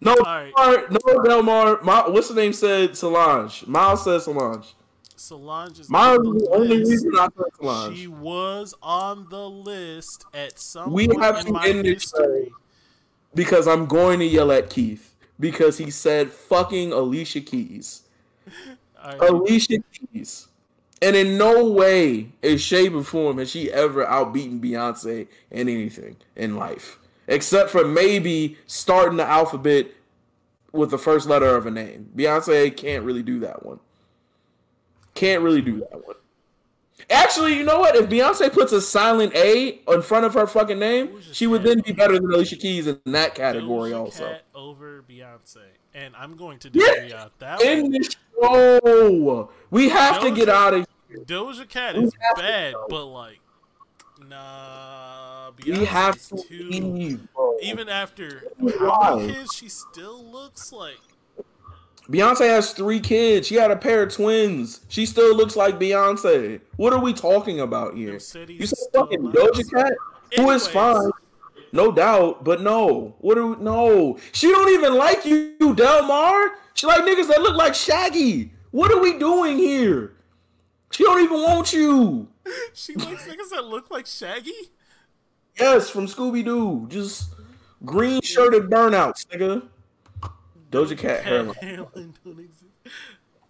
No, right. Delmar, no, Delmar. My, what's the name? Said Solange. Miles said Solange. Solange is Miles on the the only reason I said Solange. She was on the list at some We have in to my end this because I'm going to yell at Keith because he said fucking Alicia Keys. Right. Alicia Keys. And in no way, in shape or form, has she ever outbeaten Beyonce in anything in life. Except for maybe starting the alphabet with the first letter of a name. Beyonce can't really do that one. Can't really do that one. Actually, you know what? If Beyonce puts a silent A in front of her fucking name, she would then be better than Alicia Keys in that category Doja also. Cat over Beyonce, and I'm going to Yeah. on that In one. the show, we have to get out of Doja Cat is bad, but like, nah, We have to too. leave, bro. Even after kids she still looks like. Beyonce has three kids. She had a pair of twins. She still looks like Beyonce. What are we talking about here? You said fucking. Doja Cat, who is fine, no doubt, but no. What are no? She don't even like you, Delmar. She like niggas that look like Shaggy. What are we doing here? She don't even want you. She likes niggas that look like Shaggy. Yes, from Scooby Doo, just green shirted burnouts, nigga. Doja Cat hairline. hairline don't exist.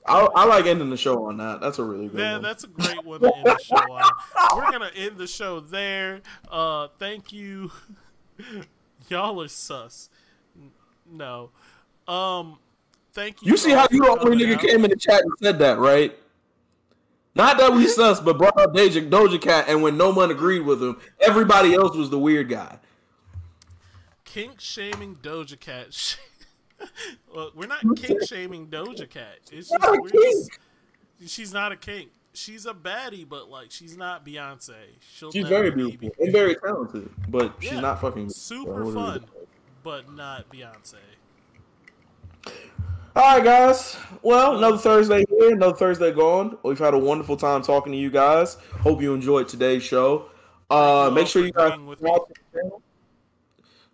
I, I like ending the show on that. That's a really good Yeah, one. that's a great one to end the show on. We're gonna end the show there. Uh, thank you. Y'all are sus. No. Um, thank you. You see how you the only nigga out. came in the chat and said that, right? Not that we sus, but brought up Doja, Doja Cat, and when no one agreed with him, everybody else was the weird guy. Kink shaming Doja Cat. well, we're not kink shaming Doja Cat. It's just, Not just she's not a kink. She's a baddie, but like she's not Beyonce. She'll She's very be beautiful and very talented, but she's not fucking super fun, but not Beyonce. All right, guys. Well, another Thursday here, another Thursday gone. We've had a wonderful time talking to you guys. Hope you enjoyed today's show. Uh, make sure you guys with me.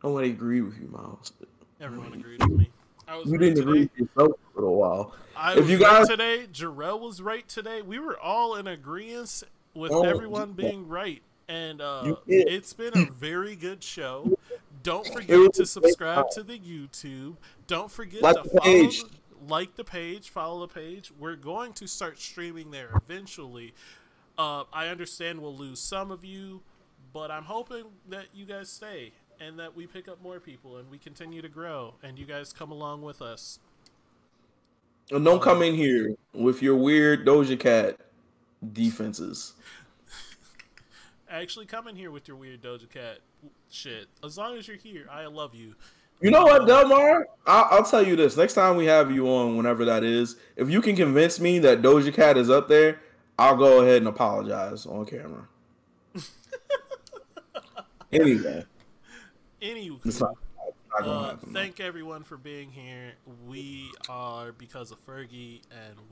Nobody agreed with you, Miles. Everyone agreed with me. I was You didn't agree with yourself for a little while. I If was you right guys- today. Jarrell was right today. We were all in agreement with Oh, everyone being right, and uh, it's been a very good show. Don't forget to subscribe to the YouTube. Don't forget Like to follow, the- like the page, follow the page. We're going to start streaming there eventually. Uh, I understand we'll lose some of you, but I'm hoping that you guys stay and that we pick up more people and we continue to grow and you guys come along with us. And don't come in here with your weird Doja Cat defenses. Actually, come in here with your weird Doja Cat shit. As long as you're here, I love you. You know what, Delmar? I'll, I'll tell you this. Next time we have you on, whenever that is, if you can convince me that Doja Cat is up there, I'll go ahead and apologize on camera. anyway, Anywho, it's not, not gonna uh, thank everyone for being here. We are because of Fergie, and we